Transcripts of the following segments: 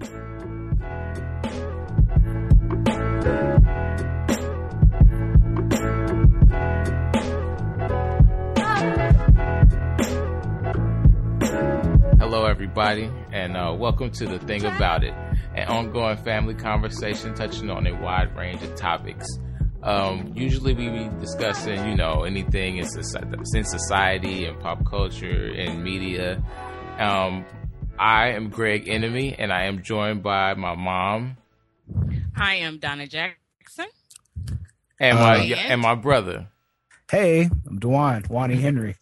Hello, everybody, and uh, welcome to the Thing About It, an ongoing family conversation touching on a wide range of topics. Um, usually, we be discussing, you know, anything in society, in and pop culture and media. Um, I am Greg Enemy, and I am joined by my mom. I am Donna Jackson. And my Uh, and my brother. Hey, I'm Dwan, Dwani Henry.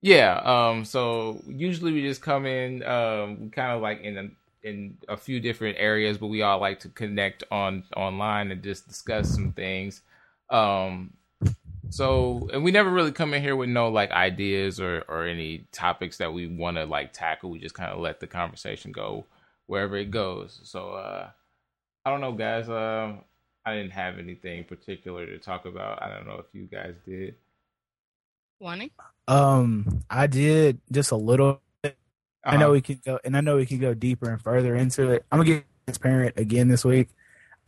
Yeah. Um. So usually we just come in, um, kind of like in a, in a few different areas, but we all like to connect on online and just discuss some things. Um. So and we never really come in here with no like ideas or or any topics that we want to like tackle. We just kind of let the conversation go wherever it goes. So uh, I don't know, guys. Um. I didn't have anything particular to talk about. I don't know if you guys did. Wani? Um, I did just a little. bit. I Uh-huh. know we can go, and I know we can go deeper and further into it. I'm gonna get transparent again this week.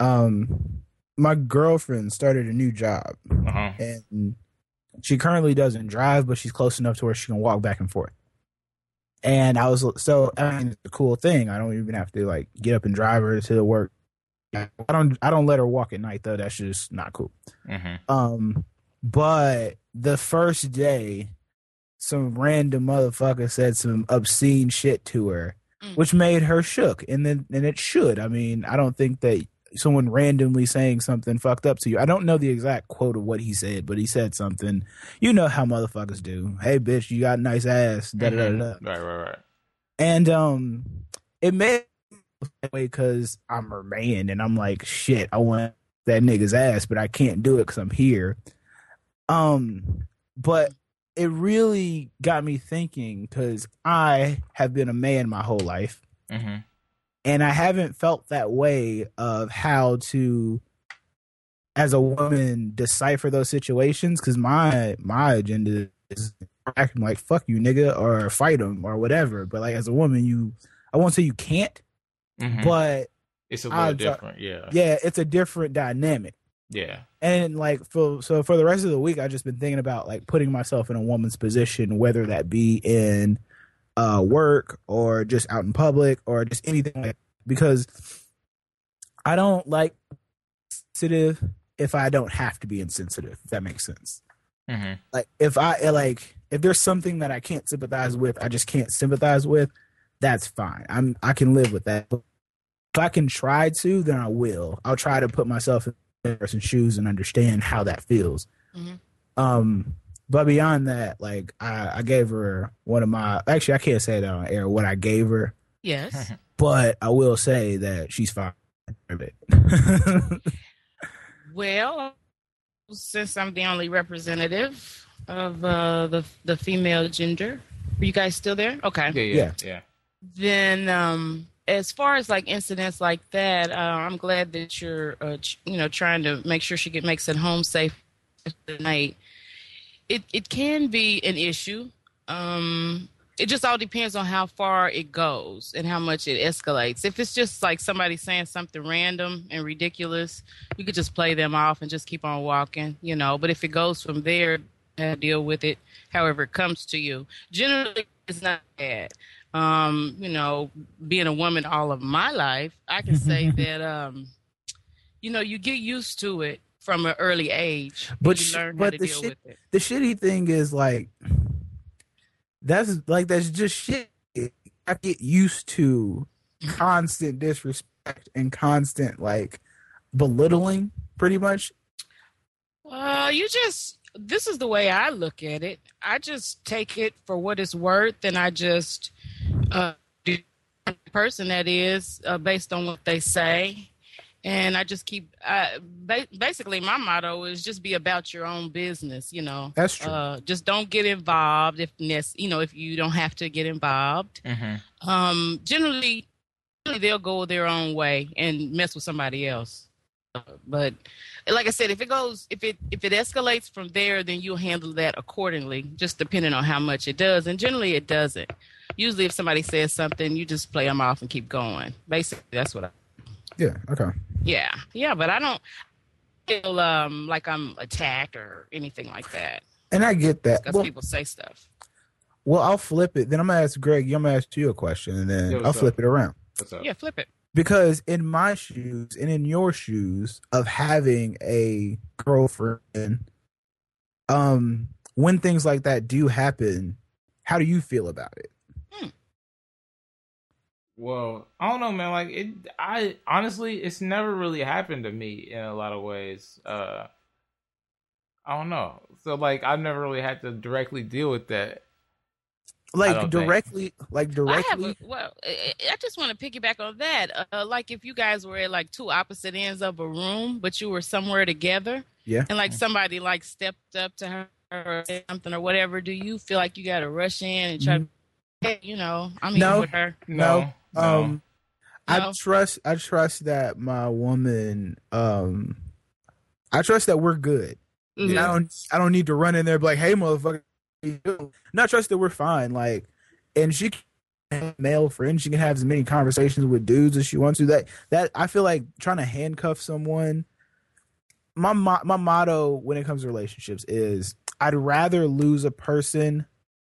Um, my girlfriend started a new job, Uh-huh. and she currently doesn't drive, but she's close enough to where she can walk back and forth. And I was so I mean, it's a cool thing. I don't even have to like get up and drive her to the work. I don't. I don't let her walk at night though. That's just not cool. Mhm. Um, but the first day, some random motherfucker said some obscene shit to her, Mm. which made her shook. And then, and it should. I mean, I don't think that someone randomly saying something fucked up to you. I don't know the exact quote of what he said, but he said something. You know how motherfuckers do. Hey, bitch, you got a nice ass. Da da da. Mhm. Right, right, right. And um, it made way because I'm a man, and I'm like, shit, I want that nigga's ass, but I can't do it because I'm here. Um, but it really got me thinking because I have been a man my whole life, hmm and I haven't felt that way of how to, as a woman, decipher those situations. Because my my agenda is acting like fuck you, nigga, or fight him or whatever. But like as a woman, you, I won't say you can't, hmm but it's a little I'll- different. Yeah. yeah, it's a different dynamic. Yeah. And like for so for the rest of the week, I've just been thinking about like putting myself in a woman's position, whether that be in uh work or just out in public or just anything like because I don't like sensitive if I don't have to be insensitive, if that makes sense. hmm Like if I like if there's something that I can't sympathize with, I just can't sympathize with, that's fine. I'm I can live with that. But if I can try to, then I will. I'll try to put myself in the person's shoes and understand how that feels. Mhm. Um, but beyond that, like I, I gave her one of my actually I can't say that on air what I gave her, Yes. but I will say that she's fine. well, since I'm the only representative of uh, the the female gender, are you guys still there? Okay. Yeah. Yeah. Yeah. Then, um, as far as like incidents like that, uh, I'm glad that you're, uh, ch- you know, trying to make sure she get makes it home safe tonight. It it can be an issue. Um, it just all depends on how far it goes and how much it escalates. If it's just like somebody saying something random and ridiculous, you could just play them off and just keep on walking, you know. But if it goes from there, deal with it however it comes to you. Generally, it's not bad. Um, you know, being a woman all of my life, I can say that, um, you know, you get used to it from an early age. But you sh- learn how but to the deal shit- with it. the shitty thing is like that's like that's just shit. I get used to constant disrespect and constant like belittling, pretty much. Uh, you just this is the way I look at it. I just take it for what it's worth, and I just uh, do the person that is uh, based on what they say, and I just keep. Uh, ba- basically, my motto is just be about your own business. You know, That's true. uh, just don't get involved if nec- you know if you don't have to get involved. hmm Um, generally, they'll go their own way and mess with somebody else. But like I said, if it goes, if it if it escalates from there, then you'll handle that accordingly, just depending on how much it does. And generally, it doesn't. usually if somebody says something, you just play them off and keep going. Basically, that's what I. Yeah. Okay. Yeah, yeah, but I don't feel um like I'm attacked or anything like that And I get that. because Well, people say stuff. well, I'll flip it. Then I'm gonna ask Greg. I'm gonna ask you a question, and then Yeah, I'll what's flip up? it around. What's up? Yeah, flip it. because in my shoes and in your shoes of having a girlfriend um when things like that do happen how do you feel about it Well, I don't know, man. Like it, I honestly, it's never really happened to me in a lot of ways. Uh, I don't know. So like, I've never really had to directly deal with that. like don't think. directly like I have directly a, well. I I just want to piggyback on that. Uh, like if you guys were at like two opposite ends of a room, but you were somewhere together, yeah and like somebody like stepped up to her or something or whatever, do you feel like you got to rush in and try to, you know, I'm here No. with her? No, no. Um i trust i trust that my woman um i trust that we're good Mhm. I don't I don't need to run in there and be like, hey motherfucker. what you doing?" Not trust that we're fine. Like and she can have male friends, she can have as many conversations with dudes as she wants to. That that I feel like trying to handcuff someone. My mo- my motto when it comes to relationships is I'd rather lose a person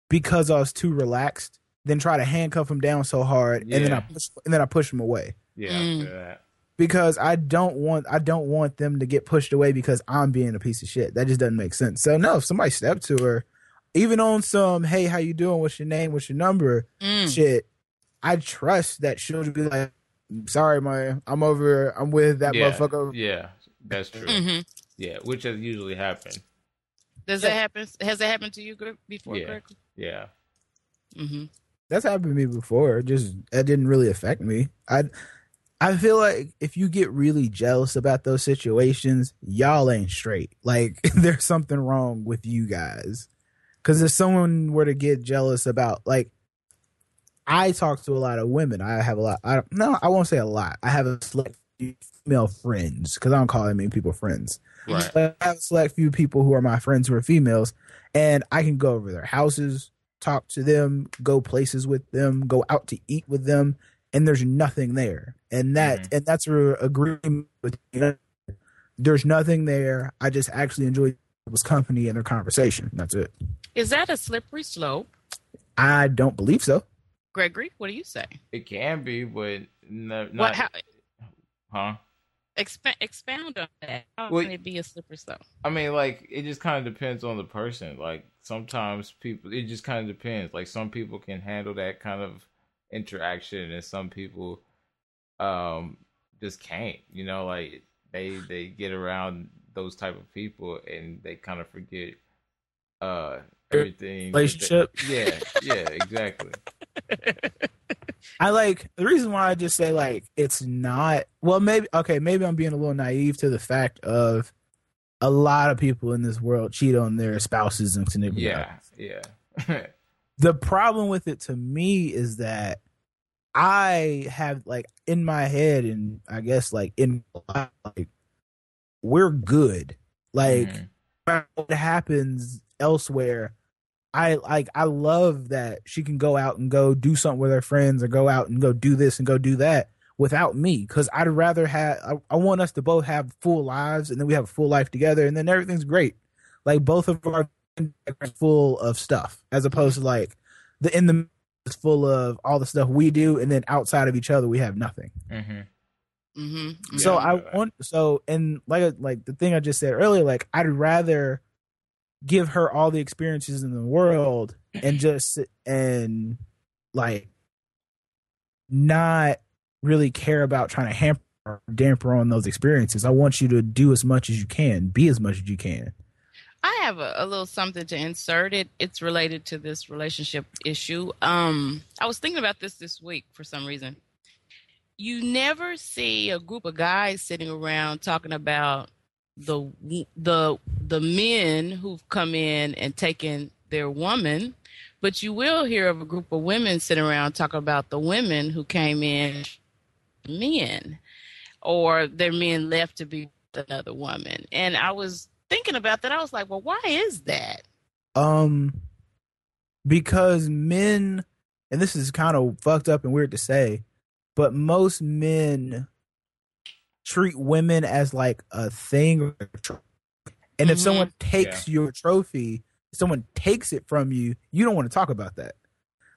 because I was too relaxed than try to handcuff him down so hard and then I push and then I push them away Yeah, Mm. I feel that. because I don't want I don't want them to get pushed away because I'm being a piece of shit. That just doesn't make sense. So no, if somebody stepped to her, even on some hey, how you doing? What's your name? What's your number? Mm. Shit, I trust that she'll be like, sorry, man, I'm over. I'm with that yeah, motherfucker. Yeah, that's true. hmm Yeah, which has usually happened. Does that happen? Has that happened to you Greg, before, Yeah. Greg? Yeah, hmm That's happened to me before. Just that didn't really affect me. I I feel like if you get really jealous about those situations, y'all ain't straight. Like there's something wrong with you guys. Cause if someone were to get jealous about like I talk to a lot of women. I have a lot I don't no, I won't say a lot. I have a select few female friends because I don't call that many people friends. right. But I have a select few people who are my friends who are females, and I can go over their houses, talk to them, go places with them, go out to eat with them, and there's nothing there. And that mm-hmm. and that's a agreement with you know, there's nothing there. I just actually enjoy people's company and their conversation. That's it. Is that a slippery slope, I don't believe so. Gregory? What do you say? It can be, but no, not. what? How, huh? expa- expound on that. How Well, can it be a slippery slope? I mean, like it just kind of depends on the person. Like sometimes people, it just kind of depends. Like some people can handle that kind of interaction, and some people, um, just can't. You know, like they they get around those type of people, and they kind of forget, uh, everything. that they- Relationship. Yeah, yeah, exactly. I like the reason why I just say like it's not well maybe okay maybe I'm being a little naive to the fact of a lot of people in this world cheat on their spouses and significant Yeah, others. yeah, The problem with it to me is that I have like in my head and I guess like in like we're good. Like Mhm. what happens elsewhere i like i love that she can go out and go do something with her friends or go out and go do this and go do that without me because i'd rather have I, I want us to both have full lives and then we have a full life together and then everything's great like both of our full of stuff as opposed to like the in the is full of all the stuff we do and then outside of each other we have nothing Mhm. Mm-hmm. so Yeah, I right. want so and like like the thing I just said earlier, like I'd rather give her all the experiences in the world and just and like not really care about trying to hamper or damper on those experiences. I want you to do as much as you can, be as much as you can. I have a, a little something to insert. It it's related to this relationship issue. Um, I was thinking about this this week for some reason. You never see a group of guys sitting around talking about the the the men who've come in and taken their woman, but you will hear of a group of women sitting around talking about the women who came in men or their men left to be with another woman. And I was thinking about that. I was like, well, why is that? Um because men and this is kind of fucked up and weird to say, but most men treat women as like a thing. And if Mhm. someone takes your trophy, someone takes it from you, you don't want to talk about that.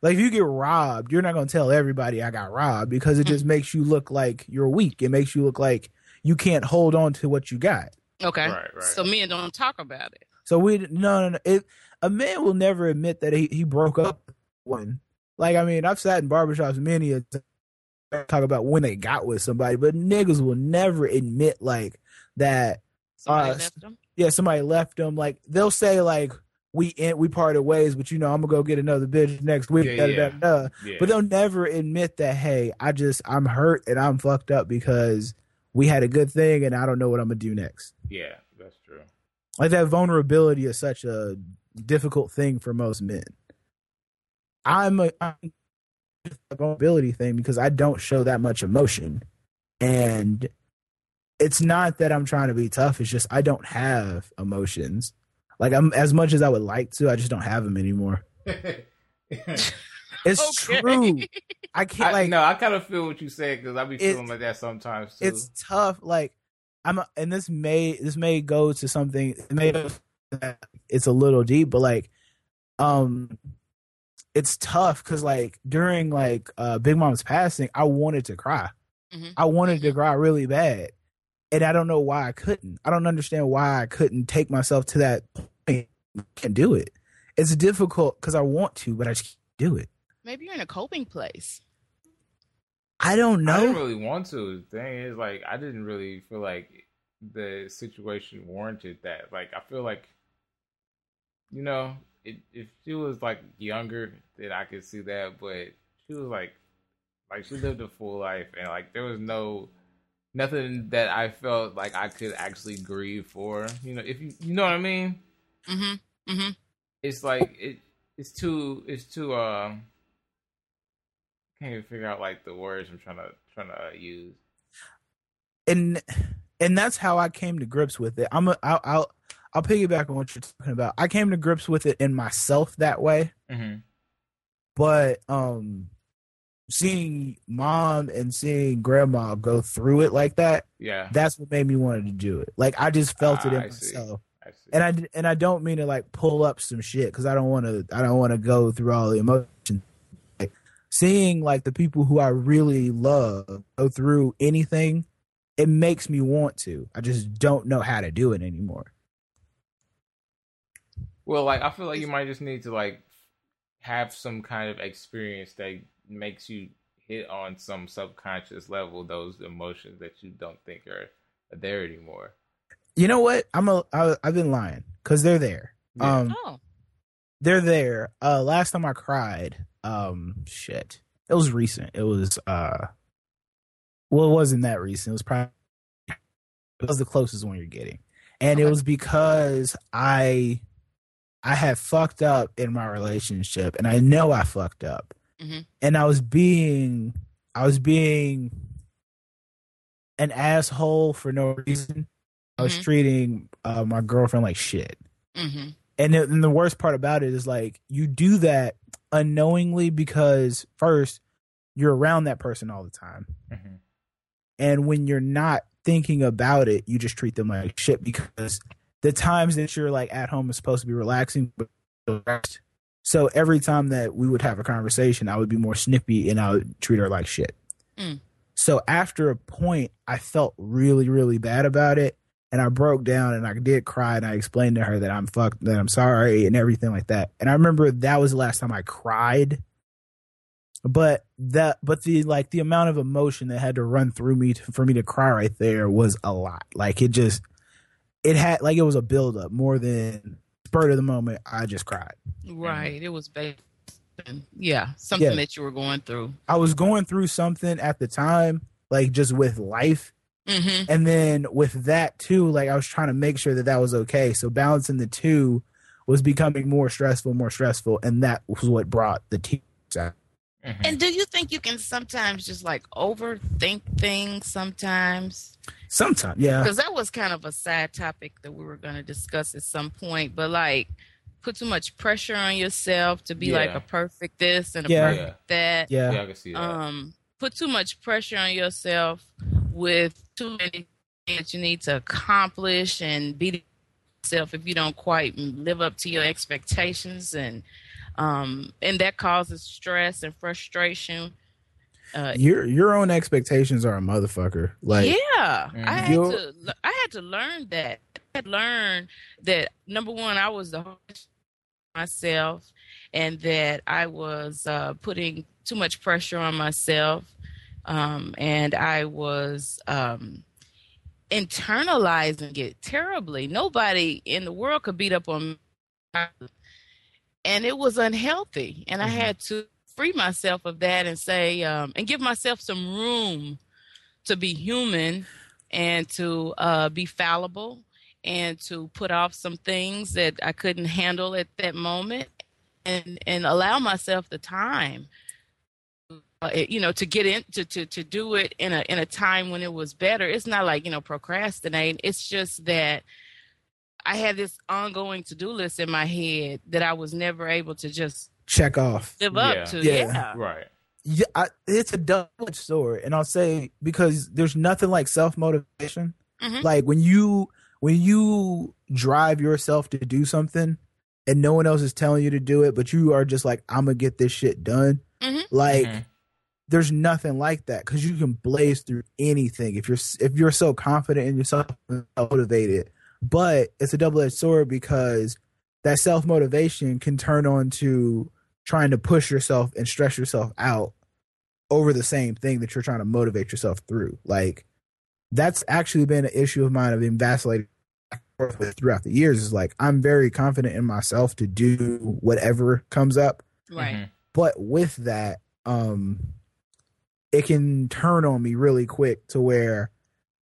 Like if you get robbed, you're not going to tell everybody I got robbed because it just makes you look like you're weak. It makes you look like you can't hold on to what you got. Okay. Right, right. So men don't talk about it. So we no no no. It, a man will never admit that he, he broke up one. Like I mean, I've sat in barbershops many a time talk about when they got with somebody, but niggas will never admit like that. Somebody Uh, left them. Yeah, somebody left them. Like they'll say like we we parted ways, but you know I'm gonna go get another bitch next week. Yeah, da, da, da. Yeah. But they'll never admit that hey, I just I'm hurt and I'm fucked up because we had a good thing and I don't know what I'm gonna do next. yeah, that's true. like that vulnerability is such a difficult thing for most men. I'm a, I'm a vulnerability thing because I don't show that much emotion, and it's not that I'm trying to be tough. It's just I don't have emotions. Like I'm as much as I would like to, I just don't have them anymore. It's true. I can't I, like no, I kind of feel what you said because I be feeling like that sometimes too. it's tough. Like I'm, a, and this may this may go to something. It may it's a little deep, but like, um, it's tough because like during like uh Big Mom's passing, I wanted to cry. Mhm. I wanted to cry really bad, and I don't know why I couldn't. I don't understand why I couldn't take myself to that point. I Can't do it. It's difficult because I want to, but I just can't do it. Maybe you're in a coping place. I don't know. I didn't really want to. The thing is, like, I didn't really feel like the situation warranted that. Like, I feel like, you know, it, if she was like younger, then I could see that. But she was like, like she lived a full life, and like there was no nothing that I felt like I could actually grieve for. You know, if you you know what I mean. Mm-hmm. Mm-hmm. It's like it. It's too. It's too. Uh, can't even figure out like the words I'm trying to trying to uh, use. and and that's how I came to grips with it. I'm a, I'll, I'll I'll piggyback on what you're talking about. I came to grips with it in myself that way, Mm-hmm. but um, seeing mom and seeing grandma go through it like that, Yeah, that's what made me want to do it. Like I just felt it Ah, in I see. myself, I see. and I and I don't mean to like pull up some shit because I don't want to. I don't want to go through all the emotions. Like, seeing like the people who I really love go through anything, it makes me want to. I just don't know how to do it anymore. well, like I feel like you might just need to like have some kind of experience that makes you hit on some subconscious level those emotions that you don't think are there anymore. You know what? I'm a. I, I've been lying because they're there. Yeah. Um, Oh. they're there. Uh, last time I cried, um, shit, it was recent. It was uh, well, it wasn't that recent. It was probably it was the closest one you're getting, and it was because I I had fucked up in my relationship, and I know I fucked up, Mhm. and I was being I was being an asshole for no reason. I was Mhm. treating uh, my girlfriend like shit. Mm-hmm. And the, and the worst part about it is like you do that unknowingly because first you're around that person all the time, Mhm. and when you're not thinking about it, you just treat them like shit because the times that you're like at home is supposed to be relaxing. But so every time that we would have a conversation, I would be more snippy and I would treat her like shit. Mm. So after a point, I felt really, really bad about it. And I broke down and I did cry and I explained to her that I'm fucked, that I'm sorry and everything like that. And I remember that was the last time I cried. But that, but the like the amount of emotion that had to run through me to, for me to cry right there was a lot. Like it just, it had like it was a buildup more than spur of the moment. I just cried. Right. It was based. Yeah, something Yeah. that you were going through. I was going through something at the time, like just with life, Mm-hmm. and then with that too like i was trying to make sure that that was okay so balancing the two was becoming more stressful more stressful and that was what brought the tears out Mhm. And do you think you can sometimes just like overthink things sometimes? Sometimes yeah Because that was kind of a side topic that we were going to discuss at some point. But like, put too much pressure on yourself to be Yeah. like a perfect this and a Yeah. perfect that. Yeah. Yeah, I can see that. Um, put too much pressure on yourself with too many things that you need to accomplish and beat yourself if you don't quite live up to your expectations and um and that causes stress and frustration. Uh, Your your own expectations are a motherfucker. Like yeah, Mhm. I had to. I had to learn that. I had learned that number one, I was the hardest on myself, and that I was uh, putting too much pressure on myself, um, and I was um, internalizing it terribly. Nobody in the world could beat up on me, and it was unhealthy. And I Mhm. had to free myself of that and say, um, and give myself some room to be human and to uh, be fallible and to put off some things that I couldn't handle at that moment and and allow myself the time uh, you know to get in to, to to do it in a in a time when it was better. It's not like you know procrastinate. It's just that I had this ongoing to-do list in my head that I was never able to just check off. live up Yeah. to Yeah. yeah, right. Yeah, I, it's a double-edged sword, and I'll say because there's nothing like self motivation. Mhm. Like when you when you drive yourself to do something, and no one else is telling you to do it, but you are just like, I'm gonna get this shit done. Mhm. Like Mhm. there's nothing like that because you can blaze through anything if you're if you're so confident in yourself and motivated. But it's a double edged sword because that self motivation can turn on to trying to push yourself and stress yourself out over the same thing that you're trying to motivate yourself through. Like that's actually been an issue of mine of being vacillating back and forth with throughout the years. Is like I'm very confident in myself to do whatever comes up right Mhm. but with that um it can turn on me really quick to where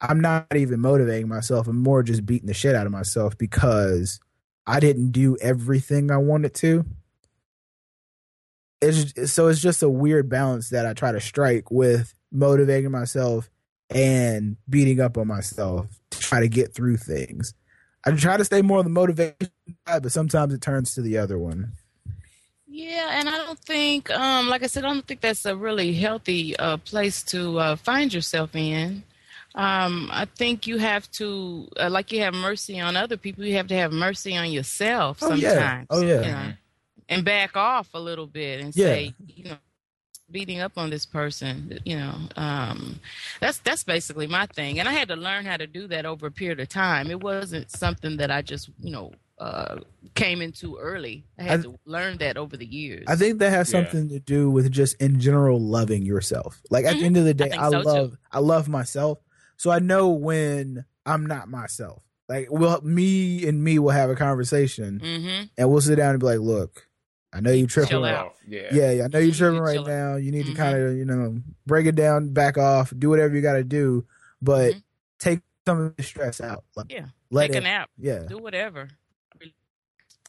i'm not even motivating myself i'm more just beating the shit out of myself because i didn't do everything i wanted to it's so it's just a weird balance that i try to strike with motivating myself and beating up on myself to try to get through things i try to stay more on the motivation side but sometimes it turns to the other one Yeah, and I don't think, um, like I said, I don't think that's a really healthy uh, place to uh, find yourself in. Um, I think you have to, uh, like you have mercy on other people, you have to have mercy on yourself Oh, yeah. sometimes. Oh, yeah. you know, and back off a little bit and Yeah. say, you know, beating up on this person, you know, um, that's that's basically my thing. And I had to learn how to do that over a period of time. It wasn't something that I just, you know, uh, came into early. I had I- to learn that over the years. I think that has Yeah. something to do with just in general loving yourself. Like at the Mhm. end of the day, think I, so, too. love I love myself. So I know when I'm not myself. Like well me and me will have a conversation Mm-hmm. and we'll sit down and be like, look, I know you tripping Chill out. Yeah. Yeah, yeah, I know you're You tripping right chill out. now. You need to Mhm. kind of, you know, break it down, back off, do whatever you gotta do, but Mhm. take some of the stress out. Like, Yeah. let Take a nap. yeah. Do whatever.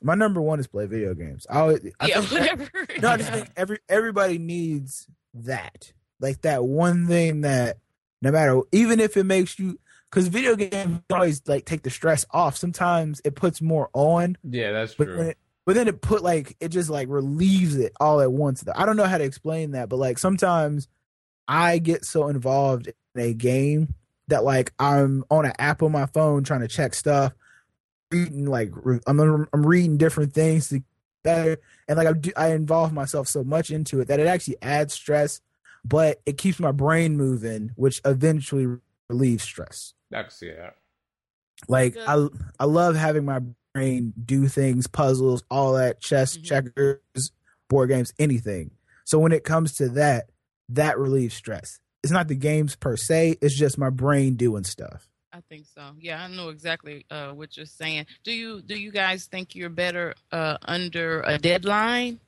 My number one is play video games. I always I yeah, think- whatever. No, I just think every everybody needs that, like that one thing that no matter, even if it makes you, because video games always like take the stress off. Sometimes it puts more on, Yeah, that's true. then it, but then it put like it just like relieves it all at once. though I don't know how to explain that, but like sometimes I get so involved in a game that like I'm on an app on my phone trying to check stuff, reading like re- I'm I'm reading different things to better, and like I do, I involve myself so much into it that it actually adds stress, but it keeps my brain moving, which eventually relieves stress. I can see that. Like Good. I I love having my brain do things, puzzles, all that, chess, Mhm. checkers, board games, anything. So when it comes to that, that relieves stress. It's not the games per se, it's just my brain doing stuff. I think so. Yeah, I know exactly uh, what you're saying. Do you do you guys think you're better uh, under a deadline,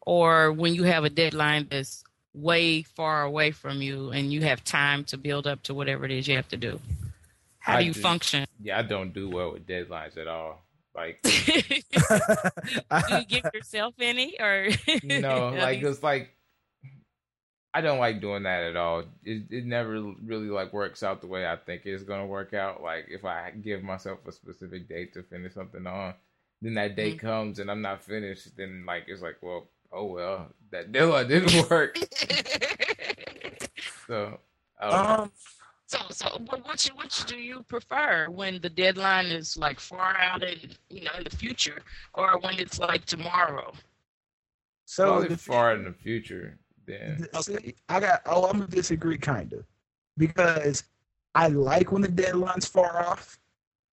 or when you have a deadline that's way far away from you and you have time to build up to whatever it is you have to do? How I do you do- function? Yeah, I don't do well with deadlines at all. Like, do you give yourself any, or no, like it's like I don't like doing that at all. It it never really like works out the way I think it's gonna work out. Like if I give myself a specific date to finish something on, then that day mm-hmm. comes and I'm not finished, then like it's like, well, oh well, that deadline didn't work. so, um, so so which which do you prefer when the deadline is like far out in you know in the future, or when it's like tomorrow? So Probably far in the future. Then I got. Oh, I'm gonna disagree, kind of, because I like when the deadline's far off,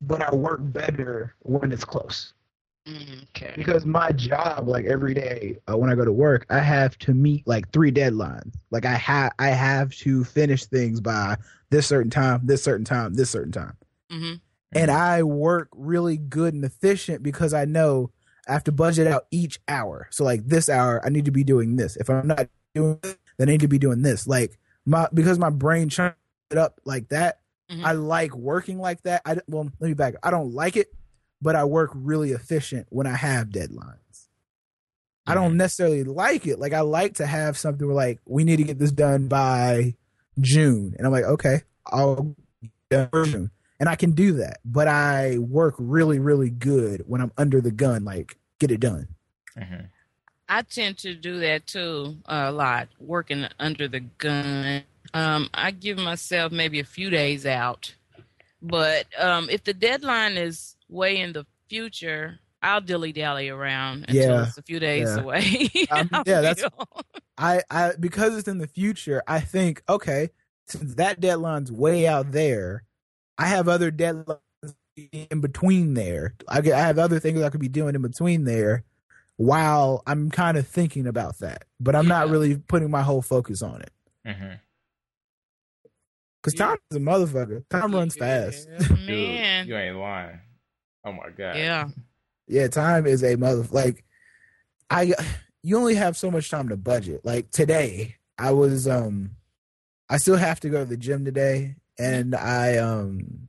but I work better when it's close. Okay. Because my job, like every day uh, when I go to work, I have to meet like three deadlines. Like I have, I have to finish things by this certain time, this certain time, this certain time. Mm-hmm. And I work really good and efficient because I know I have to budget out each hour. So like this hour, I need to be doing this. If I'm not doing this, then I need to be doing this. Like my because my brain chunks it up like that. Mm-hmm. I like working like that. I well, let me back. I don't like it, but I work really efficient when I have deadlines. Mm-hmm. I don't necessarily like it. Like I like to have something where like we need to get this done by June, and I'm like, okay, I'll done June, and I can do that. But I work really, really good when I'm under the gun. Like get it done. Mm-hmm. I tend to do that too a lot, working under the gun. Um, I give myself maybe a few days out, but um, if the deadline is way in the future, I'll dilly dally around until yeah. it's a few days yeah. away. um, yeah, that's I, I because it's in the future. I think okay, since that deadline's way out there, I have other deadlines in between there. I, I have other things I could be doing in between there while I'm kind of thinking about that, but I'm yeah. not really putting my whole focus on it. Mm-hmm. Cause time is a motherfucker. Time runs fast. Man, Dude, you ain't lying. Oh my god. Yeah. Yeah, time is a mother. Like, I you only have so much time to budget. Like today, I was um, I still have to go to the gym today, and I um,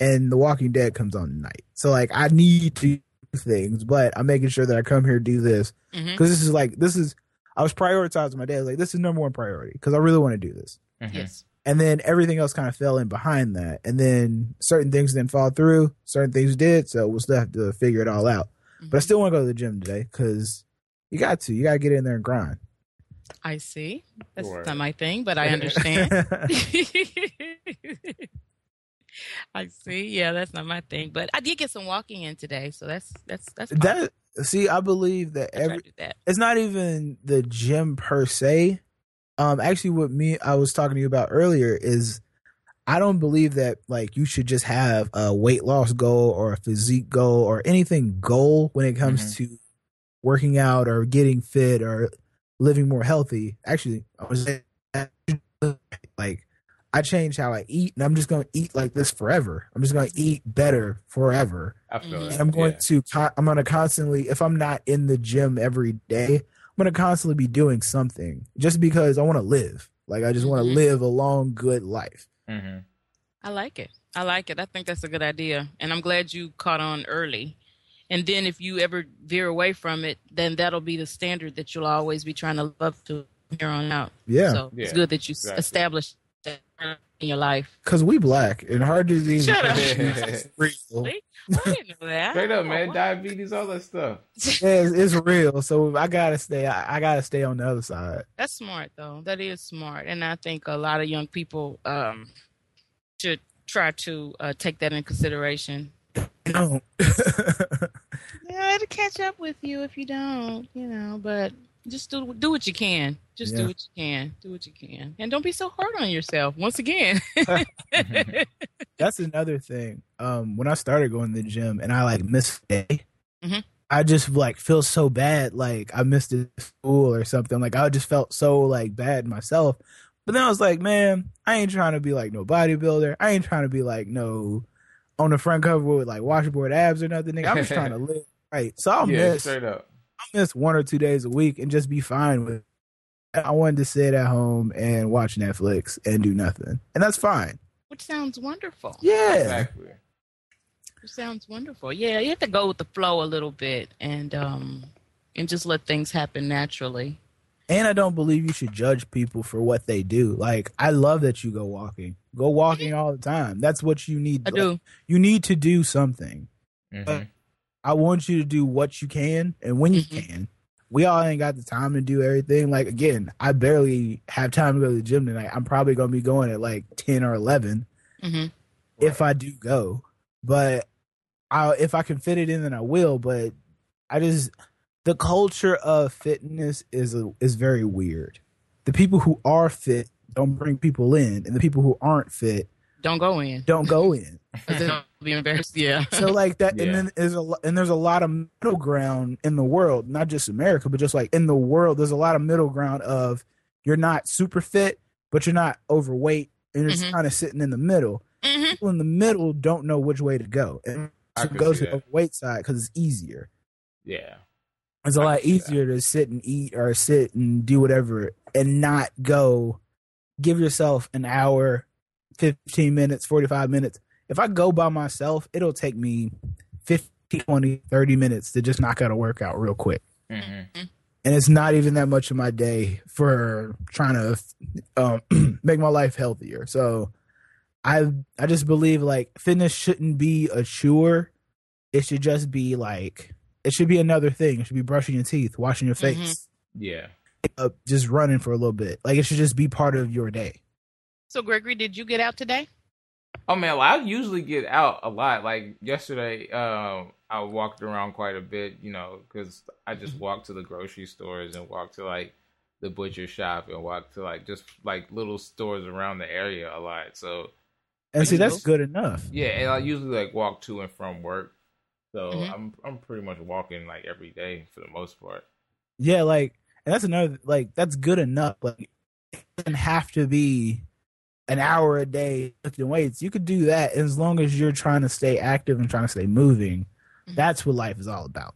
and The Walking Dead comes on tonight. So like, I need to do things, but I'm making sure that I come here do this because mm-hmm. this is like this is. I was prioritizing my day. I was like, this is number one priority because I really want to do this. Mm-hmm. Yes and then everything else kind of fell in behind that and then certain things didn't fall through certain things did so we'll still have to figure it all out mm-hmm. but i still want to go to the gym today because you got to you got to get in there and grind i see that's sure. not my thing but i understand i see yeah that's not my thing but i did get some walking in today so that's that's that's fine. that see i believe that every that. it's not even the gym per se um actually what me I was talking to you about earlier is I don't believe that like you should just have a weight loss goal or a physique goal or anything goal when it comes mm-hmm. to working out or getting fit or living more healthy. Actually, I was like I changed how I eat and I'm just going to eat like this forever. I'm just going to eat better forever. I feel and I'm going yeah. to I'm going to constantly if I'm not in the gym every day, I'm gonna constantly be doing something just because I want to live. Like I just want to mm-hmm. live a long, good life. Mm-hmm. I like it. I like it. I think that's a good idea, and I'm glad you caught on early. And then if you ever veer away from it, then that'll be the standard that you'll always be trying to love to here on out. Yeah. So yeah, it's good that you exactly. established that in your life. Cause we black and heart disease. Shut up. real. I didn't know that. Straight up, man. Diabetes, all that stuff. yeah, it's, it's, real. So I gotta stay. I, I, gotta stay on the other side. That's smart, though. That is smart, and I think a lot of young people um, should try to uh, take that in consideration. Don't. yeah, it'll catch up with you if you don't. You know, but just do do what you can. Just yeah. do what you can. Do what you can, and don't be so hard on yourself. Once again, that's another thing. Um, when I started going to the gym and I like missed a day, mm-hmm. I just like feel so bad. Like I missed a school or something. Like I just felt so like bad myself. But then I was like, man, I ain't trying to be like no bodybuilder. I ain't trying to be like no on the front cover with like washboard abs or nothing. I'm just trying to live right. So I'll yeah, miss straight up miss one or two days a week and just be fine with. It. I wanted to sit at home and watch Netflix and do nothing, and that's fine. Which sounds wonderful. Yeah, exactly. Which sounds wonderful. Yeah, you have to go with the flow a little bit and um and just let things happen naturally. And I don't believe you should judge people for what they do. Like I love that you go walking. Go walking all the time. That's what you need. I do. you need to do something. Mm-hmm. I want you to do what you can and when you Mhm. can. We all ain't got the time to do everything. Like again, I barely have time to go to the gym tonight. I'm probably gonna be going at like ten or eleven hmm if I do go. But I if I can fit it in, then I will. But I just the culture of fitness is a, is very weird. The people who are fit don't bring people in, and the people who aren't fit Don't go in. don't go in. be embarrassed. Yeah. So like that, Yeah. and then there's a and there's a lot of middle ground in the world, not just America, but just like in the world, there's a lot of middle ground of you're not super fit, but you're not overweight, and you're Mhm. kind of sitting in the middle. hmm People in the middle don't know which way to go, and I to go see to the that. overweight side because it's easier. Yeah. It's a I lot could see that. easier to sit and eat or sit and do whatever and not go give yourself an hour, 15 minutes, 45 minutes. If I go by myself, it'll take me 15, 20, 30 minutes to just knock out a workout real quick. hmm And it's not even that much of my day for trying to um, make my life healthier. So I I just believe like fitness shouldn't be a chore. It should just be like it should be another thing. It should be brushing your teeth, washing your face, Yeah. uh, just running for a little bit. Like it should just be part of your day. So, Gregory, did you get out today? Oh man, well, I usually get out a lot. Like yesterday, um, I walked around quite a bit, you know, because I just Mm-hmm. walked to the grocery stores and walked to like the butcher shop and walked to like just like little stores around the area a lot. So And see, that's go- good enough. yeah, and I usually like walk to and from work. So Mhm. I'm I'm pretty much walking like every day for the most part. Yeah, like, and that's another like that's good enough. Like, it doesn't have to be an hour a day lifting weights. You could do that as long as you're trying to stay active and trying to stay moving. Mhm. That's what life is all about.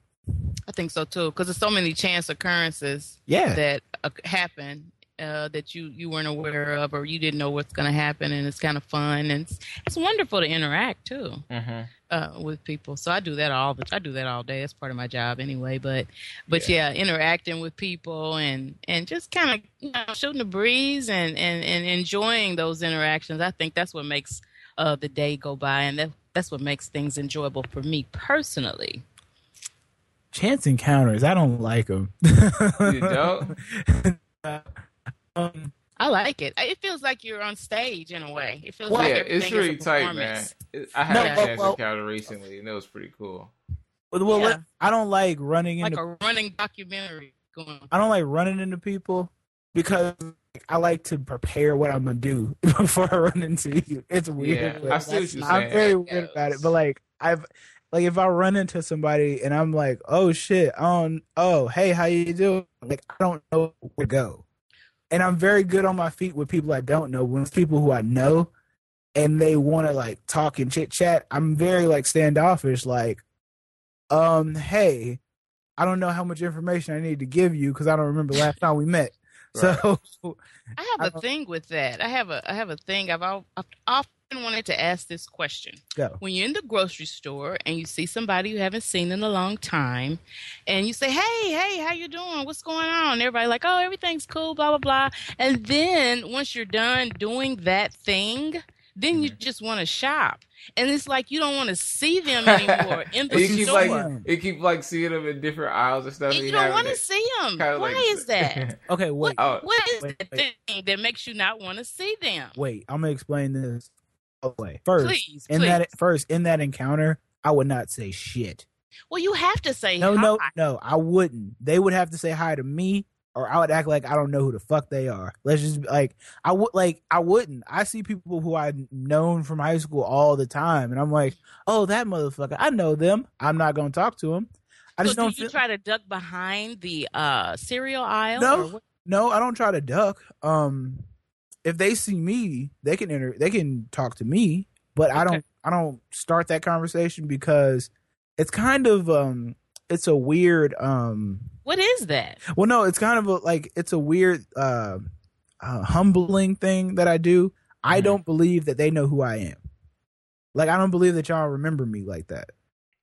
I think so too, because there's so many chance occurrences Yeah, that uh, happen uh, that you you weren't aware of or you didn't know what's going to happen, and it's kind of fun and it's, it's wonderful to interact too Mm-hmm. Uh, with people. So I do that all the I do that all day. That's part of my job anyway. But but yeah, interacting with people and and just kind of you know shooting the breeze and and and enjoying those interactions. I think that's what makes uh, the day go by, and that that's what makes things enjoyable for me personally. chance encounters. I don't like them. You don't? um, I like it. It feels like you're on stage in a way. It feels Well, like yeah, it's is really tight, man. I had No, a well, chance well- encounter recently, and it was pretty cool. well, Yeah. I don't like running Like into. a running documentary going. I don't like running into people because I like to prepare what I'm gonna do before I run into you. It's weird. Yeah, I see what you're I'm saying. very weird about it, but like I've like if I run into somebody and I'm like, oh shit, on oh hey, how you doing? Like I don't know where to go, and I'm very good on my feet with people I don't know. When it's people who I know, and they want to like talk and chit chat, I'm very like standoffish. Like, um, hey, I don't know how much information I need to give you because I don't remember last time we met. So I I have a thing with that. I have a I have a thing. I've, al- I've often wanted to ask this question. go. When you're in the grocery store and you see somebody you haven't seen in a long time, and you say, "Hey, hey, how you doing? What's going on?" Everybody like, "Oh, everything's cool." Blah blah blah. And then once you're done doing that thing, then you Mm-hmm. just want to shop, and it's like you don't want to see them anymore in the And you keep store. like you keep like seeing them in different aisles and stuff. And and you you don't want to see them. kinda Why like- is that? Okay, wait, Oh. What is Wait, the wait. thing that makes you not want to see them? wait. I'm gonna explain this. Okay, first, Please, in please. that first in that encounter, I would not say shit. well, you have to say No, hi. no, no. I wouldn't. They would have to say hi to me, or I would act like I don't know who the fuck they are. Let's just like I would like I wouldn't. I see people who I've known from high school all the time, and I'm like, oh, that motherfucker. I know them. I'm not gonna talk to him. I so just do don't you feel. try to duck behind the uh, cereal aisle? No. or what? No, I don't try to duck. Um, if they see me, they can enter. They can talk to me, but I don't. I don't start that conversation because it's kind of um, it's a weird um. What is that? Well, no, it's kind of a, like it's a weird uh, uh, humbling thing that I do. I Mhm. don't believe that they know who I am. Like I don't believe that y'all remember me like that.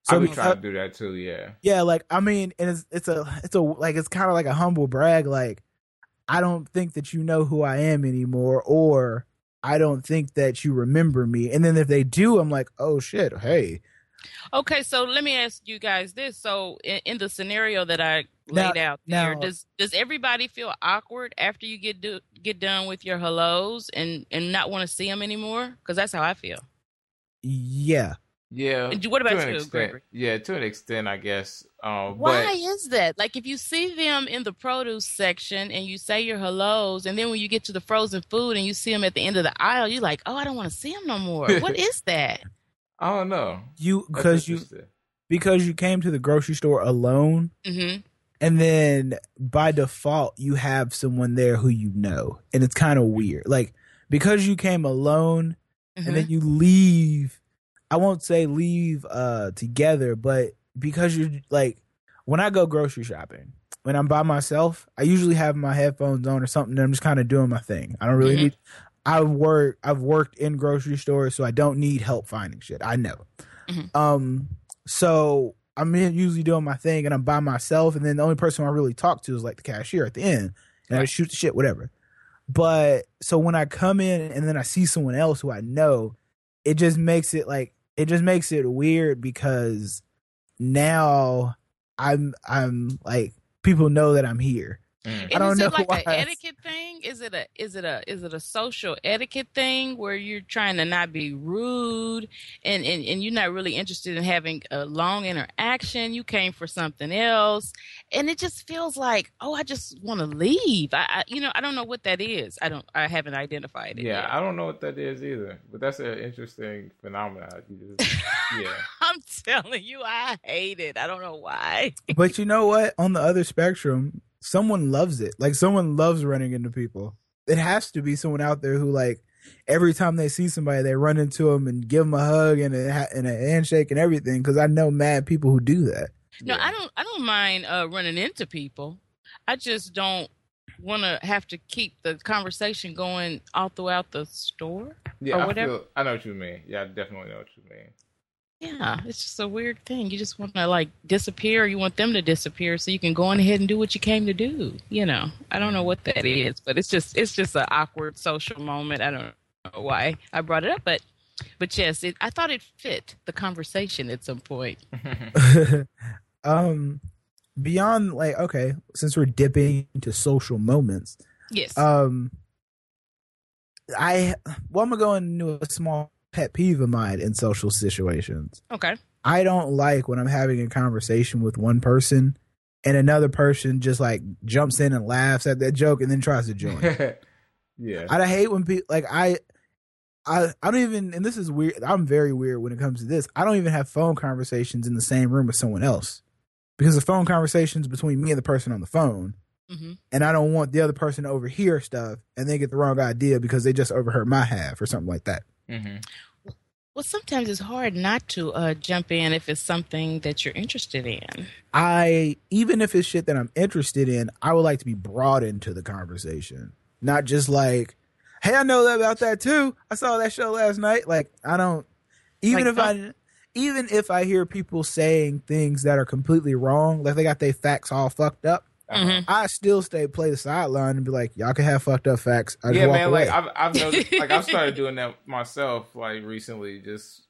I So be because- trying to do that too. Yeah. yeah, like I mean, and it's it's a it's a like it's kind of like a humble brag. Like I don't think that you know who I am anymore, or I don't think that you remember me. And then if they do, I'm like, oh shit, hey, Okay, so let me ask you guys this. So, in, in the scenario that I laid Now- out there, now- does does everybody feel awkward after you get do, get done with your hellos and and not want to see them anymore? Because that's how I feel. Yeah. Yeah. What about you, extent. Gregory? Yeah, to an extent, I guess. Um, Why but is that? Like, if you see them in the produce section and you say your hellos, and then when you get to the frozen food and you see them at the end of the aisle, you're like, oh, I don't want to see them no more. what is that? I don't know. You because you because you came to the grocery store alone hmm and then by default you have someone there who you know and it's kind of weird like because you came alone and Mm-hmm. then you leave i won't say leave uh together but because you're like when i go grocery shopping when i'm by myself i usually have my headphones on or something and i'm just kind of doing my thing. I don't really Mhm. need i work i've worked in grocery stores so i don't need help finding shit. I know. Mhm. um so i'm usually doing my thing and i'm by myself and then the only person i really talk to is like the cashier at the end and i shoot the shit whatever. But so when I come in and then I see someone else who I know, it just makes it like it just makes it weird because now I'm I'm like people know that I'm here. Mm. I don't is know it like why. an etiquette thing? Is it a is it a is it a social etiquette thing where you're trying to not be rude and, and, and you're not really interested in having a long interaction? You came for something else, and it just feels like oh, I just want to leave. I, I you know I don't know what that is. I don't I haven't identified it. Yeah, yet. I don't know what that is either, but that's an interesting phenomenon. Just, yeah. I'm telling you, I hate it. I don't know why. But you know what? On the other spectrum, someone loves it. Like someone loves running into people. It has to be someone out there who like every time they see somebody, they run into them and give them a hug and a, and a handshake and everything. Because I know mad people who do that. No, yeah. I don't. I don't mind uh, running into people. I just don't want to have to keep the conversation going all throughout the store. Yeah, or I whatever. feel. I know what you mean. Yeah, I definitely know what you mean. Yeah, it's just a weird thing. You just want to like disappear. You want them to disappear so you can go on ahead and do what you came to do. You know, I don't know what that is, but it's just it's just an awkward social moment. I don't know why I brought it up, but but yes, it, I thought it fit the conversation at some point. um, beyond like okay, since we're dipping into social moments, Yes. um, I well, I'm gonna go into a small pet peeve of mine in social situations. okay. I don't like when I'm having a conversation with one person and another person just like jumps in and laughs at that joke and then tries to join. yeah. I hate when people like I I I don't even and this is weird. I'm very weird when it comes to this. I don't even have phone conversations in the same room with someone else. Because the phone conversations between me and the person on the phone hmm and I don't want the other person to overhear stuff and they get the wrong idea because they just overheard my half or something like that. Hmm Well, sometimes it's hard not to uh, jump in if it's something that you're interested in. I even if it's shit that I'm interested in, I would like to be brought into the conversation, not just like, "Hey, I know that about that too. I saw that show last night." Like, I don't. Even Like if I, even if I hear people saying things that are completely wrong, like they got their facts all fucked up, Mhm. I still stay play the sideline and be like, "Y'all can have fucked up facts." I just Yeah, man. away. Like I've I've noticed, like I've started doing that myself. Like recently, just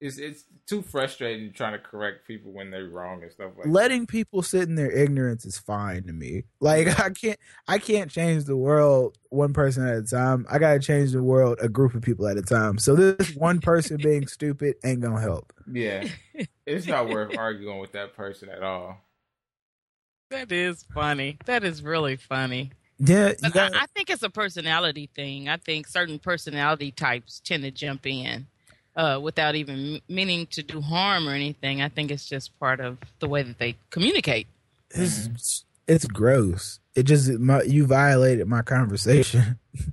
it's it's too frustrating trying to correct people when they're wrong and stuff like. letting people sit in their ignorance is fine to me. Like I can't I can't change the world one person at a time. I gotta change the world a group of people at a time. So this one person being stupid ain't gonna help. Yeah, it's not worth arguing with that person at all. That is funny. That is really funny. Yeah, got, I, I think it's a personality thing. I think certain personality types tend to jump in uh, without even meaning to do harm or anything. I think it's just part of the way that they communicate. it's, it's gross. It just my, you violated my conversation.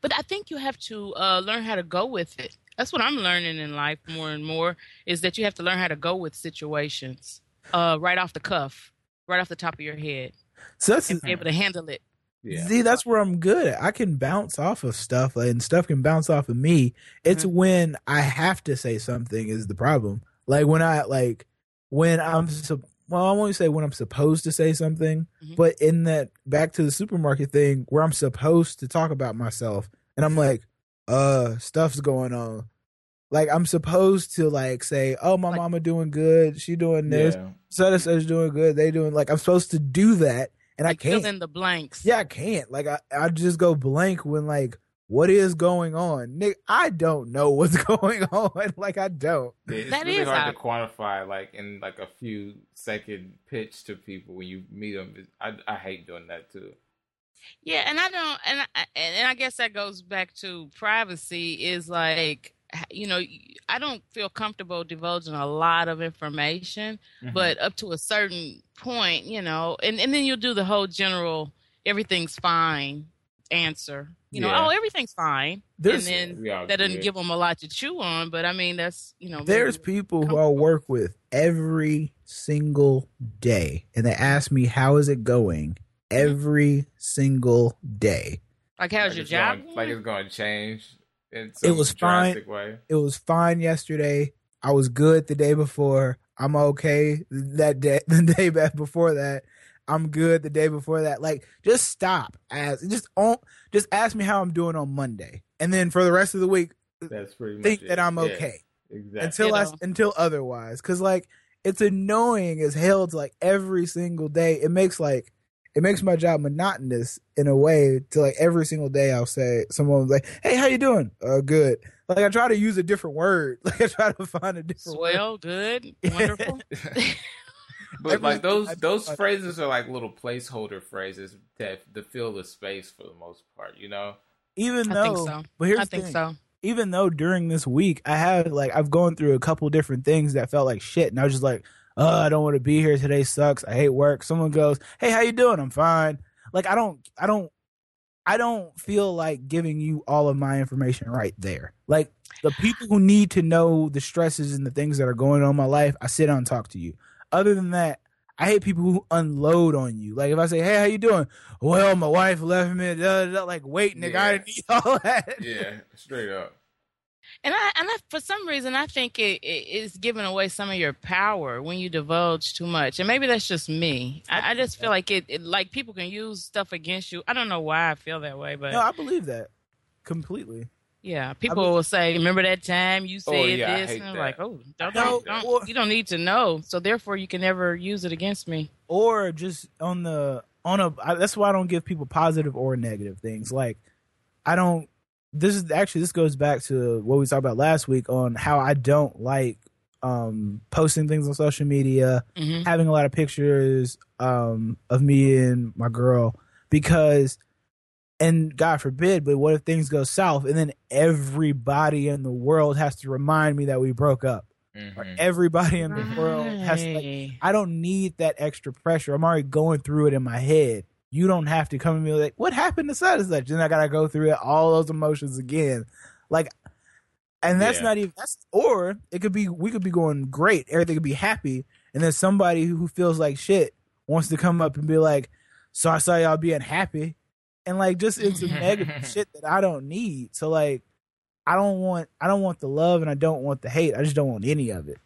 But I think you have to uh, learn how to go with it. That's what I'm learning in life more and more is that you have to learn how to go with situations uh, right off the cuff, right off the top of your head, So that's and be able to handle it. Yeah, See, that's where I'm good at. I can bounce off of stuff, and stuff can bounce off of me. It's Mhm. when I have to say something is the problem. Like when I like when I'm well, I won't say when I'm supposed to say something, Mhm. but in that back to the supermarket thing where I'm supposed to talk about myself, and I'm like, uh, stuff's going on. Like I'm supposed to like say, "Oh, my Like- mama doing good. She doing this. Yeah. Such and such doing good. They doing like I'm supposed to do that, and I Like fill can't. fill in the blanks. Yeah, I can't. Like I, I just go blank when like what is going on, Nick? I don't know what's going on. Like I don't. Yeah, It's That really is hard odd. to quantify, like in like a few second pitch to people when you meet them. I I hate doing that too. Yeah, and I don't, and I, and I guess that goes back to privacy. Is like, you know, I don't feel comfortable divulging a lot of information, Mm-hmm. but up to a certain point, you know, and and then you'll do the whole general everything's fine answer. You know, Yeah. oh, everything's fine, There's and then We all that doesn't good. give them a lot to chew on. But I mean, that's you know, There's people who I work with every single day, and they ask me how is it going every single day. like how's like your job? Going, like it's going to change. In It some was fine. Way. It was fine yesterday. I was good the day before. I'm okay that day. The day back before that, I'm good the day before that. Like, just stop. As just on. Just ask me how I'm doing on Monday, and then for the rest of the week, That's pretty much think it. that I'm Yeah, okay exactly. until I until otherwise. Because like it's annoying as hell to like every single day. It makes like it makes my job monotonous in a way. To like every single day, I'll say someone was like, "Hey, how you doing? Uh, good." Like I try to use a different word. Like I try to find a different word. Good, wonderful. but like those those I- phrases are like little placeholder phrases that to fill the space for the most part. You know. Even I though, think so. but here's I the think thing. so. even though during this week I had like I've gone through a couple different things that felt like shit, and I was just like, oh, I don't want to be here today. Sucks. I hate work. Someone goes, hey, how you doing? I'm fine. Like I don't, I don't, I don't feel like giving you all of my information right there. Like the people who need to know the stresses and the things that are going on in my life, I sit down and talk to you. Other than that. I hate people who unload on you. Like if I say, "Hey, how you doing?" Well, my wife left me. Like, wait, nigga, I didn't need all that. Yeah, straight up. And I and I, for some reason I think it, it is giving away some of your power when you divulge too much. And maybe that's just me. I, I just feel like it, it like people can use stuff against you. I don't know why I feel that way, but No, I believe that completely. yeah, people I mean- will say, "Remember that time you said Oh, yeah, this?" And I'm like, "Oh, don't, No, don't, don't- or- you don't need to know." So therefore, you can never use it against me. Or just on the on a. I, that's why I don't give people positive or negative things. Like I don't. This is actually this goes back to what we talked about last week on how I don't like um posting things on social media, hmm having a lot of pictures um of me and my girl because and God forbid, but what if things go south and then everybody in the world has to remind me that we broke up? Or Mhm. everybody in the world has to like I don't need that extra pressure. I'm already going through it in my head. You don't have to come and be like, what happened to such and such? Then I gotta go through it, all those emotions again. Like and that's Yeah. not even that's or it could be we could be going great, everything could be happy, and then somebody who feels like shit wants to come up and be like, So I saw y'all being happy and like just into negative shit that I don't need. So like I don't want I don't want the love and I don't want the hate. I just don't want any of it.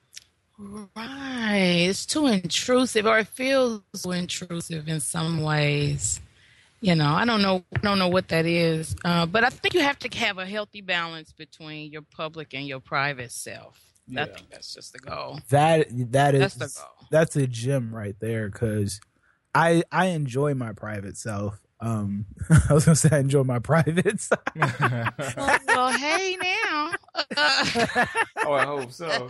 Right. It's too intrusive or it feels so intrusive in some ways. You know, I don't know I don't know what that is. Uh, but I think you have to have a healthy balance between your public and your private self. I think that's just the goal. That that is That's the goal. that's a gem right there because I I enjoy my private self. Um, I was gonna say I enjoy my privates. well, well, hey now. Uh, oh, I hope so.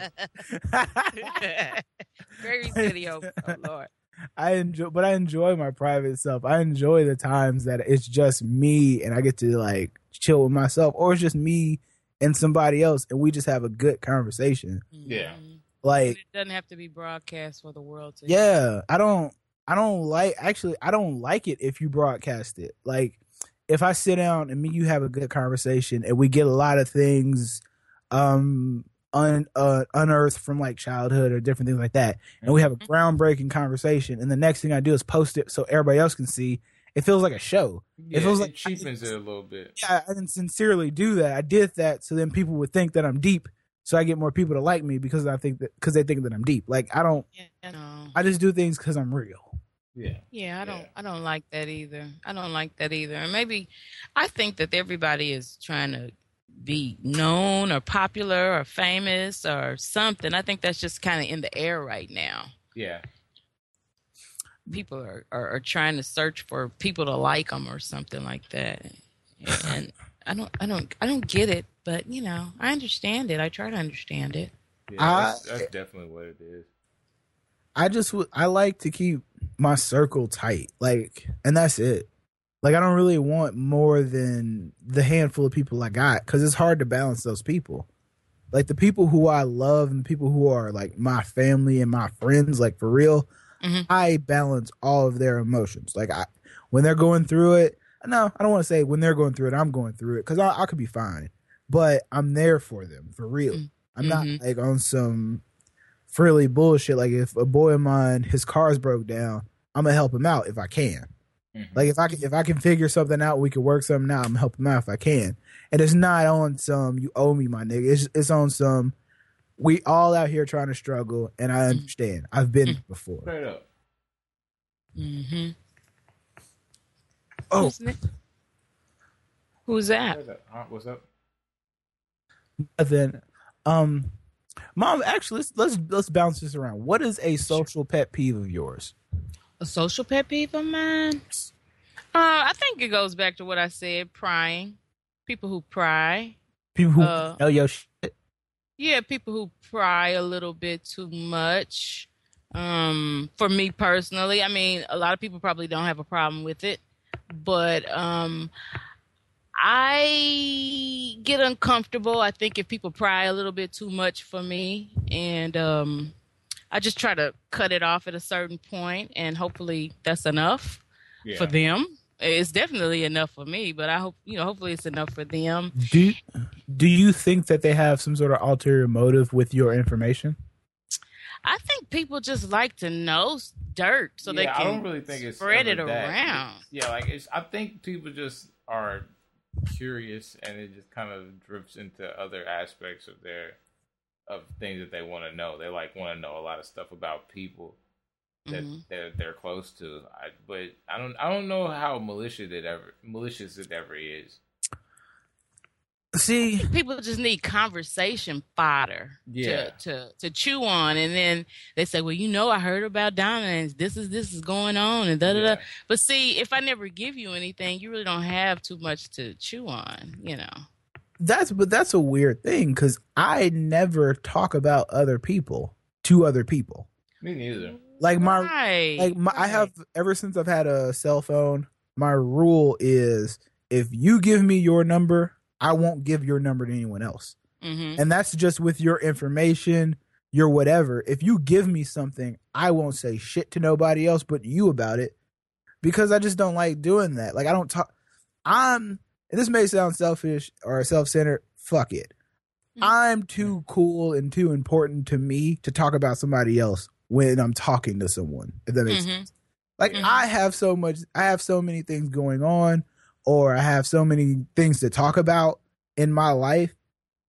very city hope. Oh, Lord. I enjoy, but I enjoy my private self. I enjoy the times that it's just me and I get to like chill with myself, or it's just me and somebody else, and we just have a good conversation. Yeah. Mhm. Like, it doesn't have to be broadcast for the world to yeah, I don't, I don't like. Actually, I don't like it if you broadcast it. Like, if I sit down and me you have a good conversation and we get a lot of things, um, un uh, unearthed from like childhood or different things like that, and we have a groundbreaking conversation, and the next thing I do is post it so everybody else can see. It feels like a show. Yeah, feels it like- cheapens it a little bit. Yeah, I didn't sincerely do that. I did that so then people would think that I'm deep, so I get more people to like me because I think that because they think that I'm deep. Like I don't. Yeah, no. I just do things because I'm real. Yeah. Yeah, I don't Yeah. I don't like that either. I don't like that either. And maybe I think that everybody is trying to be known or popular or famous or something. I think that's just kind of in the air right now. Yeah. People are, are, are trying to search for people to like them or something like that. And I don't I don't I don't get it, but you know, I understand it. I try to understand it. Yeah, that's, that's definitely what it is. I just would I like to keep my circle tight, like, and that's it. Like I don't really want more than the handful of people I got because it's hard to balance those people. Like the people who I love and the people who are like my family and my friends, like for real, Mhm. I balance all of their emotions. Like I, when they're going through it, no, I don't want to say when they're going through it, I'm going through it because I, I could be fine, but I'm there for them for real. Mm. I'm not Mhm. like on some frilly bullshit. Like if a boy of mine, his car's broke down, I'm gonna help him out if I can. Mhm. Like if I can, if I can figure something out, we can work something out. I'm gonna help him out if I can. And it's not on some you owe me, my nigga. It's it's on some we all out here trying to struggle, and I understand. I've been there before. Straight up. Mm-hmm. Oh, Who's, that? Straight up. Huh? What's up? then, um, mom, actually, let's let's let's bounce this around. What is a social pet peeve of yours? A social pet peeve of mine? Uh, I think it goes back to what I said, prying. People who pry. People who Uh, know your shit. Yeah, people who pry a little bit too much. Um, for me personally, I mean, a lot of people probably don't have a problem with it, but um, I get uncomfortable. I think if people pry a little bit too much for me, and um, I just try to cut it off at a certain point, and hopefully that's enough Yeah. for them. It's definitely enough for me, but I hope you know. Hopefully, it's enough for them. Do do you think that they have some sort of ulterior motive with your information? I think people just like to know dirt so they can I don't really think it's spread ever it that. around. Yeah, like it's. I think people just are curious, and it just kind of drifts into other aspects of their of things that they want to know. They like want to know a lot of stuff about people that Mhm. they're they're close to. I, but I don't. I don't know how malicious it ever malicious it ever is. See, People just need conversation fodder Yeah. to, to to chew on, and then they say, "Well, you know, I heard about Donna, and this is this is going on, and da da Yeah. da." But see, if I never give you anything, you really don't have too much to chew on, you know. that's but that's a weird thing because I never talk about other people to other people. Me neither. Like my right, like my, I have ever since I've had a cell phone. My rule is if you give me your number, I won't give your number to anyone else, Mhm. and that's just with your information, your whatever. If you give me something, I won't say shit to nobody else but you about it because I just don't like doing that. Like I don't talk. I'm. And this may sound selfish or self-centered. Fuck it. Mhm. I'm too cool and too important to me to talk about somebody else when I'm talking to someone. If that makes Mhm. sense. Like Mhm. I have so much I have so many things going on or I have so many things to talk about in my life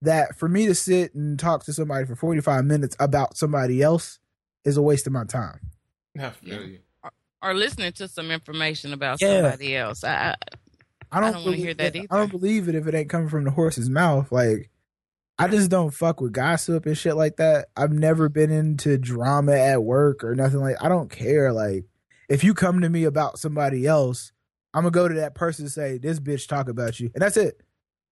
that for me to sit and talk to somebody for 45 minutes about somebody else is a waste of my time. I feel you. or listening to some information about Yeah. somebody else. I, I, I don't, I don't wanna hear that it- either. I don't believe it if it ain't coming from the horse's mouth. Like I just don't fuck with gossip and shit like that. I've never been into drama at work or nothing like I don't care. Like if you come to me about somebody else, I'm gonna go to that person and say, This bitch talk about you. And that's it.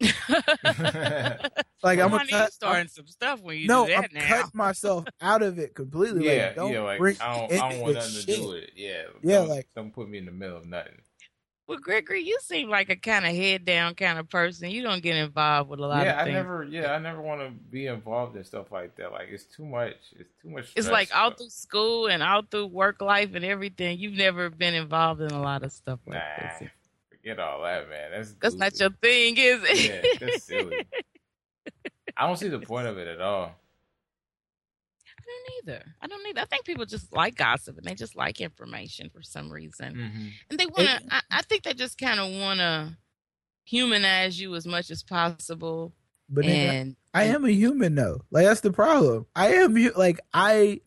Like I'm gonna you cut, starting some stuff when you no, do I'm that now. cut myself out of it completely. yeah, like, don't yeah. Like bring I don't, I don't want this nothing to do with it. Yeah, Yeah, don't, like- don't put me in the middle of nothing. Well, Gregory, you seem like a kind of head down kind of person. You don't get involved with a lot Yeah, of I never. Yeah, I never want to be involved in stuff like that. Like it's too much. It's too much. it's like all through school and all through work life and everything. You've never been involved in a lot of stuff like Nah, this. forget all that, man. That's That's not your thing, is it? Yeah, that's silly. I don't see the point of it at all. I don't either. I don't either. I think people just like gossip and they just like information for some reason. Mm-hmm. And they want to, I, I think they just kind of want to humanize you as much as possible. But then and I am a human though. Like that's the problem. I am like I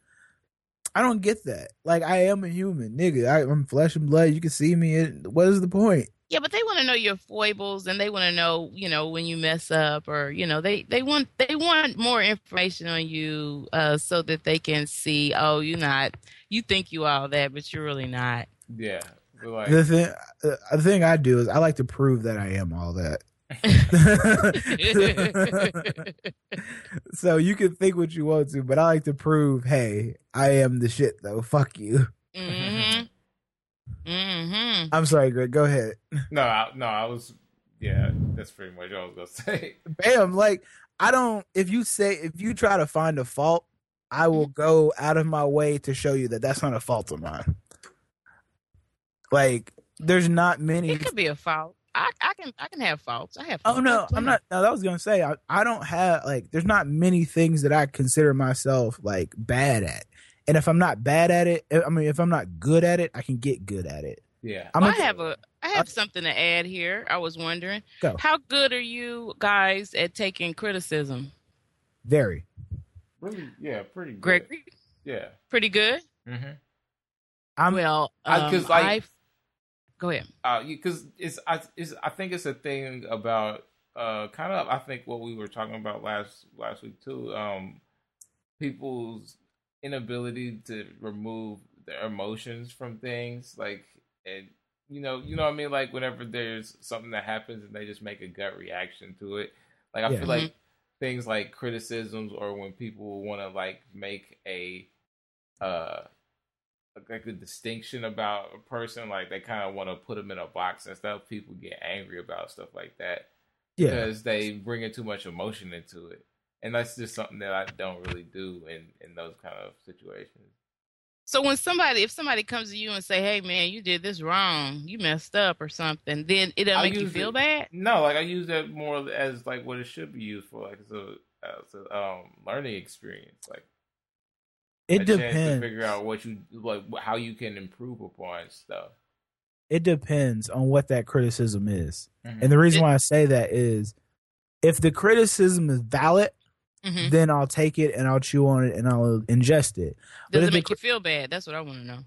I don't get that. Like I am a human, nigga. I, I'm flesh and blood. You can see me. What is the point? Yeah, but they want to know your foibles and they want to know, you know, when you mess up or, you know, they they want they want more information on you uh so that they can see, oh, you're not you think you all that, but you're really not. Yeah. Like, The thing, uh, the thing I do is I like to prove that I am all that. so you can think what you want to, but I like to prove, hey, I am the shit though. Fuck you. mhm. Mhm. I'm sorry, Greg. Go ahead. no, I, no, I was. Yeah, that's pretty much all I was gonna say. Bam. Like I don't. If you say if you try to find a fault, I will go out of my way to show you that that's not a fault of mine. Like there's not many. It could be a fault. I, I can I can have faults. I have Oh no, I'm not. No, that was gonna say I, I don't have like. There's not many things that I consider myself like bad at, and if I'm not bad at it, I mean, if I'm not good at it, I can get good at it. Yeah, I'm Well, a- I have a I have something to add here. I was wondering Go. how good are you guys at taking criticism? Very. really, yeah, pretty good. Gregory, Yeah. pretty good. Mm-hmm. I'm. well, I- um, 'cause, like- I've- go ahead. Uh, because it's I it's I think it's a thing about uh kind of I think what we were talking about last last week too. Um, people's inability to remove their emotions from things like and you know you know what I mean like whenever there's something that happens and they just make a gut reaction to it. Like I Yeah. feel like things like criticisms or when people want to like make a uh like a distinction about a person like they kind of want to put them in a box and stuff people get angry about stuff like that Yeah. because they bring in too much emotion into it and that's just something that i don't really do in in those kind of situations So when somebody, if somebody comes to you and say, "Hey, man, you did this wrong, you messed up or something," then it doesn't make you feel it- bad. no like i use that more as like what it should be used for like as a as a um learning experience like It a chance to depends. figure out what you like how you can improve upon stuff It depends on what that criticism is, Mhm. and the reason It- why I say that is, if the criticism is valid, hmm then I'll take it and I'll chew on it and I'll ingest it. But Does if it the make you feel bad? That's what I want to know.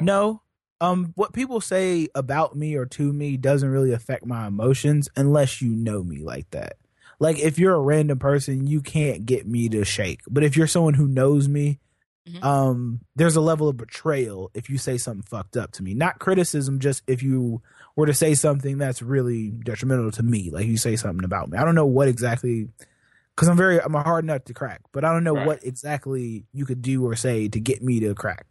No. Um, what people say about me or to me doesn't really affect my emotions unless you know me like that. Like if you're a random person, you can't get me to shake. But if you're someone who knows me, Mhm. um, there's a level of betrayal if you say something fucked up to me. Not criticism, just if you were to say something that's really detrimental to me, like you say something about me. I don't know what exactly because I'm very I'm a hard nut to crack, but I don't know Right. what exactly you could do or say to get me to crack.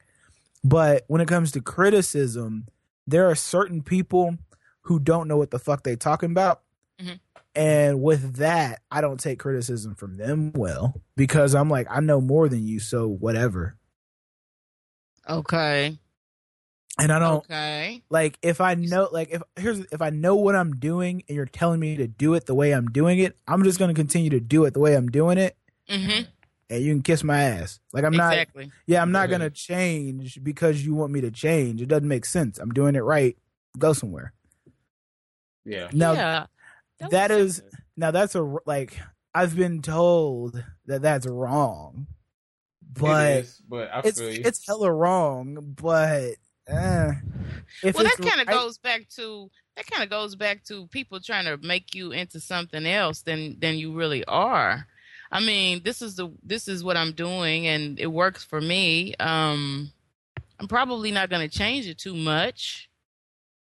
But when it comes to criticism, there are certain people who don't know what the fuck they talking about. Mhm. And with that, I don't take criticism from them well because I'm like, I know more than you, so whatever. Okay. And I don't Okay. like if I know like if here's if I know what I'm doing and you're telling me to do it the way I'm doing it, I'm just gonna continue to do it the way I'm doing it, Mm-hmm. and you can kiss my ass. Like I'm not exactly. Yeah, I'm not Yeah. gonna change because you want me to change. It doesn't make sense. I'm doing it right. Go somewhere. yeah Now, yeah. that was- is now that's a like I've been told that that's wrong, but it is, but I it's feel you. it's hella wrong. But if well, that kind of right- goes back to that kind of goes back to people trying to make you into something else than than you really are. I mean, this is the this is what I'm doing, and it works for me. Um, I'm probably not going to change it too much.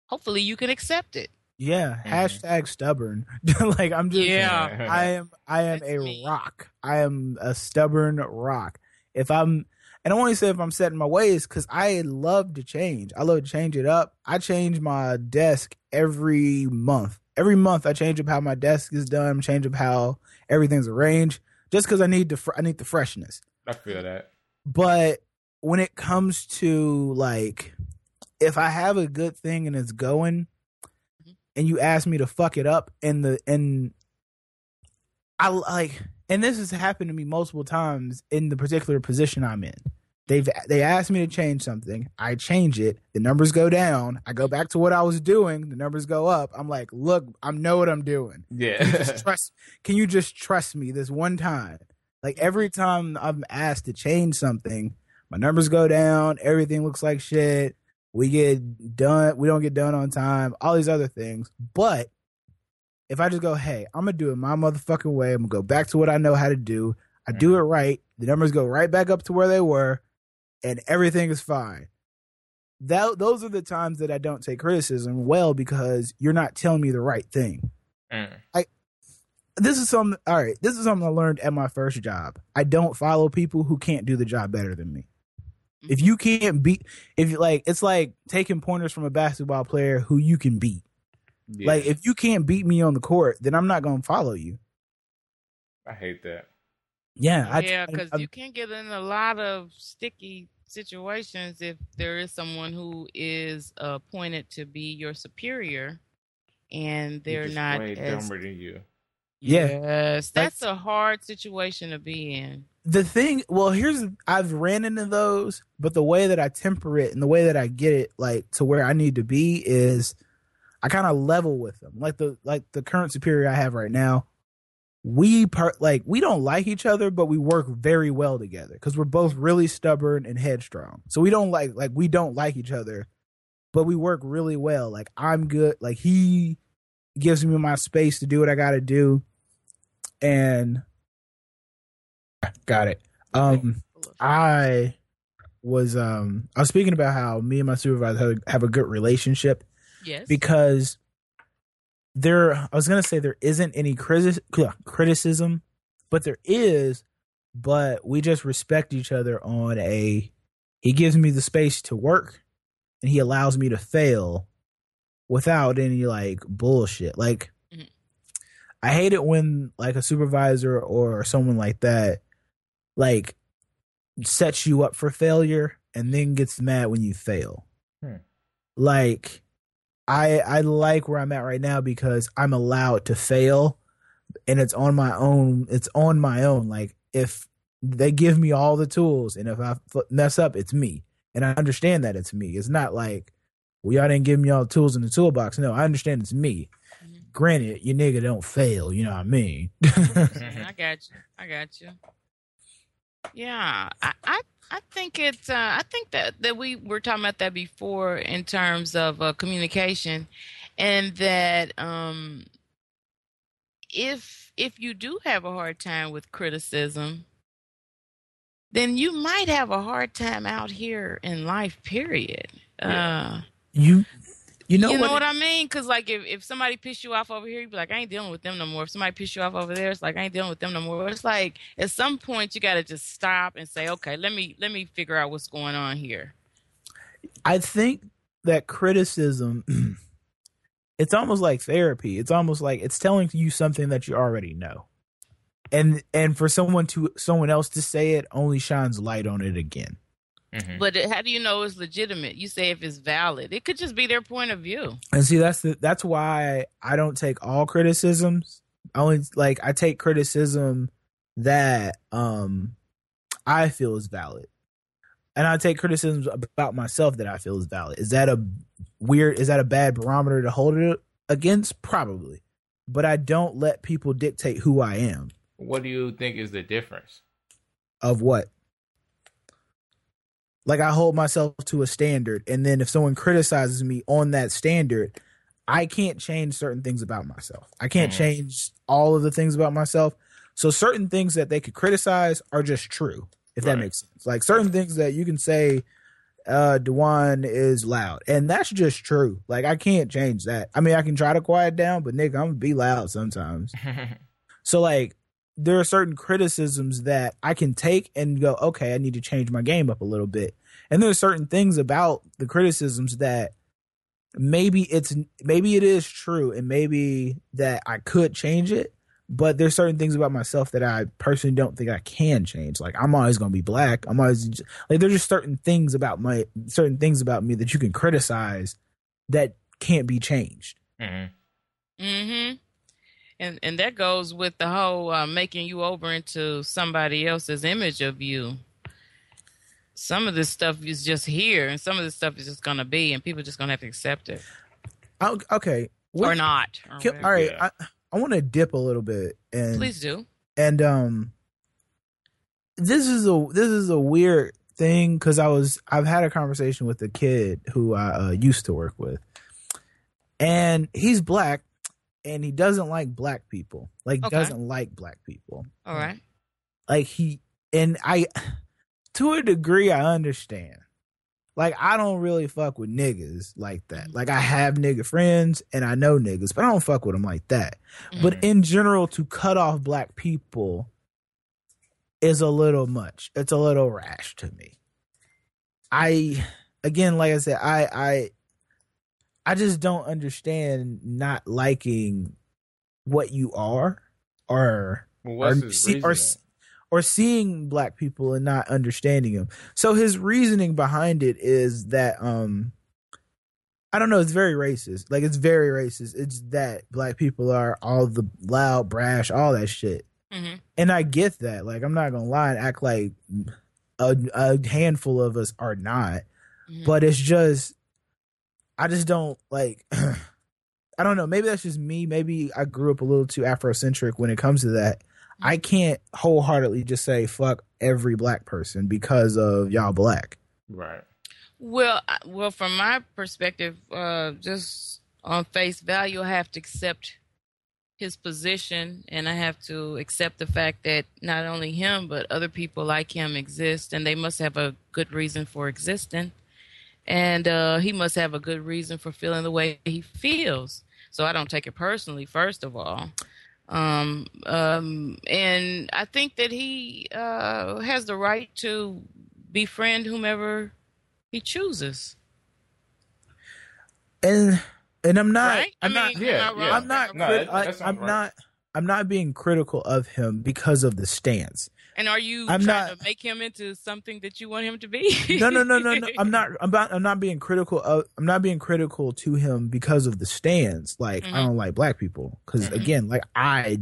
Hopefully, you can accept it. Yeah, Mhm. hashtag stubborn. like I'm just Yeah. I am I am That's a me. rock. I am a stubborn rock. If I'm and I want to say if I'm setting my ways because I love to change. I love to change it up. I change my desk every month. Every month I change up how my desk is done, change up how everything's arranged, just because I need the fr- I need the freshness. I feel that. But when it comes to like, if I have a good thing and it's going, Mhm. and you ask me to fuck it up, and the and I like, and this has happened to me multiple times in the particular position I'm in. They've they asked me to change something. I change it. The numbers go down. I go back to what I was doing. The numbers go up. I'm like, look, I know what I'm doing. Can you Yeah. just trust can you just trust me this one time like every time i'm asked to change something my numbers go down everything looks like shit We get done. We don't get done on time. All these other things. But if I just go, hey, I'm gonna do it my motherfucking way. I'm gonna go back to what I know how to do. I do it right. The numbers go right back up to where they were, and everything is fine. That those are the times that I don't take criticism well because you're not telling me the right thing. Mm. This is something. All right, this is something I learned at my first job. I don't follow people who can't do the job better than me. If you can't beat, if you like, it's like taking pointers from a basketball player who you can beat. Yeah, Like if you can't beat me on the court, then I'm not gonna follow you. I hate that. Yeah, I, yeah, because you can get in a lot of sticky situations if there is someone who is uh, appointed to be your superior, and they're not way as dumber than you. Yeah. Yes, that's a hard situation to be in. the thing. Well, here's I've ran into those, but the way that I temper it and the way that I get it like to where I need to be is I kind of level with them. Like the like the current superior I have right now, we part like we don't like each other, but we work very well together because we're both really stubborn and headstrong. So we don't like like we don't like each other, but we work really well. Like I'm good. Like he gives me my space to do what I got to do, and got it. Um, I was um I was speaking about how me and my supervisor have a, have a good relationship yes, because there I was gonna say there isn't any criti- criticism, but there is, but we just respect each other on a. He gives me the space to work, and he allows me to fail, without any like bullshit. Like, Mhm. I hate it when like a supervisor or someone like that, like, sets you up for failure and then gets mad when you fail. Hmm. Like, I I like where I'm at right now because I'm allowed to fail and it's on my own it's on my own. Like if they give me all the tools and if I mess up it's me. And I understand that it's me. It's not like well y'all didn't give me all the tools in the toolbox. No I understand it's me. Mhm. granted your nigga don't fail you know what I mean? I got you. I got you. Yeah, I, I, I think it's. Uh, I think that that we were talking about that before in terms of uh, communication, and that um, if if you do have a hard time with criticism, then you might have a hard time out here in life. Period. Uh, you you know you know what, what I mean? Because like if, if somebody piss you off over here, you'd be like, I ain't dealing with them no more. If somebody piss you off over there, it's like I ain't dealing with them no more. It's like at some point you got to just stop and say, okay, let me let me figure out what's going on here. I think that criticism it's almost like therapy. It's almost like it's telling you something that you already know. And and for someone to someone else to say it only shines light on it again. Mhm. But how do you know it's legitimate? You say if it's valid. It could just be their point of view. And see that's the that's why I don't take all criticisms. I only like I take criticism that um I feel is valid. And I take criticisms about myself that I feel is valid. Is that a weird is that a bad barometer to hold it against? Probably. But I don't let people dictate who I am. What do you think is the difference? Of what? Like I hold myself to a standard and then if someone criticizes me on that standard, I can't change certain things about myself. I can't Mhm. change all of the things about myself. So certain things that they could criticize are just true, if that makes sense. Like certain things that you can say, uh, Dewan is loud, and that's just true. Like I can't change that. I mean, I can try to quiet down, but nigga, I'm gonna be loud sometimes. So like there are certain criticisms that I can take and go, okay, I need to change my game up a little bit. And there are certain things about the criticisms that maybe it's maybe it is true and maybe that I could change it, but there's certain things about myself that I personally don't think I can change. Like I'm always going to be black. I'm always like there's just certain things about my certain things about me that you can criticize that can't be changed. Mhm. Mm-hmm. And and that goes with the whole uh, making you over into somebody else's image of you. Some of this stuff is just here, and some of this stuff is just gonna be, and people are just gonna have to accept it I, okay. what- or not. or Can- all right, Yeah. I, I want to dip a little bit, and Please do. and um, this is a this is a weird thing because I was I've had a conversation with a kid who I uh, used to work with, and he's black, and he doesn't like black people. Like Okay. doesn't like black people. All right. Like he and I, to a degree, I understand. Like I don't really fuck with niggas like that. Like I have nigga friends and I know niggas, but I don't fuck with them like that. But Mhm. in general, to cut off black people is a little much. It's a little rash to me. I again, like I said, I I I just don't understand not liking what you are or Well, or, see- or or seeing black people and not understanding them. So his reasoning behind it is that um I don't know, it's very racist. Like it's very racist. It's that black people are all the loud, brash, all that shit. hmm And I get that. Like I'm not gonna lie and act like a, a handful of us are not. Mhm. But it's just I just don't like I don't know, maybe that's just me. Maybe I grew up a little too Afrocentric when it comes to that. I can't wholeheartedly just say fuck every black person because of y'all black. right. Well, well, from my perspective, uh, just on face value, I have to accept his position, and I have to accept the fact that not only him but other people like him exist, and they must have a good reason for existing, and uh, he must have a good reason for feeling the way he feels. So I don't take it personally, first of all. Um, um, and I think that he uh, has the right to befriend whomever he chooses. And and I'm not right? I'm I not mean, Yeah, am I yeah. wrong? I'm not No, crit- I, I'm right. not I'm not being critical of him because of the stance. And are you I'm trying not- to make him into something that you want him to be? No, no, no, no, no. I'm not. I'm not. I'm not being critical of. I'm not being critical to him because of the stands. Like I Mhm. don't like black people because Mhm. again, like I,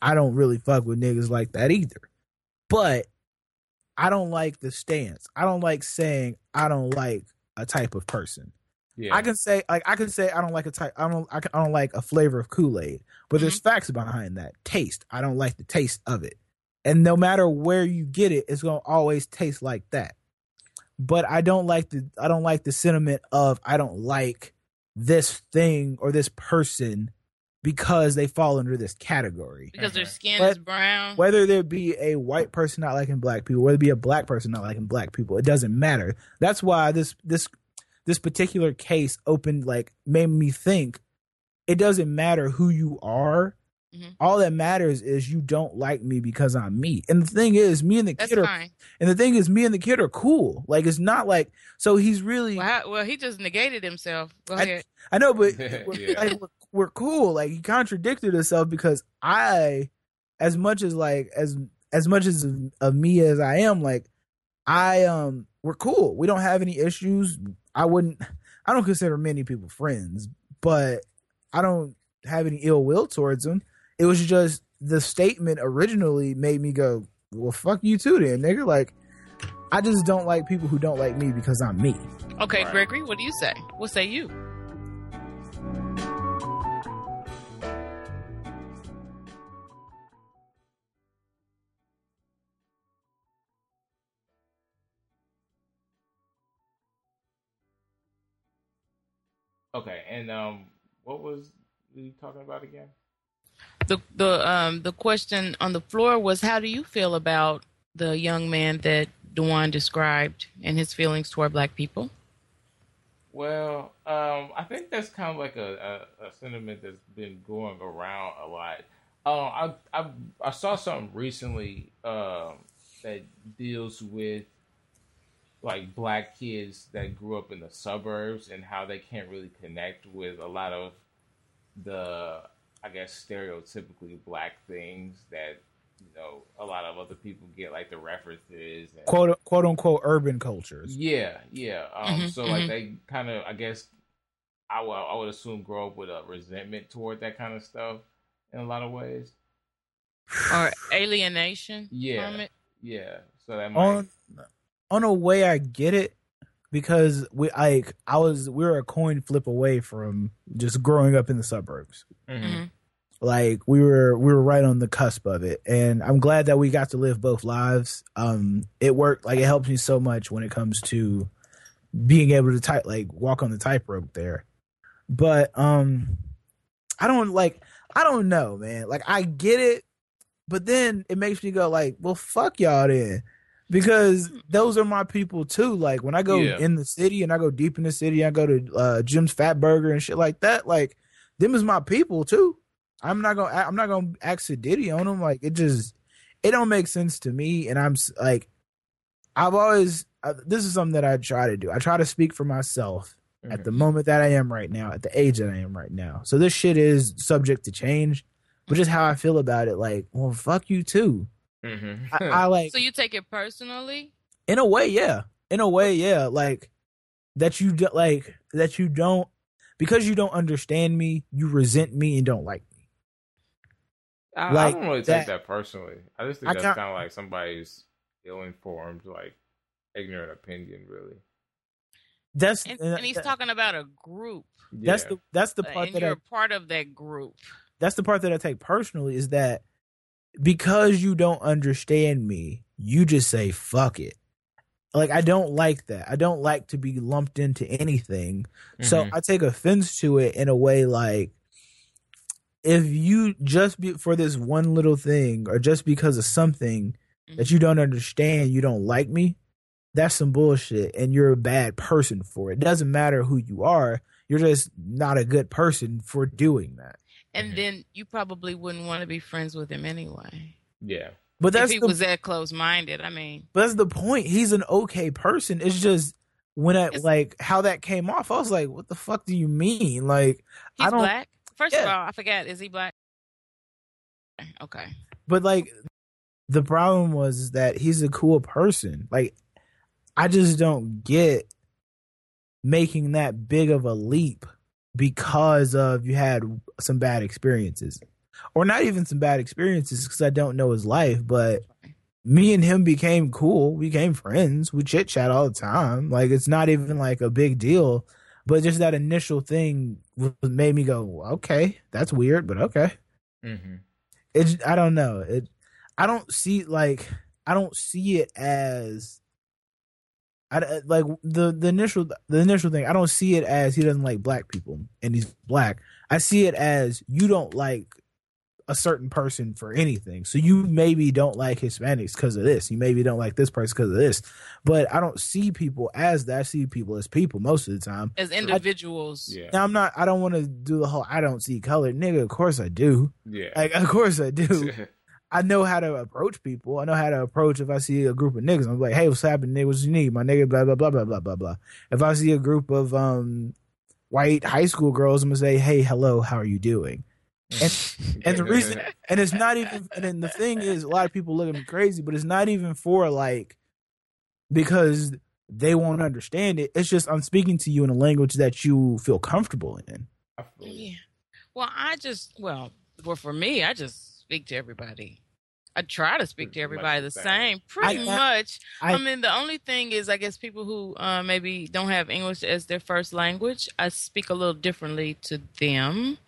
I don't really fuck with niggas like that either. But I don't like the stance. I don't like saying I don't like a type of person. Yeah. I can say like I can say I don't like a type. I don't. I, can, I don't like a flavor of Kool Aid. But there's facts behind that. Taste. I don't like the taste of it. And no matter where you get it, it's gonna always taste like that. But I don't like the. I don't like the sentiment of I don't like this thing or this person because they fall under this category. because their mm-hmm. skin But- is brown. Whether there be a white person not liking black people, whether it be a black person not liking black people, it doesn't matter. That's why this this this particular case opened like made me think it doesn't matter who you are. Mhm. All that matters is you don't like me because I'm me. And the thing is, me and the That's kid are fine. and the thing is me and the kid are cool. Like it's not like so he's really Well, how, well, he just negated himself. Go I- ahead. I know, but Yeah. we're, like, we're, we're cool. Like he contradicted himself because I, as much as like as as much as of, of me as I am, like I um we're cool. We don't have any issues. I wouldn't. I don't consider many people friends, but I don't have any ill will towards them. It was just the statement originally made me go, "Well, fuck you too, then, nigga." Like I just don't like people who don't like me because I'm me. Okay, Right. Gregory, what do you say? What say you? Okay, and um, what was you talking about again? The the um the question on the floor was how do you feel about the young man that Dewan described and his feelings toward black people? Well, um, I think that's kind of like a, a, a sentiment that's been going around a lot. Um, I, I I saw something recently um, that deals with like black kids that grew up in the suburbs and how they can't really connect with a lot of the I guess stereotypically black things that you know a lot of other people get like the references and Quote quote unquote urban cultures. yeah, yeah. Um, Mhm, so like mhm. they kind of, I guess, I would, I would assume grow up with a resentment toward that kind of stuff in a lot of ways. Or alienation Yeah. from it? Yeah. So that might. on on a way I get it because we like I was we were a coin flip away from just growing up in the suburbs. Mhm. Mhm. like we were we were right on the cusp of it and i'm glad that we got to live both lives um it worked like it helps me so much when it comes to being able to type like walk on the tightrope there but um i don't like i don't know man like i get it but then it makes me go like well fuck y'all then because those are my people too like when i go Yeah. in the city and i go deep in the city i go to uh jim's fat burger and shit like that like them is my people too I'm not gonna I'm not gonna act Diddy on them. Like it just it don't make sense to me. And I'm like I've always uh, this is something that I try to do. I try to speak for myself at the moment that I am right now, at the age that I am right now. So this shit is subject to change, but just how I feel about it. Like, well, fuck you too. Mhm. I, I like So you take it personally? in a way, yeah. In a way, yeah. Like that you do, like that you don't because you don't understand me, you resent me and don't like me. I, Like I don't really that- take that personally. I just think I that's kind of like somebody's ill-informed, like ignorant opinion, really. That's And, and he's talking about a group, that's Yeah. the that's the uh, part and that you're I a part of that group. that's the part that I take personally is that because you don't understand me, you just say fuck it. Like I don't like that. I don't like to be lumped into anything. So Mhm. I take offense to it in a way like if you just be for this one little thing or just because of something that you don't understand, you don't like me, that's some bullshit and you're a bad person for it. It doesn't matter who you are, you're just not a good person for doing that. And Mhm. then you probably wouldn't want to be friends with him anyway. yeah. But that's if he the was that close minded, I mean, But that's the point. He's an okay person. It's just when I It's- like how that came off, I was like, "What the fuck do you mean?" Like, I he's don't. black. First of all, I forgot. Is he black? Okay. But like, the problem was that he's a cool person. Like, I just don't get making that big of a leap because of you had some bad experiences, or not even some bad experiences because I don't know his life, but. me and him became cool. We became friends. We chit chat all the time. Like it's not even like a big deal. But just that initial thing made me go, okay, that's weird, but okay. hmm It's I don't know. It I don't see like I don't see it as I like the the initial the initial thing. I don't see it as he doesn't like black people and he's black. I see it as you don't like a certain person for anything. So you maybe don't like Hispanics because of this. You maybe don't like this person because of this. But I don't see people as that. I see people as people most of the time. As individuals, Yeah. Now I'm not. I don't want to do the whole. I don't see color, nigga. Of course I do. Yeah. Like of course I do. I know how to approach people. I know how to approach if I see a group of niggas. I'm like, hey, what's happening, nigga? What you need? My nigga, blah blah blah blah blah blah blah. If I see a group of um white high school girls, I'm gonna say, hey, hello, how are you doing? And the reason, and it's not even, and then the thing is, a lot of people look at me crazy, but it's not even for like because they won't understand it. It's just I'm speaking to you in a language that you feel comfortable in. I feel you. Yeah. Well, I just well, well for me, I just speak to everybody. I try to speak to everybody the same. Pretty I- much. I, I- mean, the only thing is, I guess people who uh, maybe don't have English as their first language, I speak a little differently to them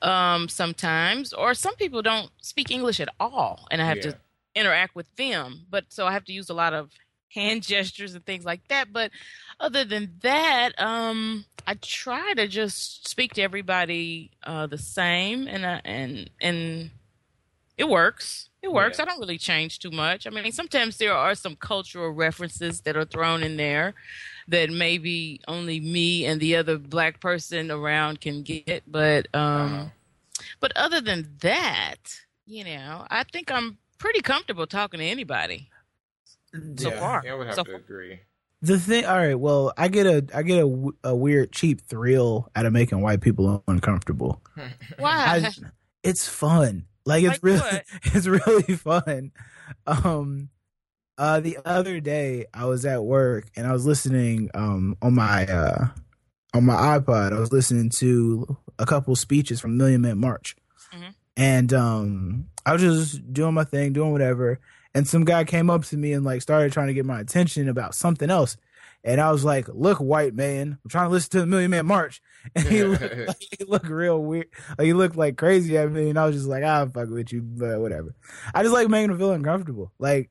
um, sometimes. Or some people don't speak English at all, and I have Yeah. to interact with them. But so I have to use a lot of hand gestures and things like that. But other than that, um, I try to just speak to everybody uh, the same, and uh, and and it works. It works. Yeah. I don't really change too much. I mean, sometimes there are some cultural references that are thrown in there that maybe only me and the other black person around can get, but um, Uh-huh. but other than that, you know, I think I'm pretty comfortable talking to anybody. So yeah. far. Yeah, I would have So to far. agree. The thing, all right. Well, I get a, I get a, a weird, cheap thrill out of making white people uncomfortable. Why? I, it's fun. Like it's Like really, what? it's really fun. Um, uh, the other day I was at work and I was listening, um, on my, uh, on my iPod. I was listening to a couple speeches from Million Man March, Mhm. and um, I was just doing my thing, doing whatever. And some guy came up to me and like started trying to get my attention about something else. And I was like, "Look, white man, I'm trying to listen to the Million Man March," and he looked, like, he looked real weird. Like, he looked like crazy at me, and I was just like, "I'm fucking with you," but whatever. I just like making him feel uncomfortable. Like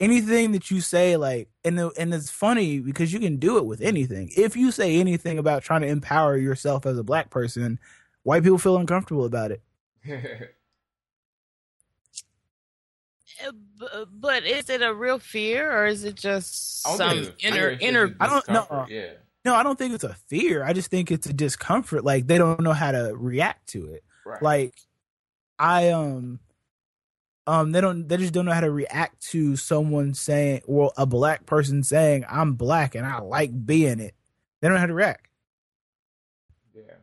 anything that you say, like, and the, and it's funny because you can do it with anything. If you say anything about trying to empower yourself as a black person, white people feel uncomfortable about it. Uh, But is it a real fear or is it just some inner inner? I don't know. Yeah. No, I don't think it's a fear. I just think it's a discomfort. Like they don't know how to react to it. Right. Like I um um they don't they just don't know how to react to someone saying well a black person saying I'm black and I like being it. They don't know how to react. yeah.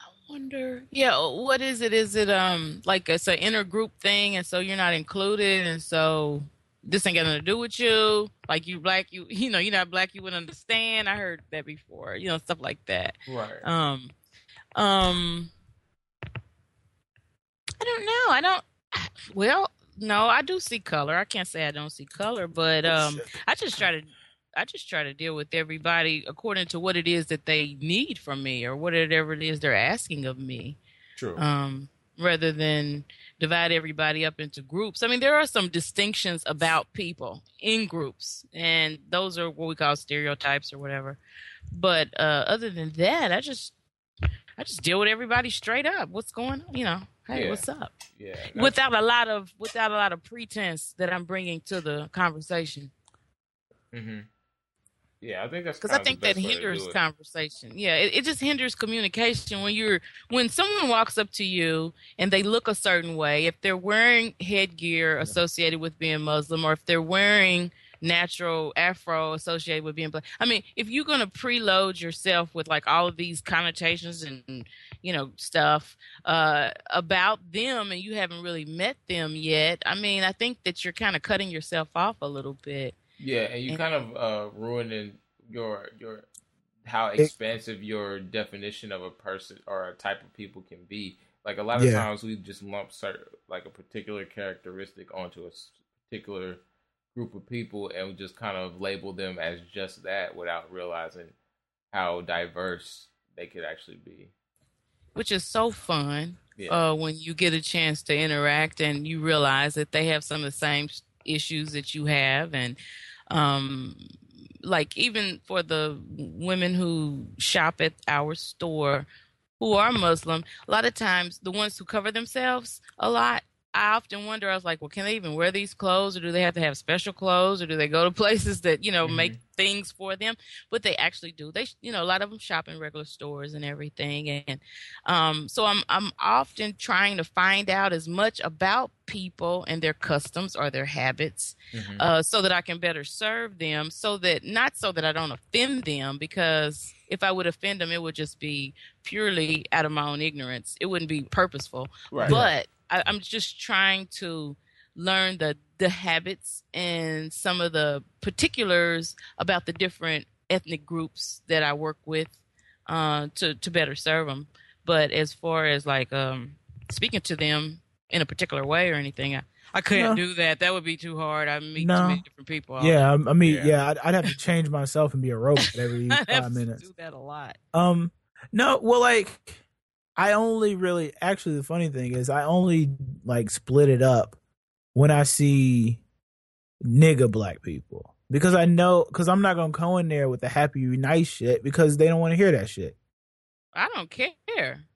I wonder. Yeah, what is it? Is it um like it's an inner group thing, and so you're not included, and so this ain't got nothing to do with you. Like you black, you you know you're not black, you wouldn't understand. I heard that before. You know stuff like that. Right. Um, um, I don't know. I don't. Well, no, I do see color. I can't say I don't see color, but um, I just try to. I just try to deal with everybody according to what it is that they need from me or whatever it is they're asking of me, True. um, rather than divide everybody up into groups. I mean, there are some distinctions about people in groups, and those are what we call stereotypes or whatever. But uh, other than that, I just I just deal with everybody straight up. What's going on? You know, hey, Yeah. what's up? yeah. that's- Without a lot of without a lot of pretense that I'm bringing to the conversation. Mhm. Yeah, I think that's because I think that hinders conversation. Yeah, it, it just hinders communication when you're when someone walks up to you and they look a certain way. If they're wearing headgear associated with being Muslim, or if they're wearing natural afro associated with being black. I mean, if you're gonna preload yourself with like all of these connotations and you know stuff uh, about them, and you haven't really met them yet, I mean, I think that you're kind of cutting yourself off a little bit. Yeah, and you And- kind of uh, ruining your your how It- expansive your definition of a person or a type of people can be. Like a lot of Yeah. times, we just lump certain like a particular characteristic onto a particular group of people, and we just kind of label them as just that without realizing how diverse they could actually be. which is so fun Yeah. uh, when you get a chance to interact and you realize that they have some of the same issues that you have and um, like even for the women who shop at our store who are muslim a lot of times the ones who cover themselves a lot I often wonder. I was like, well, can they even wear these clothes, or do they have to have special clothes, or do they go to places that you know Mhm. make things for them? But they actually do. They, you know, a lot of them shop in regular stores and everything, and um, so I'm I'm often trying to find out as much about people and their customs or their habits, Mhm. uh, so that I can better serve them. So that not so that I don't offend them, because if I would offend them, it would just be purely out of my own ignorance. It wouldn't be purposeful. Right. But I, I'm just trying to learn the the habits and some of the particulars about the different ethnic groups that I work with uh, to to better serve them. But as far as like um, speaking to them in a particular way or anything, I, I couldn't No. do that. That would be too hard. I meet No. too many different people. all Yeah, I, I mean, Yeah. yeah, I'd, I'd have to change myself and be a robot every I'd have five to minutes. do that a lot. Um, no, well, like I only really actually the funny thing is I only like split it up when I see nigga black people because I know because I'm not gonna go in there with the happy nice shit because they don't want to hear that shit. I don't care.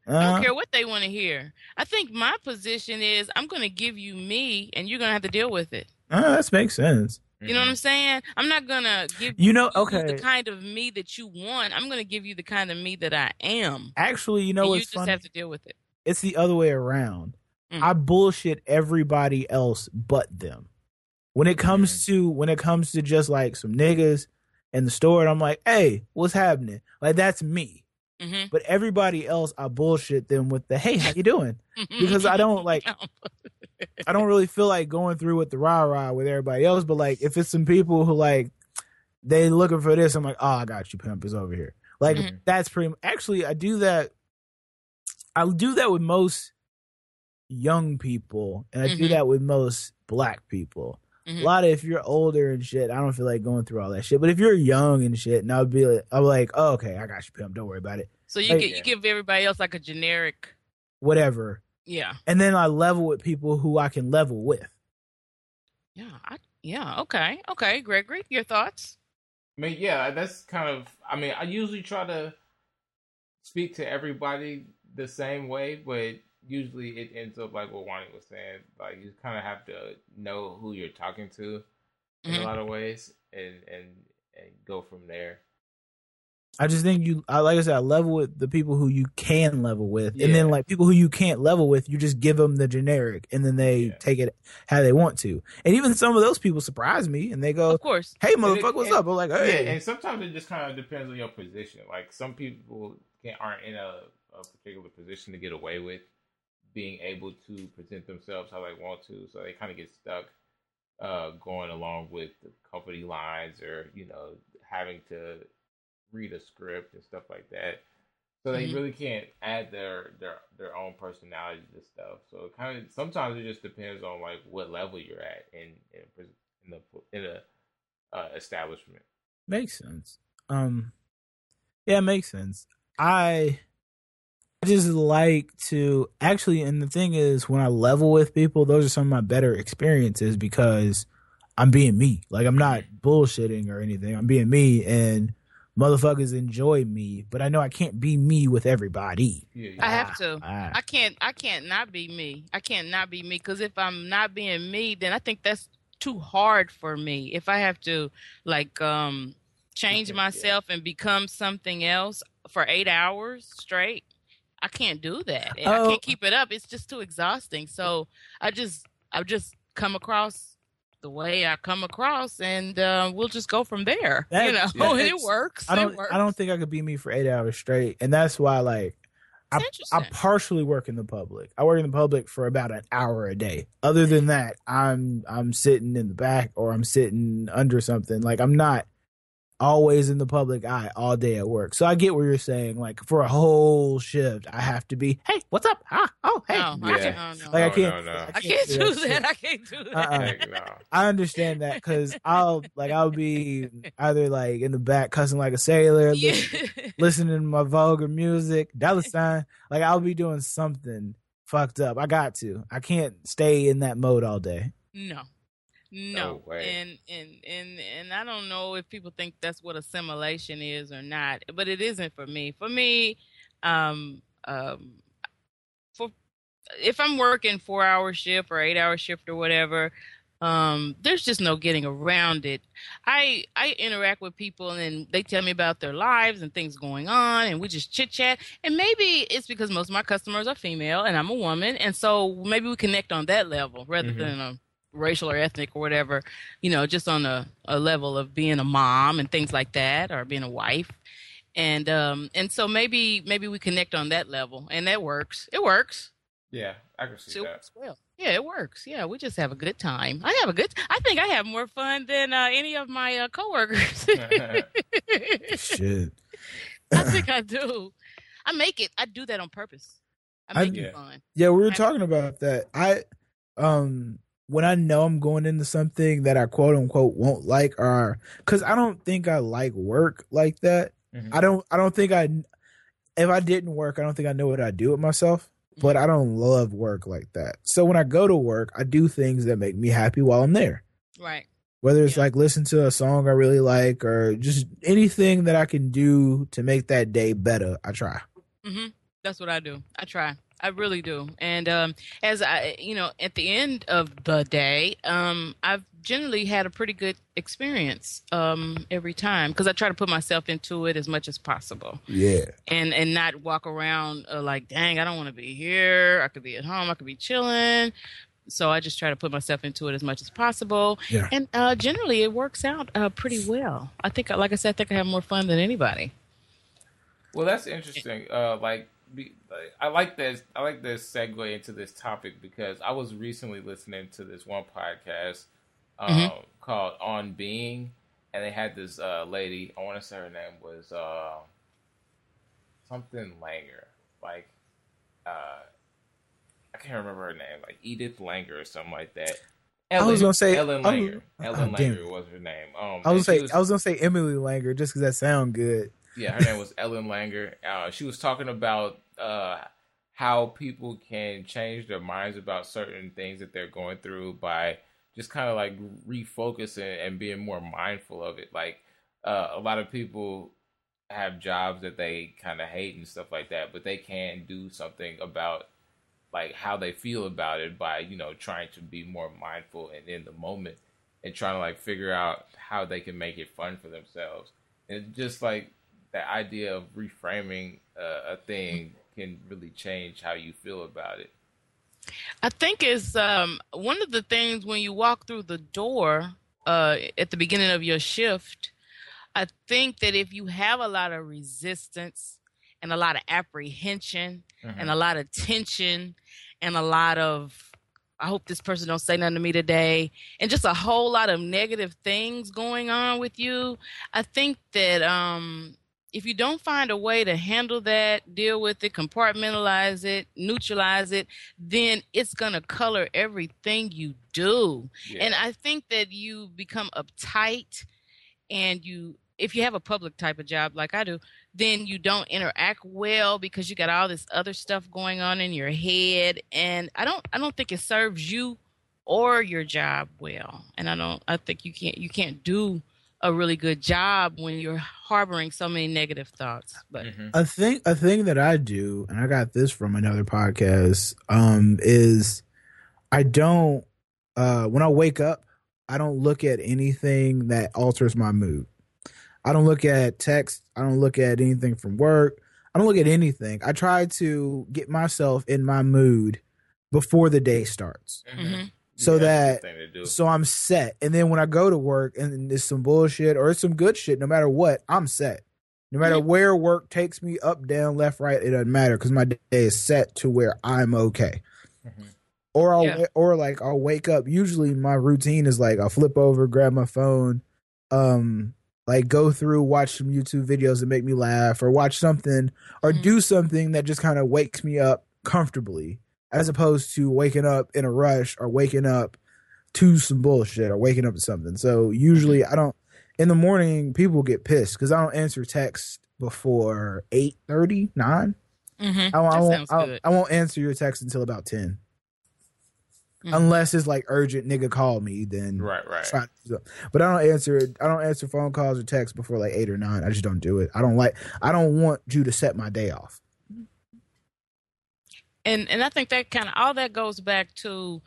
I Uh, don't care what they want to hear. I think my position is I'm going to give you me, and you're going to have to deal with it. uh, that makes sense. You know what I'm saying? I'm not to give You know, you okay. the kind of me that you want. I'm to give you the kind of me that I am. Actually, you know you just funny? have to deal with it. it's the other way around. Mm. I bullshit everybody else but them. When it comes to when it comes to just like some niggas in the store, and I'm like, hey, what's happening? Like that's me. Hmm But everybody else, I bullshit them with the hey, how you doing? Because I don't like I don't really feel like going through with the rah rah with everybody else. But like if it's some people who like they looking for this, I'm like, oh, I got you, pimp is over here. Like Mhm. that's pretty. Actually, I do that. I do that with most young people, and I do Mhm. that with most black people. Mhm. A lot of if you're older and shit, I don't feel like going through all that shit. But if you're young and shit, and I'll be like, I'm like, oh, okay, I got you, pimp. Don't worry about it. So you Like- get, you give everybody else like a generic. Whatever. Yeah. And then I level with people who I can level with. Yeah. I, yeah. Okay. Okay. Gregory, your thoughts? I mean, yeah, that's kind of. I mean, I usually try to speak to everybody the same way, but usually it ends up like what Wani was saying. Like you kind of have to know who you're talking to in Mhm. a lot of ways, and and and go from there. I just think you, I like I said, I level with the people who you can level with, and then like people who you can't level with, you just give them the generic, and then they Yeah. take it how they want to. And even some of those people surprise me, and they go, Of course. "Hey, motherfucker, what's and- up?" I'm like, "Hey." Yeah, and sometimes it just kind of depends on your position. Like some people can, aren't in a, a particular position to get away with being able to present themselves how they want to, so they kind of get stuck uh, going along with the company lines or you know having to read a script and stuff like that. So they Mhm. really can't add their their their own personality to stuff. So it kind of sometimes it just depends on like what level you're at in in, in the in a uh, establishment. Makes sense. Um, yeah, it makes sense. I I just like to actually, and the thing is, when I level with people, those are some of my better experiences because I'm being me. Like I'm not bullshitting or anything. I'm being me, and motherfuckers enjoy me. But I know I can't be me with everybody. Yeah, I have to. Ah, I can't. I can't not be me. I can't not be me because if I'm not being me, then I think that's too hard for me. If I have to like um change Yeah. myself and become something else for eight hours straight, I can't do that. And I Oh. can't keep it up. It's just too exhausting. So I just I just come across the way I come across, and uh, we'll just go from there. That- you know, yeah, it works. I don't. works. I don't think I could be me for eight hours straight, and that's why like. It's I partially work in the public. I work in the public for about an hour a day. Other than that, I'm I'm sitting in the back or I'm sitting under something. Like I'm not always in the public eye all day at work. So I get what you're saying. Like for a whole shift, I have to be, hey, what's up? Ah, oh, hey. no, Yeah. I can't, no, no. Like I No, can't. no, no. I can't do shit. that. I can't do that. Uh-uh. Heck no. I understand that because I'll like I'll be either like in the back cussing like a sailor, Yeah. listen- listening to my vulgar music, dollar sign. Like I'll be doing something fucked up. I got to. I can't stay in that mode all day. No. No. No way. And and and and I don't know if people think that's what assimilation is or not, but it isn't for me. For me, um um for if I'm working 4-hour shift or 8-hour shift or whatever, um there's just no getting around it. I I interact with people and they tell me about their lives and things going on and we just chit chat and maybe it's because most of my customers are female and I'm a woman and so maybe we connect on that level rather Mhm. than a racial or ethnic or whatever, you know, just on a, a level of being a mom and things like that or being a wife. And um and so maybe maybe we connect on that level and that works. It works. Yeah, I can see It that. works well. Yeah, it works. Yeah, we just have a good time. I have a good. I think I have more fun than uh, any of my uh, coworkers. Shit. I think I do. I make it. I do that on purpose. I I- make Yeah. fun. Yeah, we were I- talking about that. I um when I know I'm going into something that I quote unquote won't like or cuz I don't think I like work like that. Mhm. I don't I don't think I if I didn't work, I don't think I know what I'd do with myself. But I don't love work like that. So when I go to work, I do things that make me happy while I'm there. Right. Whether it's Yeah. like listen to a song I really like or just anything that I can do to make that day better, I try. hmm That's what I do. I try. I really do. And um, as I, you know, at the end of the day, um, I've generally had a pretty good experience um, every time because I try to put myself into it as much as possible, Yeah. and and not walk around uh, like, dang, I don't want to be here. I could be at home. I could be chilling. So I just try to put myself into it as much as possible, Yeah. and uh, generally it works out uh, pretty well. I think, like I said, I think I have more fun than anybody. Well, that's interesting. Uh, like, be, I like this. I like this segue into this topic because I was recently listening to this one podcast um, Mhm. called On Being, and they had this uh, lady. I want to say her name was uh, something Langer, like uh, I can't remember her name, like Edith Langer or something like that. Ellen, I was gonna say Ellen was- Langer. Ellen oh. Langer was her name. Um, I was say I was gonna say Emily Langer just because that sound good. Yeah, her name was Ellen Langer. Uh, she was talking about uh, how people can change their minds about certain things that they're going through by just kind of like refocusing and being more mindful of it. Like uh, a lot of people have jobs that they kind of hate and stuff like that, but they can do something about like how they feel about it by you know trying to be more mindful and in the moment and trying to like figure out how they can make it fun for themselves and just like the idea of reframing uh, a thing can really change how you feel about it I think it's um, one of the things when you walk through the door uh, at the beginning of your shift. I think that if you have a lot of resistance and a lot of apprehension and a lot of tension and a lot of I hope this person don't say nothing to me today and just a whole lot of negative things going on with you, I think that um if you don't find a way to handle that, deal with it, compartmentalize it, neutralize it, then it's going to color everything you do. yeah. And I think that you become uptight and you if you have a public type of job like I do, then you don't interact well because you got all this other stuff going on in your head and I don't I don't think it serves you or your job well. And I don't I think you can't you can't do a really good job when you're harboring so many negative thoughts. But Mhm. a thing a thing that I do, and I got this from another podcast, um, is I don't uh when I wake up, I don't look at anything that alters my mood. I don't look at text, I don't look at anything from work, I don't look at anything. I try to get myself in my mood before the day starts. Mhm. So Yeah, that the thing to do. so I'm set. And then when I go to work and it's some bullshit or it's some good shit, no matter what, I'm set. No matter where work takes me, up, down, left, right, it doesn't matter because my day is set to where I'm okay. Mhm. Or I'll Yeah. or like I'll wake up. Usually my routine is like I'll flip over, grab my phone, um, like go through, watch some YouTube videos that make me laugh, or watch something or Mhm. do something that just kind of wakes me up comfortably, as opposed to waking up in a rush or waking up to some bullshit or waking up to something. So usually I don't in the morning people get pissed because I don't answer texts before eight thirty nine. Mhm. I, I won't. sounds I, good. I won't answer your text until about 10 Mhm. unless it's like urgent. Nigga, call me. Then right right try- But I don't answer. I don't answer phone calls or texts before like eight or nine. I just don't do it. I don't like. I don't want you to set my day off. And and I think that kind of all that goes back to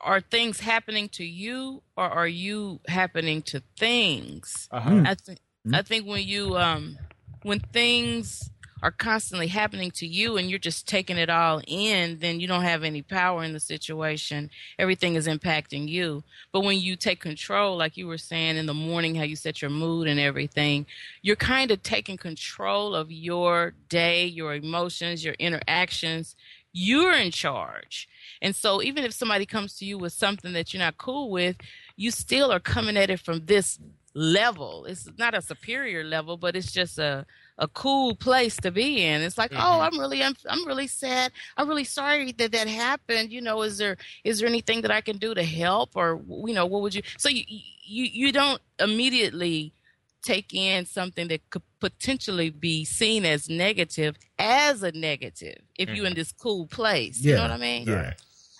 are things happening to you or are you happening to things? uh-huh. I think Mm. I think when you um when things are constantly happening to you and you're just taking it all in, then you don't have any power in the situation. Everything is impacting you. But when you take control, like you were saying in the morning, how you set your mood and everything, you're kind of taking control of your day, your emotions, your interactions. You're in charge. And so even if somebody comes to you with something that you're not cool with, you still are coming at it from this level. It's not a superior level, but it's just a a cool place to be in. It's like, oh, Mhm. I'm really, I'm, I'm really sad. I'm really sorry that that happened. You know, is there, is there anything that I can do to help, or you know, what would you? So you, you, you don't immediately take in something that could potentially be seen as negative as a negative if you're in this cool place. You know what I mean? Yeah.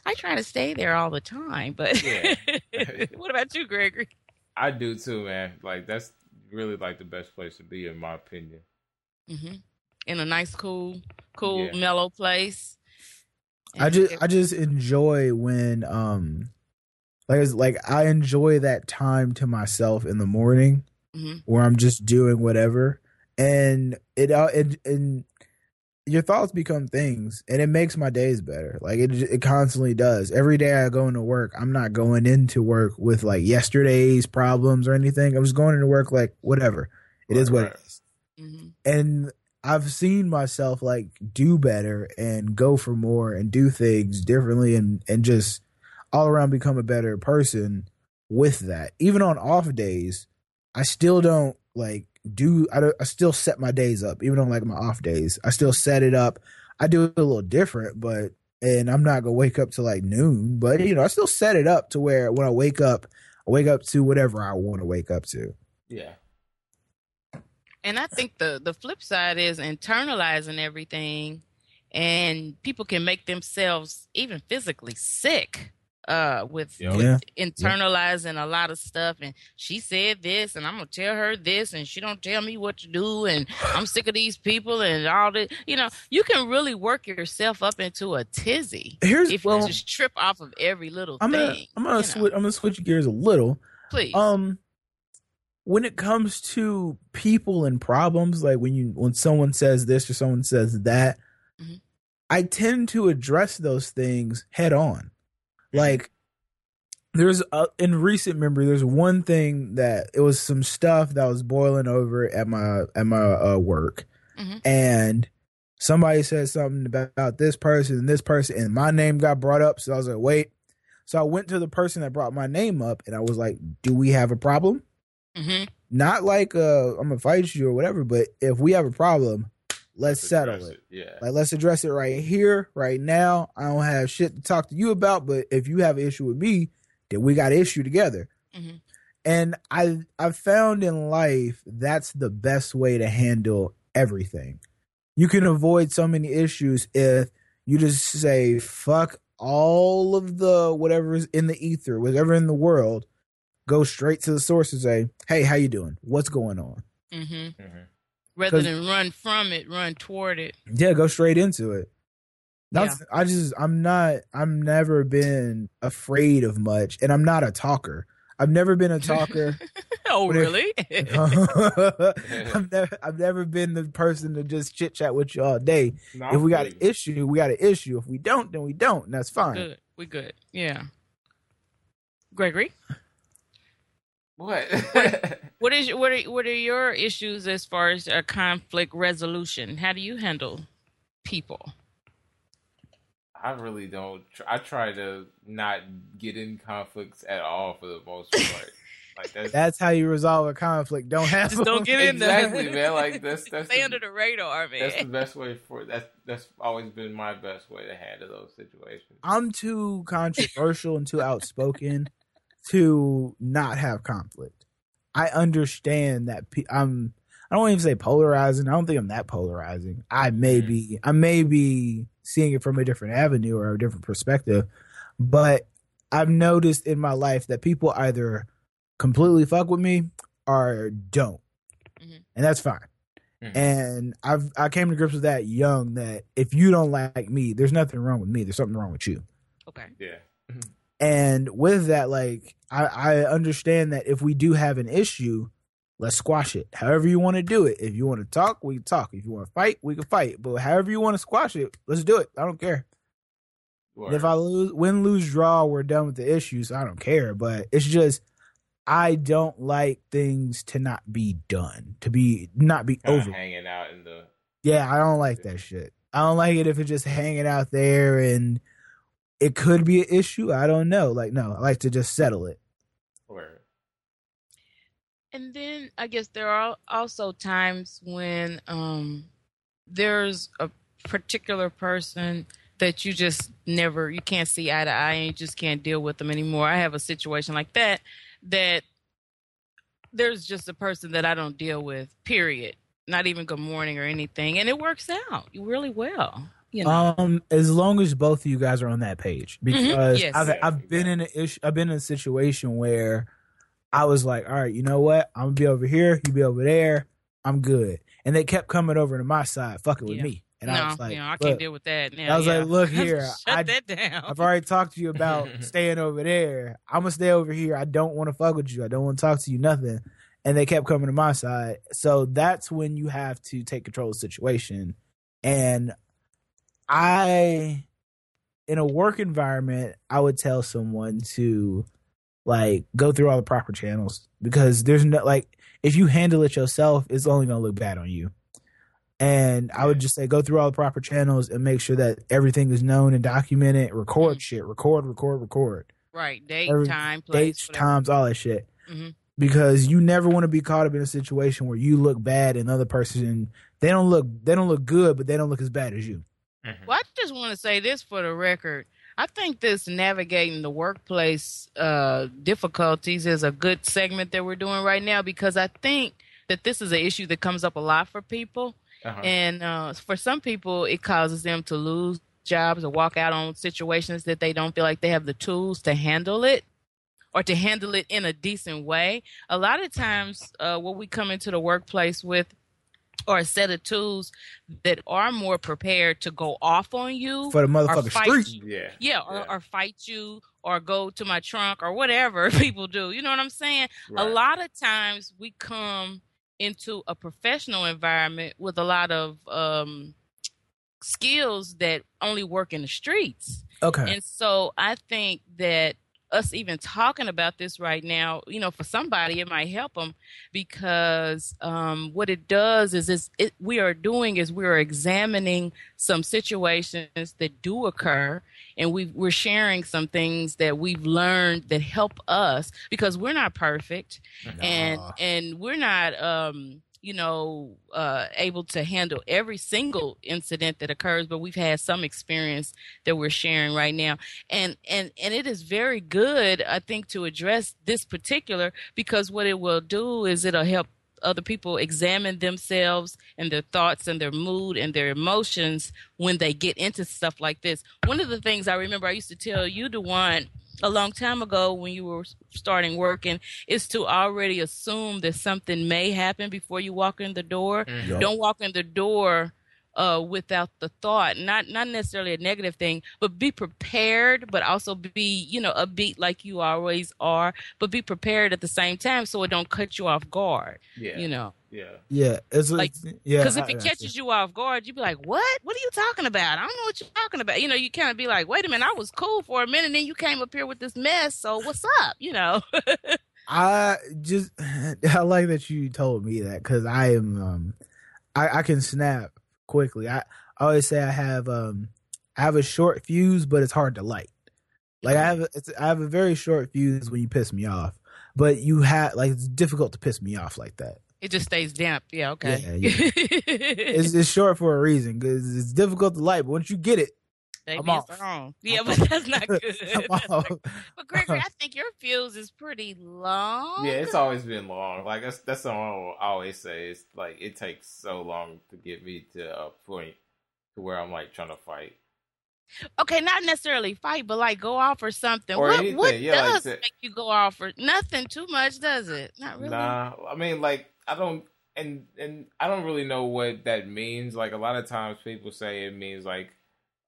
I try to stay there all the time, but Yeah. what about you, Gregory? I do too, man. Like that's really like the best place to be, in my opinion. Mm-hmm. In a nice, cool, cool, Yeah. mellow place. I just it- I just enjoy when um like like I enjoy that time to myself in the morning Mhm. where I'm just doing whatever and it uh, it and your thoughts become things and it makes my days better like it it constantly does every day I go into work I'm not going into work with like yesterday's problems or anything I'm just going into work like whatever It is Right, what right. it is Mhm. and I've seen myself like do better and go for more and do things differently and and just all around become a better person with that. Even on off days, I still don't like do I, I still set my days up even on like my off days. I still set it up. I do it a little different, but and I'm not gonna wake up to like noon, but you know, I still set it up to where when I wake up, I wake up to whatever I want to wake up to. Yeah. And I think the the flip side is internalizing everything, and people can make themselves even physically sick uh with, Yep. with Yeah. internalizing a lot of stuff and she said this and i'm gonna tell her this and she don't tell me what to do and i'm sick of these people and all this you know you can really work yourself up into a tizzy Here's if well, you just trip off of every little I'm thing gonna I'm gonna switch I'm gonna switch gears a little. please Um, when it comes to people and problems, like when you when someone says this or someone says that, Mhm. I tend to address those things head on. Like there's a, in recent memory, there's one thing that it was some stuff that was boiling over at my at my uh, work, Mhm. and somebody said something about, this person and this person, and my name got brought up. So I was like, wait. So I went to the person that brought my name up, and I was like, "Do we have a problem?" hmm Not like uh, I'm gonna fight you or whatever, but if we have a problem, let's settle Address it. Yeah. Like let's address it right here, right now. I don't have shit to talk to you about, but if you have an issue with me, then we got an issue together. Mhm. And I I've found in life that's the best way to handle everything. You can avoid so many issues if you just say fuck all of the whatever is in the ether, whatever in the world, go straight to the source and say, "Hey, how you doing? What's going on?" hmm Mhm. Rather 'Cause- than run from it run toward it Yeah, go straight into it. That's Yeah. I just I'm not I'm never been afraid of much and I'm not a talker. I've never been a talker. oh really I've never I've never been the person to just chit chat with you all day. No, if we got please. an issue, we got an issue. If we don't, then we don't, and that's fine. good we good yeah gregory What? What is what are what are your issues as far as uh, conflict resolution? How do you handle people? I really don't. Tr- I try to not get in conflicts at all for the most part. like that's, That's how you resolve a conflict. Don't have Just don't get in there. exactly, man. Like that's that's Stay the, under the radar, man. that's the best way for that's that's always been my best way to handle those situations. I'm too controversial and too outspoken to not have conflict. I understand that pe- I'm. I don't even say polarizing. I don't think I'm that polarizing. I may Mhm. be. I may be seeing it from a different avenue or a different perspective, but I've noticed in my life that people either completely fuck with me or don't, Mhm. and that's fine. Mhm. And I've I came to grips with that young that if you don't like me, there's nothing wrong with me. There's something wrong with you. Okay. Yeah. And with that, like I, I understand that if we do have an issue, let's squash it. However you want to do it. If you want to talk, we can talk. If you want to fight, we can fight. But however you want to squash it, let's do it. I don't care. And if I lose, win, lose, draw, we're done with the issues. I don't care. But it's just I don't like things to not be done, to be not be Kinda over. hanging out in the Yeah, I don't like that shit. I don't like it if it's just hanging out there and it could be an issue. I don't know. Like, no, I like to just settle it. word. And then I guess there are also times when um there's a particular person that you just never you can't see eye to eye and you just can't deal with them anymore. I have a situation like that that there's just a person that I don't deal with, period. Not even good morning or anything. And it works out you really well. You know. Um, as long as both of you guys are on that page, because Yes. I've I've been in an issue. I've been in a situation where I was like, all right, you know what? I'm gonna be over here. You be over there. I'm good. And they kept coming over to my side, fucking with me. And no, I was like, you know, I can't deal with that. Now, I was yeah. like, look here, Shut I- that down. I've already talked to you about staying over there. I'm gonna stay over here. I don't want to fuck with you. I don't want to talk to you. Nothing. And they kept coming to my side. So that's when you have to take control of the situation. And I, in a work environment, I would tell someone to like go through all the proper channels because there's no like if you handle it yourself, it's only gonna look bad on you. And I would just say go through all the proper channels and make sure that everything is known and documented. Record shit, record, record, record. Right. Date, Every- time, place. Dates, whatever. times, all that shit. Mhm. Because you never want to be caught up in a situation where you look bad and the other person they don't look they don't look good, but they don't look as bad as you. Mhm. Well, I just want to say this for the record. I think this navigating the workplace uh, difficulties is a good segment that we're doing right now because I think that this is an issue that comes up a lot for people. Uh-huh. And uh, for some people, it causes them to lose jobs or walk out on situations that they don't feel like they have the tools to handle it or to handle it in a decent way. A lot of times, uh, what we come into the workplace with are a set of tools that are more prepared to go off on you for the motherfucking street. you. yeah. Yeah, or, Yeah. or fight you or go to my trunk or whatever people do. You know what I'm saying? A lot of times we come into a professional environment with a lot of um, skills that only work in the streets. Okay. And so I think that us even talking about this right now, you know, for somebody it might help them because um, what it does is, is it, we are doing is we are examining some situations that do occur, and we we're sharing some things that we've learned that help us because we're not perfect, and and we're not um you know uh able to handle every single incident that occurs but we've had some experience that we're sharing right now. And and and it is very good i think to address this particular because what it will do is it'll help other people examine themselves and their thoughts and their mood and their emotions when they get into stuff like this. One of the things i remember i used to tell you the one a long time ago when you were starting working is to already assume that something may happen before you walk in the door Mhm. Yup. don't walk in the door uh, without the thought, not not necessarily a negative thing, but be prepared, but also be you know upbeat like you always are, but be prepared at the same time so it don't cut you off guard. Yeah. You know, Yeah. Yeah, it's Like, like yeah. because if I- it catches you off guard, you'd be like, "What? What are you talking about? I don't know what you're talking about." You know, you kind of be like, "Wait a minute, I was cool for a minute, then you came up here with this mess. So what's up?" You know. I just I like that you told me that because I am um I, I can snap quickly. I, I always say I have um I have a short fuse, but it's hard to light. Like I have a, I have a very short fuse when you piss me off, but you have like it's difficult to piss me off like that. It just stays damp. Yeah, okay. Yeah, It's, it's short for a reason because it's difficult to light, but once you get it, Maybe I'm it's off. wrong. Yeah, I'm but that's not good. I'm off. But Gregory, I think your fuse is pretty long. Yeah, it's always been long. Like that's that's something I will always say. It's like it takes so long to get me to a point to where I'm like trying to fight. Okay, not necessarily fight, but like go off or something. Or what anything, what yeah, like does that. make you go off or nothing too much, does it? Not really. Nah, I mean like I don't and and I don't really know what that means. Like a lot of times people say it means like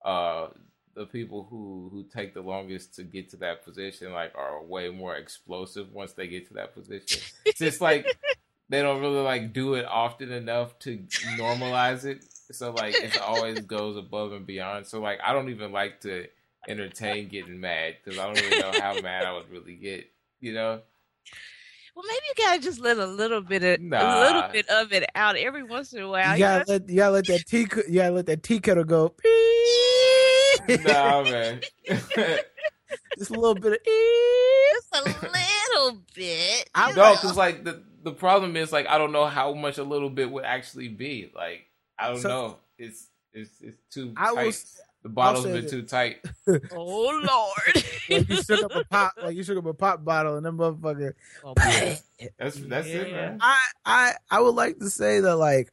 uh the people who who take the longest to get to that position like are way more explosive once they get to that position. It's just like they don't really like do it often enough to normalize it. So like it always goes above and beyond. So like I don't even like to entertain getting mad because I don't really know how mad I would really get. You know? Well, maybe you gotta just let a little bit of a little bit of it out every once in a while. you You gotta let you gotta let that tea you gotta let that tea kettle go. Nah, man. Just a little bit of. just a little bit. I- you no, because like the the problem is like I don't know how much a little bit would actually be. Like I don't So- know. It's it's it's too I tight. was the bottle's say been that- too tight. oh Lord. like you shook up a pop, like you shook up a pop bottle, and then motherfucker. Oh, That's that's it, man. I I I would like to say that like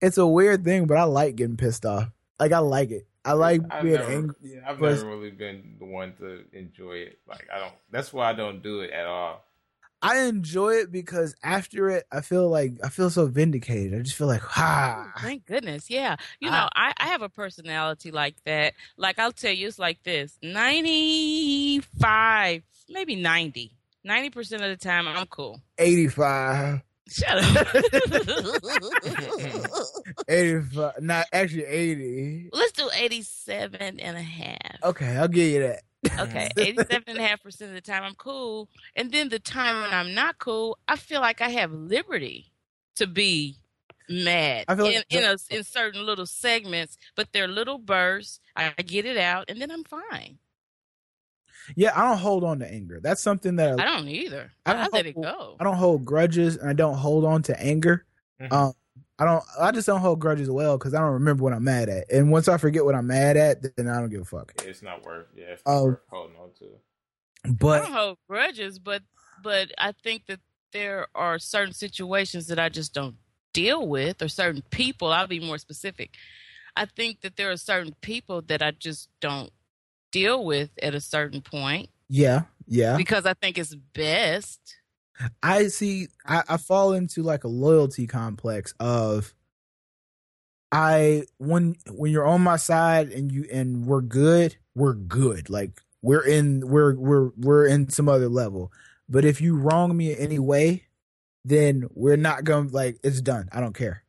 it's a weird thing, but I like getting pissed off. Like I like it. I like I've being never, angry. yeah, I've but- never really been the one to enjoy it. Like I don't. That's why I don't do it at all. I enjoy it because after it, I feel like I feel so vindicated. I just feel like, ha. Oh, thank goodness. Yeah. You know, I, I have a personality like that. Like, I'll tell you, it's like this 95, maybe 90. 90% of the time, I'm cool. 85, Shut up. 85, not actually 80. Let's do 87 and a half. Okay, I'll give you that. Okay, 87 and a half percent of the time I'm cool. And then the time when I'm not cool, I feel like I have liberty to be mad I feel like in, in, a, in certain little segments, but they're little bursts. I get it out and then I'm fine. Yeah, I don't hold on to anger. That's something that I don't either. I I, don't let it hold- go. I don't hold grudges and I don't hold on to anger. Mhm. Um, I don't. I just don't hold grudges well because I don't remember what I'm mad at, and once I forget what I'm mad at, then I don't give a fuck. It's not worth. Yeah, it's Oh. worth holding on to. But I don't hold grudges, but but I think that there are certain situations that I just don't deal with, or certain people. I'll be more specific. I think that there are certain people that I just don't deal with at a certain point yeah, yeah, because I think it's best. I see. I, I fall into like a loyalty complex of I when when you're on my side and you and we're good, we're good. Like we're in we're we're we're in some other level. But if you wrong me in any way, then we're not going to like it's done. I don't care.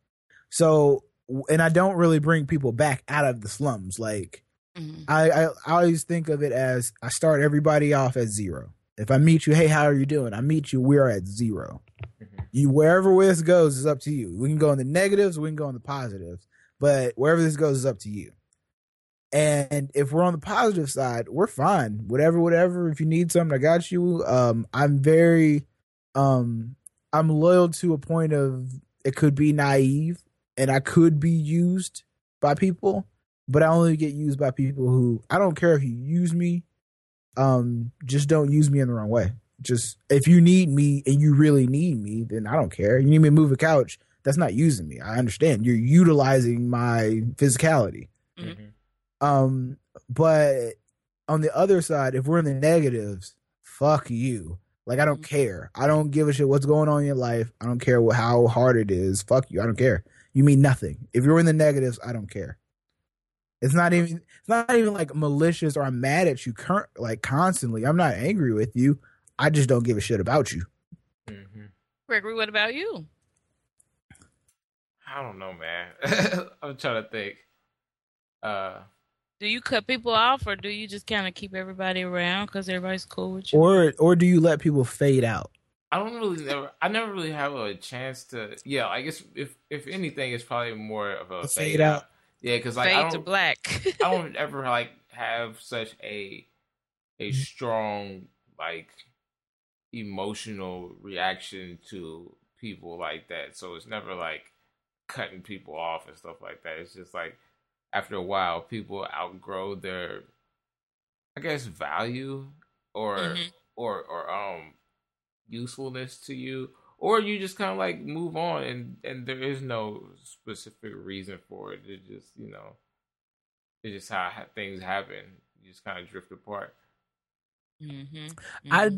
So and I don't really bring people back out of the slums. Like Mhm. I, I I always think of it as I start everybody off at zero. If I meet you, hey, how are you doing? I meet you, we're at 0 Mhm. You wherever this goes is up to you. We can go in the negatives, we can go in the positives, but wherever this goes is up to you. And if we're on the positive side, we're fine. Whatever, whatever. If you need something, I got you. Um, I'm very, um, I'm loyal to a point of it could be naive and I could be used by people, but I only get used by people who I don't care if you use me. Um, just don't use me in the wrong way. Just if you need me and you really need me, then I don't care. You need me to move a couch. That's not using me. I understand. You're utilizing my physicality. Mhm. Mhm. Um, but on the other side, if we're in the negatives, fuck you. Like I don't Mhm. care. I don't give a shit what's going on in your life. I don't care what, how hard it is. Fuck you. I don't care. You mean nothing. If you're in the negatives, I don't care. It's not even. It's not even like malicious or I'm mad at you. Current like constantly. I'm not angry with you. I just don't give a shit about you. Mhm. Gregory, what about you? I don't know, man. I'm trying to think. Uh, Do you cut people off, or do you just kind of keep everybody around because everybody's cool with you? Or or do you let people fade out? I don't really never. I never really have a chance to. Yeah, I guess if if anything, it's probably more of a A fade, fade out. out. Yeah, because like I Fade to don't, black. I don't ever like have such a a Mm-hmm. strong like emotional reaction to people like that. So it's never like cutting people off and stuff like that. It's just like after a while, people outgrow their, I guess, value or Mhm. or or um usefulness to you, or you just kind of like move on, and and there is no specific reason for it. It's just you know, it's just how things happen. You just kind of drift apart. hmm I-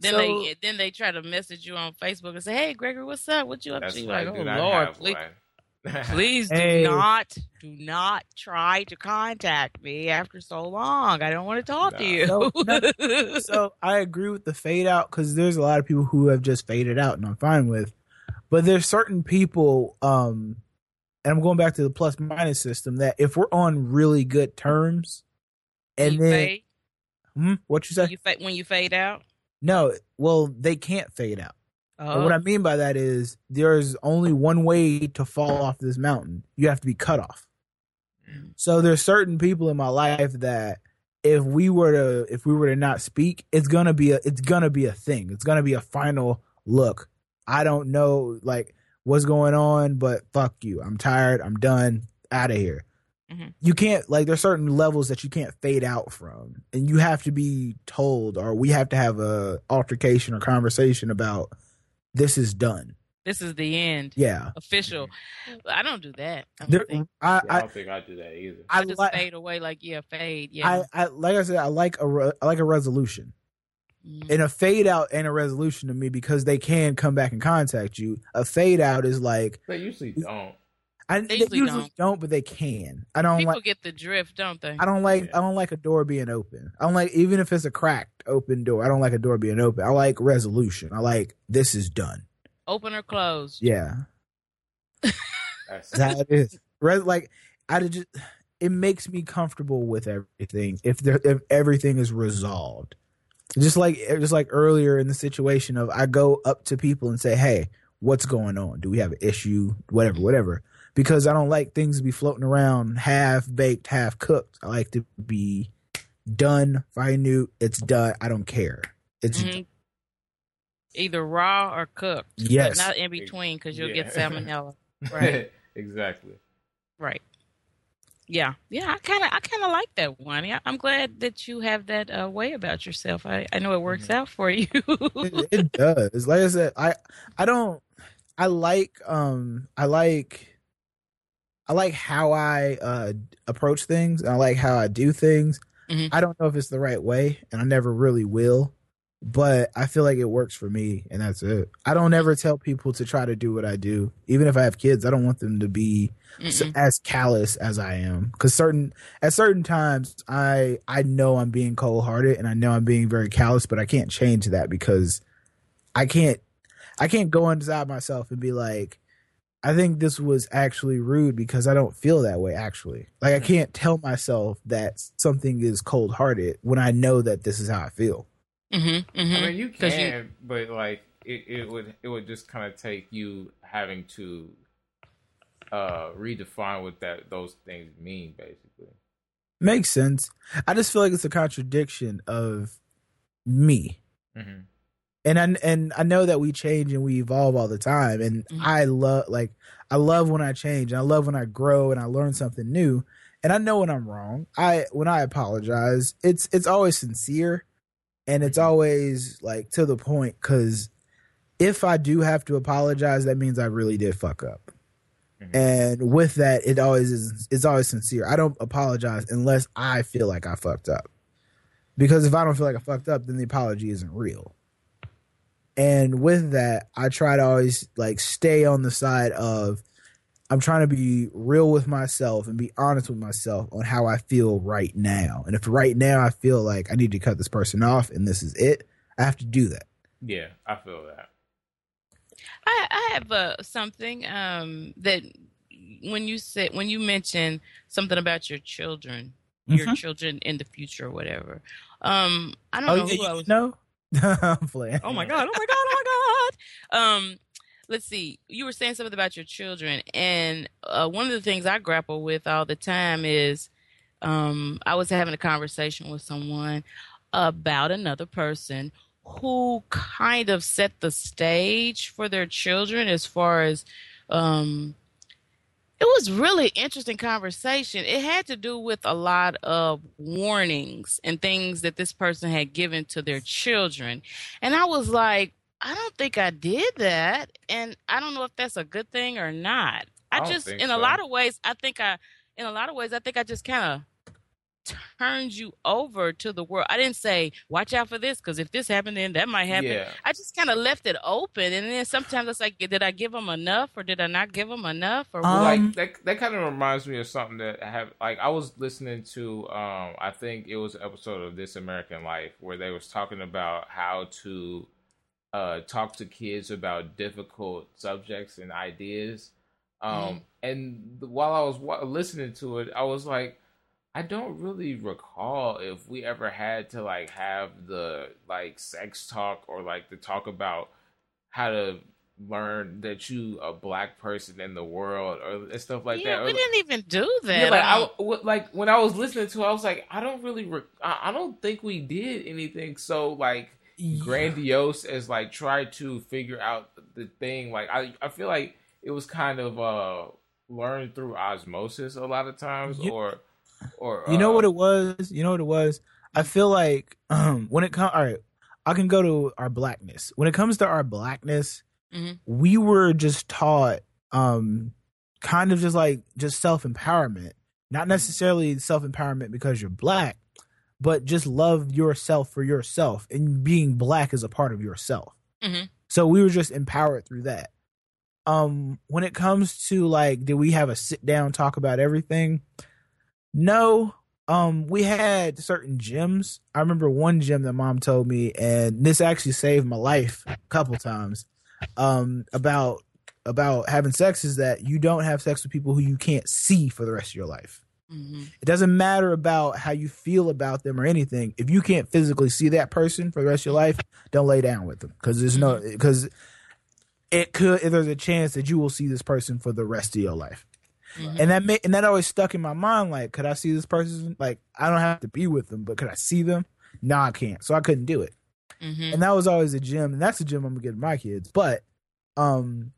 then so- they then they try to message you on Facebook and say, "Hey, Gregory, what's up? What you up to?" Like, oh Lord, please, one. Please do Hey. not do not try to contact me after so long. I don't want to talk to you. No, so I agree with the fade out because there's a lot of people who have just faded out, and I'm fine with. But there's certain people, um, and I'm going back to the plus minus system that if we're on really good terms, and you then Hmm? what you say? you fa- when you fade out. no, well they can't fade out. And Oh, what I mean by that is there's only one way to fall off this mountain. You have to be cut off. Mm. So there's certain people in my life that if we were to if we were to not speak, it's gonna be a it's gonna be a thing. It's gonna be a final look. I don't know like what's going on, but fuck you. I'm tired. I'm done. Out of here. Mhm. You can't like there's certain levels that you can't fade out from, and you have to be told, or we have to have a altercation or conversation about this is done. this is the end. Yeah, Official. I don't do that. I don't there, think. I, I I, don't think I do that either. I, I just like, fade away like yeah, fade. Yeah. I, I, like I said, I like a, re- I like a resolution. Mhm. and a fade out and a resolution to me because they can come back and contact you. A fade out is like They usually don't. I They they usually usually, don't. don't. but they can. I don't People like get the drift, don't they? I don't like Yeah. I don't like a door being open. I don't like even if it's a cracked open door. I don't like a door being open. I like resolution. I like this is done. Open or closed. Yeah, That's that's how it is. Res, like I just it makes me comfortable with everything if there if everything is resolved. Just like eh, just like earlier in the situation of I go up to people and say, "Hey, what's going on? Do we have an issue? Whatever, whatever." Because I don't like things to be floating around half baked, half cooked. I like to be done. If I knew it's done, I don't care. It's Mhm. Either raw or cooked. Yes. But not in between because you'll get salmonella. Right. exactly. Right. Yeah, yeah, I kind of, I kind of like that one. Yeah, I'm glad that you have that uh, way about yourself. I, I know it works Mhm. out for you. it, it does. Like I said, I I don't I like um I like I like how I uh approach things. And I like how I do things. Mhm. I don't know if it's the right way, and I never really will. But I feel like it works for me, and that's it. I don't ever tell people to try to do what I do. Even if I have kids, I don't want them to be Mm-mm. as callous as I am. Because certain at certain times, I I know I'm being cold hearted, and I know I'm being very callous, but I can't change that because I can't I can't go inside myself and be like, I think this was actually rude because I don't feel that way. Actually, like I can't tell myself that something is cold hearted when I know that this is how I feel. Mhm, mhm. I mean, you 'Cause can, you- but like it, it would it would just kind of take you having to uh redefine what that those things mean, basically. Makes sense. I just feel like it's a contradiction of me. hmm and I and I know that we change and we evolve all the time, and Mhm. I love like I love when I change, and I love when I grow and I learn something new, and I know when I'm wrong. I when I apologize, it's it's always sincere, and it's Mhm. always like to the point. Because if I do have to apologize, that means I really did fuck up, Mhm. and with that, it always is. It's always sincere. I don't apologize unless I feel like I fucked up, because if I don't feel like I fucked up, then the apology isn't real and with that i try to always like stay on the side of i'm trying to be real with myself and be honest with myself on how i feel right now and if right now i feel like i need to cut this person off and this is it i have to do that Yeah, I feel that. I, I have uh, something um, that when you said when you mentioned something about your children, your children in the future or whatever. Um, I don't oh know yeah who I was. know Oh my god! Oh my god! Oh my god! Um, let's see. You were saying something about your children, and uh, one of the things I grapple with all the time is, um, I was having a conversation with someone about another person who kind of set the stage for their children as far as, um. It was really interesting conversation. It had to do with a lot of warnings and things that this person had given to their children. And I was like, I don't think I did that. And I don't know if that's a good thing or not. I, I just, in so. a lot of ways, I think I, in a lot of ways, I think I just kind of turned you over to the world. I didn't say, watch out for this, because if this happened, then that might happen. Yeah. I just kind of left it open. And then sometimes it's like, did I give them enough or did I not give them enough? Or Um, like that that kind of reminds me of something that I have like I was listening to um I think it was an episode of This American Life where they was talking about how to uh talk to kids about difficult subjects and ideas um and while I was wa- listening to it I was like I don't really recall if we ever had to like have the like sex talk or like to talk about how to learn that you a black person in the world or stuff like yeah, that. we Or- didn't even do that. yeah, like I I like when I was listening to, it, I was like, I don't really, re- I, I don't think we did anything so like grandiose as like try to figure out the thing. Like I, I feel like it was kind of uh learned through osmosis a lot of times, You- or or You know uh, what it was? You know what it was? I feel like um when it comes all right, I can go to our blackness. When it comes to our blackness, Mhm. we were just taught um kind of just like just self-empowerment. Not necessarily self-empowerment because you're black, but just love yourself for yourself and being black is a part of yourself. Mhm. So we were just empowered through that. Um when it comes to like did we have a sit down talk about everything? No. Um, we had certain gyms. I remember one gym that mom told me, and this actually saved my life a couple times. Um, about about having sex is that you don't have sex with people who you can't see for the rest of your life. Mhm. It doesn't matter about how you feel about them or anything. If you can't physically see that person for the rest of your life, don't lay down with them because there's no because it could. If There's a chance that you will see this person for the rest of your life Mhm. and that made, and that always stuck in my mind. Like, could I see this person? Like, I don't have to be with them, but could I see them? No, I can't. So I couldn't do it. Mhm. And that was always a gym, and that's a gym I'm gonna get my kids. But, um,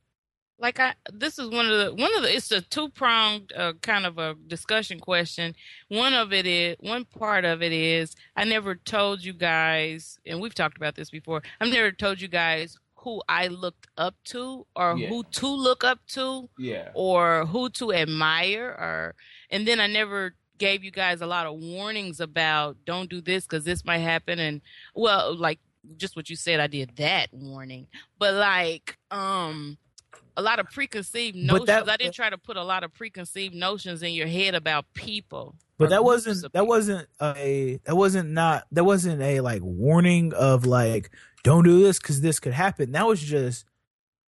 like I this is one of the one of the it's a two pronged uh, kind of a discussion question. One of it is one part of it is I never told you guys, and we've talked about this before. I've never told you guys who I looked up to or Yeah. who to look up to Yeah. or who to admire or and then I never gave you guys a lot of warnings about don't do this because this might happen and well like just what you said I did that warning but like um a lot of preconceived notions that- I didn't try to put a lot of preconceived notions in your head about people But that wasn't that wasn't a that wasn't not that wasn't a like warning of like don't do this because this could happen. That was just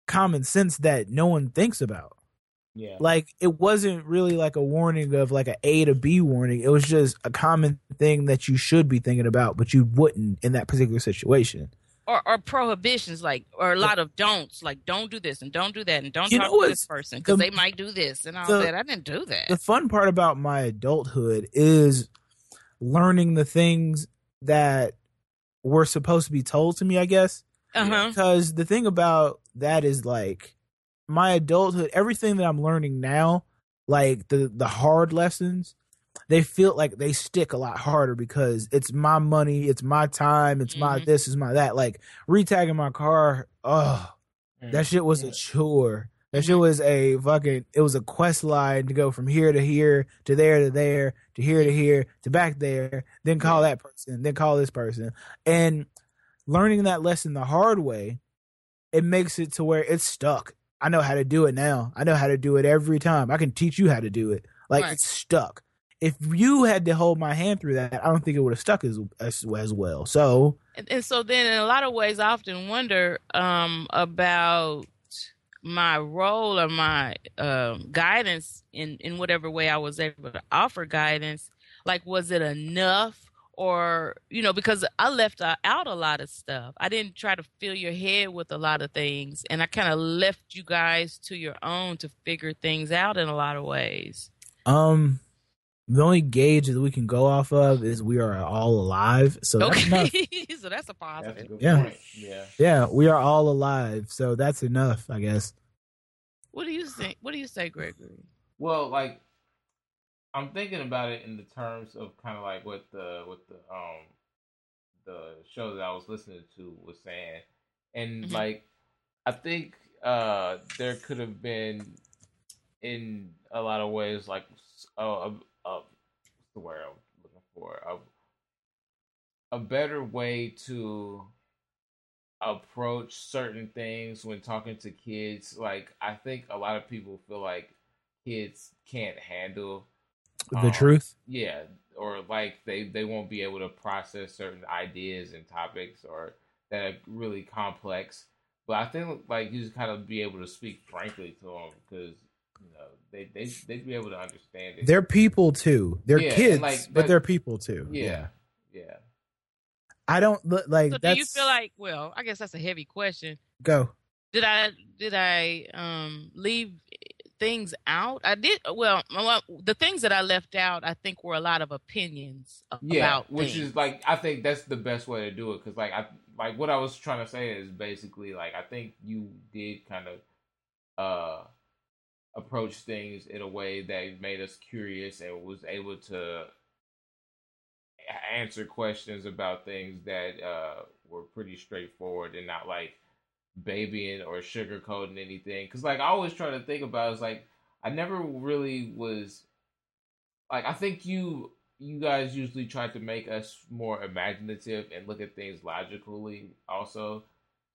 common sense that no one thinks about. Yeah. Like it wasn't really like a warning of like a A to B warning. It was just a common thing that you should be thinking about, but you wouldn't in that particular situation. or, or prohibitions like or a lot of don'ts like don't do this and don't do that and don't You talk know to this person because the- they might do this and all the- that I didn't do that the fun part about my adulthood is learning the things that were supposed to be told to me, I guess. uh-huh Because the thing about that is like my adulthood, everything that I'm learning now, like the the hard lessons, they feel like they stick a lot harder because it's my money, it's my time, it's my Mhm. this, is my that. Like retagging my car, oh, Mm. that shit was a chore. That shit Mhm. was a fucking. It was a quest line to go from here to here to there to there to here to here to back there. Then call that person. Then call this person. And learning that lesson the hard way, it makes it to where it's stuck. I know how to do it now. I know how to do it every time. I can teach you how to do it. Like Right. it's stuck. If you had to hold my hand through that, I don't think it would have stuck as as, as well. So And, and so then in a lot of ways I often wonder um, about my role or my um, guidance in, in whatever way I was able to offer guidance. Like, was it enough? Or, you know, because I left uh, out a lot of stuff. I didn't try to fill your head with a lot of things. And I kind of left you guys to your own to figure things out in a lot of ways. Um, the only gauge that we can go off of is we are all alive. So that's enough. So that's a That's a positive. good Yeah. point. Yeah. Yeah, we are all alive. So that's enough, I guess. What do you think? What do you say, Gregory? Well, like I'm thinking about it in the terms of kind of like what the what the um the show that I was listening to was saying, and Mhm. like I think uh there could have been in a lot of ways like s- a, a what's the word I'm looking for? A a better way to approach certain things when talking to kids. Like i think a lot of people feel like kids can't handle The um, truth. yeah or like they they won't be able to process certain ideas and topics or that are really complex. But i think like you just kind of be able to speak frankly to them because you know they they they'd be able to understand it They're people too. They're Yeah, kids, like, but they're people too. yeah yeah I don't look like So do you feel like? Well, I guess that's a heavy question. go. Did I did I um leave things out? I did. Well, well, the things that I left out, I think, were a lot of opinions a- yeah about which things. is like i think that's the best way to do it because like i like what i was trying to say is basically like i think you did kind of uh approach things in a way that made us curious and was able to answer questions about things that uh were pretty straightforward and not like babying or sugarcoating anything because like i always try to think about is like i never really was like i think you you guys usually try to make us more imaginative and look at things logically also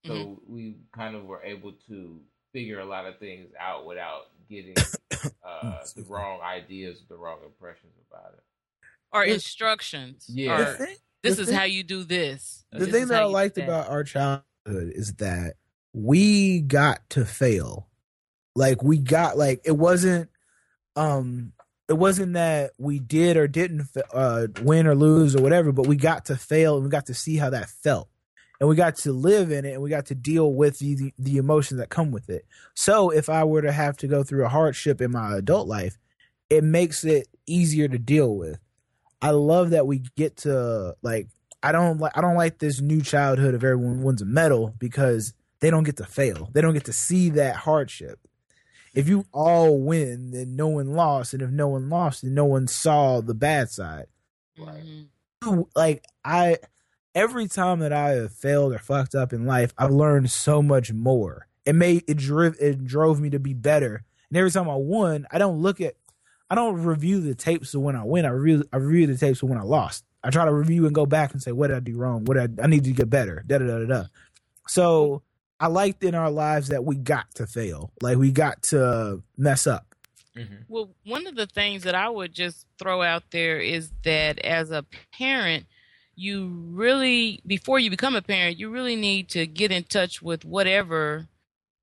so Mm-hmm. we kind of were able to figure a lot of things out without getting uh the wrong ideas the wrong impressions about it or instructions. Yeah. Or thing, this is thing- how you do this. the this thing that I you do liked that. about our childhood is that we got to fail. Like we got like it wasn't um it wasn't that we did or didn't uh win or lose or whatever, but we got to fail and we got to see how that felt. And we got to live in it and we got to deal with the, the, the emotions that come with it. So if I were to have to go through a hardship in my adult life, it makes it easier to deal with. I love that we get to like I don't like I don't like this new childhood of everyone wins a medal because they don't get to fail. They don't get to see that hardship. if you all win, then no one lost, and if no one lost, then no one saw the bad side. Right. Like I, every time that I have failed or fucked up in life, I've learned so much more. It made it drove it drove me to be better. And every time I won, I don't look at, I don't review the tapes of when I win. I review I review the tapes of when I lost. I try to review and go back and say what did I do wrong? What did I, I need to get better. Da da da da. da. So I liked in our lives that we got to fail, like we got to mess up. Mhm. Well, one of the things that I would just throw out there is that as a parent, you really, before you become a parent, you really need to get in touch with whatever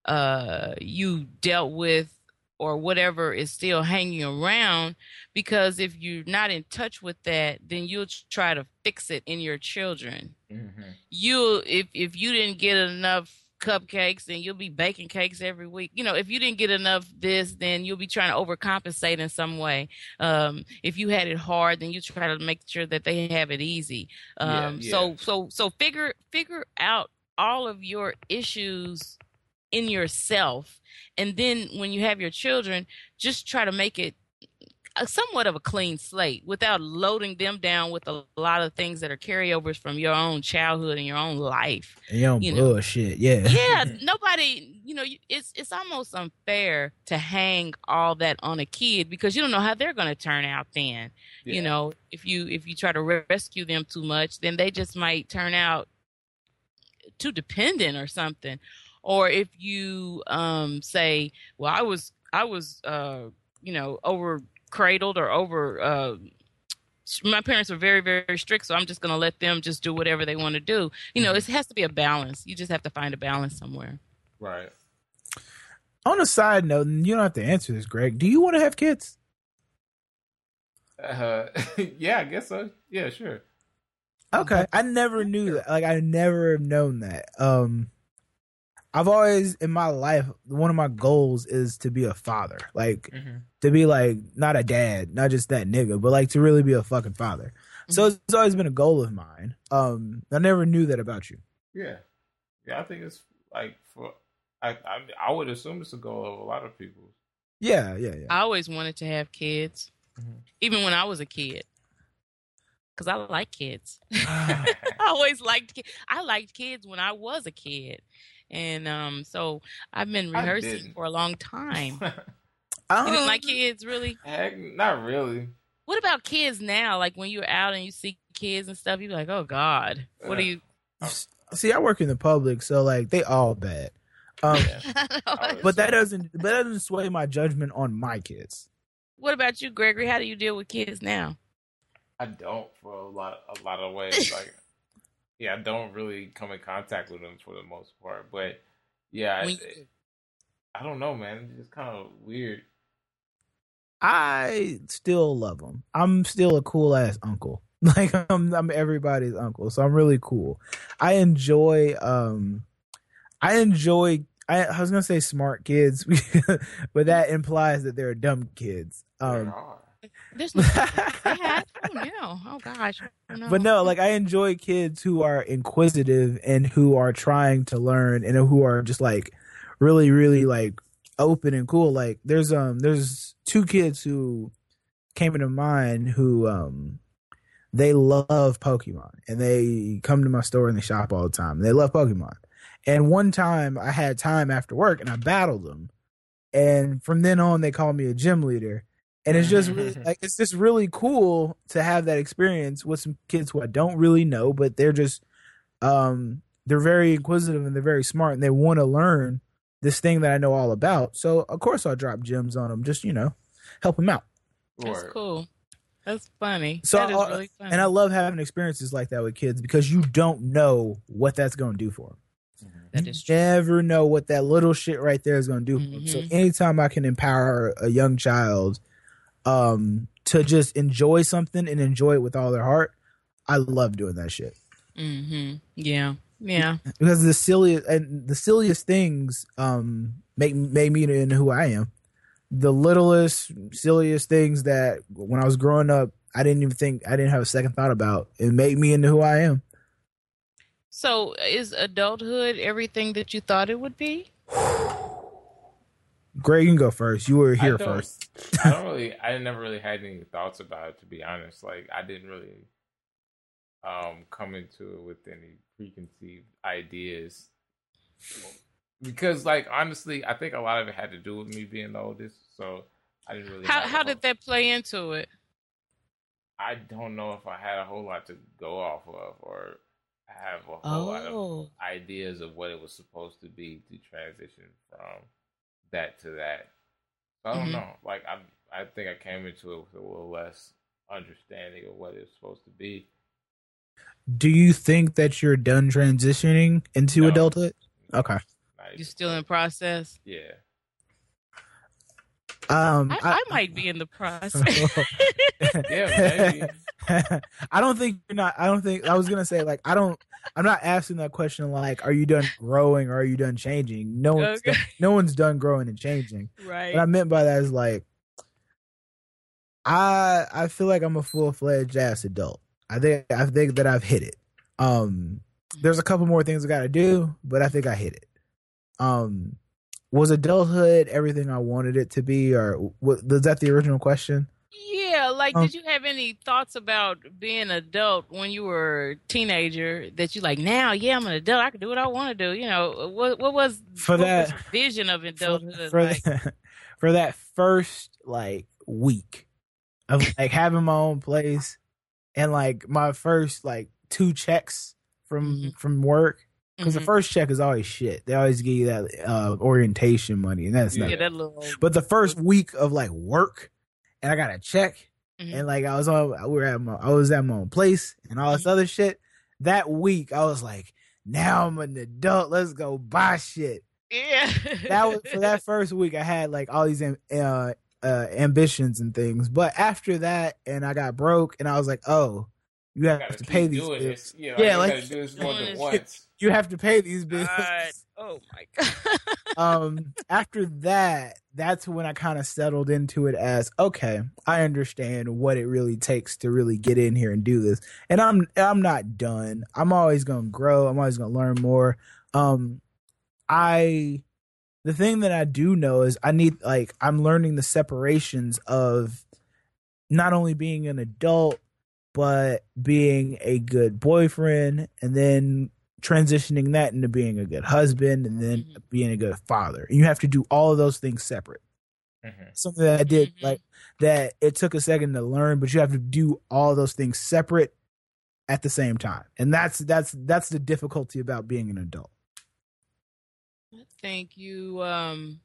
uh, you dealt with or whatever is still hanging around. Because if you're not in touch with that, then you'll try to fix it in your children Mhm. you if if you didn't get enough cupcakes and you'll be baking cakes every week. You know if you didn't get enough this then you'll be trying to overcompensate in some way. Um if you had it hard then you try to make sure that they have it easy. Um yeah. so so so figure figure out all of your issues in yourself. And then when you have your children just try to make it somewhat of a clean slate without loading them down with a lot of things that are carryovers from your own childhood and your own life. And you know, You know. bullshit. Yeah. Yeah, nobody, you know, it's it's almost unfair to hang all that on a kid because you don't know how they're going to turn out then. Yeah. You know, if you if you try to rescue them too much, then they just might turn out too dependent or something. Or if you um say, "Well, I was I was uh, you know, over cradled or over uh my parents were very very strict so i'm just going to let them just do whatever they want to do you know it has to be a balance you just have to find a balance somewhere Right. On a side note, and you don't have to answer this, Greg. Do you want to have kids? Uh, yeah, I guess so. Yeah, sure. Okay. I never knew that. Like I never have known that. Um I've always in my life one of my goals is to be a father. Like Mhm. to be like not a dad, not just that nigga, but like to really be a fucking father. So it's always been a goal of mine. Um I never knew that about you. Yeah, yeah. I think it's like for I I, I would assume it's a goal of a lot of people. Yeah, yeah, yeah. i always wanted to have kids Mhm. even when i was a kid because i like kids i always liked ki- i liked kids when i was a kid and um so i've been rehearsing for a long time Um, you didn't like kids really Heck, not really. what about kids now like when you're out and you see kids and stuff you're like oh god what do you See, I work in the public, so like they all bad. Um Yeah. but that doesn't but that doesn't sway my judgment on my kids. what about you gregory how do you deal with kids now I don't for a lot a lot of ways. Like, yeah, I don't really come in contact with them for the most part. But yeah, I, I don't know, man. It's kind of weird. I still love them. I'm still a cool ass uncle. Like I'm, I'm everybody's uncle, so I'm really cool. I enjoy, um, I enjoy. I, I was gonna say smart kids, but that implies that they're dumb kids. There Um, are. There's no yeah, oh no oh gosh no. but no, like I enjoy kids who are inquisitive and who are trying to learn and who are just like really, really like open and cool. Like there's um there's two kids who came into mind who um they love Pokemon and they come to my store and they shop all the time. They love Pokemon. And one time I had time after work and I battled them. And from then on they called me a gym leader. And it's just really like it's just really cool to have that experience with some kids who I don't really know, but they're just um they're very inquisitive and they're very smart and they want to learn this thing that I know all about. So of course I'll drop gems on them, just you know, help them out. that's cool that's funny So that is really funny and I love having experiences like that with kids because you don't know what that's going to do for them. Mhm. That you never know what that little shit right there is going to do for them. So anytime I can empower a young child um to just enjoy something and enjoy it with all their heart, I love doing that shit. mm-hmm yeah yeah because the silliest and the silliest things um make make me into who I am. The littlest, silliest things that when I was growing up, I didn't even think I didn't have a second thought about. It made me into who I am. so is adulthood everything that you thought it would be Greg, you can go first. You were here I first. I don't really. I never really had any thoughts about it, to be honest. Like I didn't really um come into it with any preconceived ideas because, like, honestly, I think a lot of it had to do with me being the oldest. So I didn't really. How how did that play into it? I don't know if I had a whole lot to go off of or have a whole lot of Oh, ideas of what it was supposed to be to transition from that to that. I don't Mhm. know. Like I, I think I came into it with a little less understanding of what it's supposed to be. Do you think that you're done transitioning into No. adulthood? Okay. You're still in process? yeah. Um, I, I might be in the process. Yeah, maybe. I don't think you're not. I don't think I was gonna say like I don't. I'm not asking that question like, are you done growing or are you done changing? No one's Okay. done, no one's done growing and changing. right. What I meant by that is like, I I feel like I'm a full fledged ass adult. I think I think that I've hit it. Um, there's a couple more things I got to do, but I think I hit it. Um, was adulthood everything I wanted it to be, or was that the original question? Yeah, like Um, did you have any thoughts about being adult when you were a teenager that you like now, yeah, I'm an adult, I can do what I want to do. You know, what what was For what that- your vision of for, adulthood for like? that, for that first like week of like having my own place and like my first like two checks from Mhm. from work because the Mhm. first check is always shit. They always give you that uh, orientation money, and that's not. yeah, that little But the first week of like work, and I got a check, Mhm. and like I was on, we were at my, I was at my own place, and all this Mhm. other shit. That week, I was like, now I'm an adult. Let's go buy shit yeah. that was for that first week i had like all these uh, uh ambitions and things but after that and i got broke and i was like oh you have Gotta pay these bills this. Yeah, Yeah, like, like- gotta do this more than once. You have to pay these bills. God. Oh my god. um after that that's when i kind of settled into it as okay i understand what it really takes to really get in here and do this. And i'm i'm not done. I'm always gonna grow. I'm always gonna learn more. Um i the thing that i do know is i need like i'm learning the separations of not only being an adult but being a good boyfriend and then transitioning that into being a good husband and then Mhm. being a good father. You have to do all of those things separate. Mhm. Something that I did Mhm. like that it took a second to learn, but you have to do all those things separate at the same time. And that's that's that's the difficulty about being an adult. Thank you um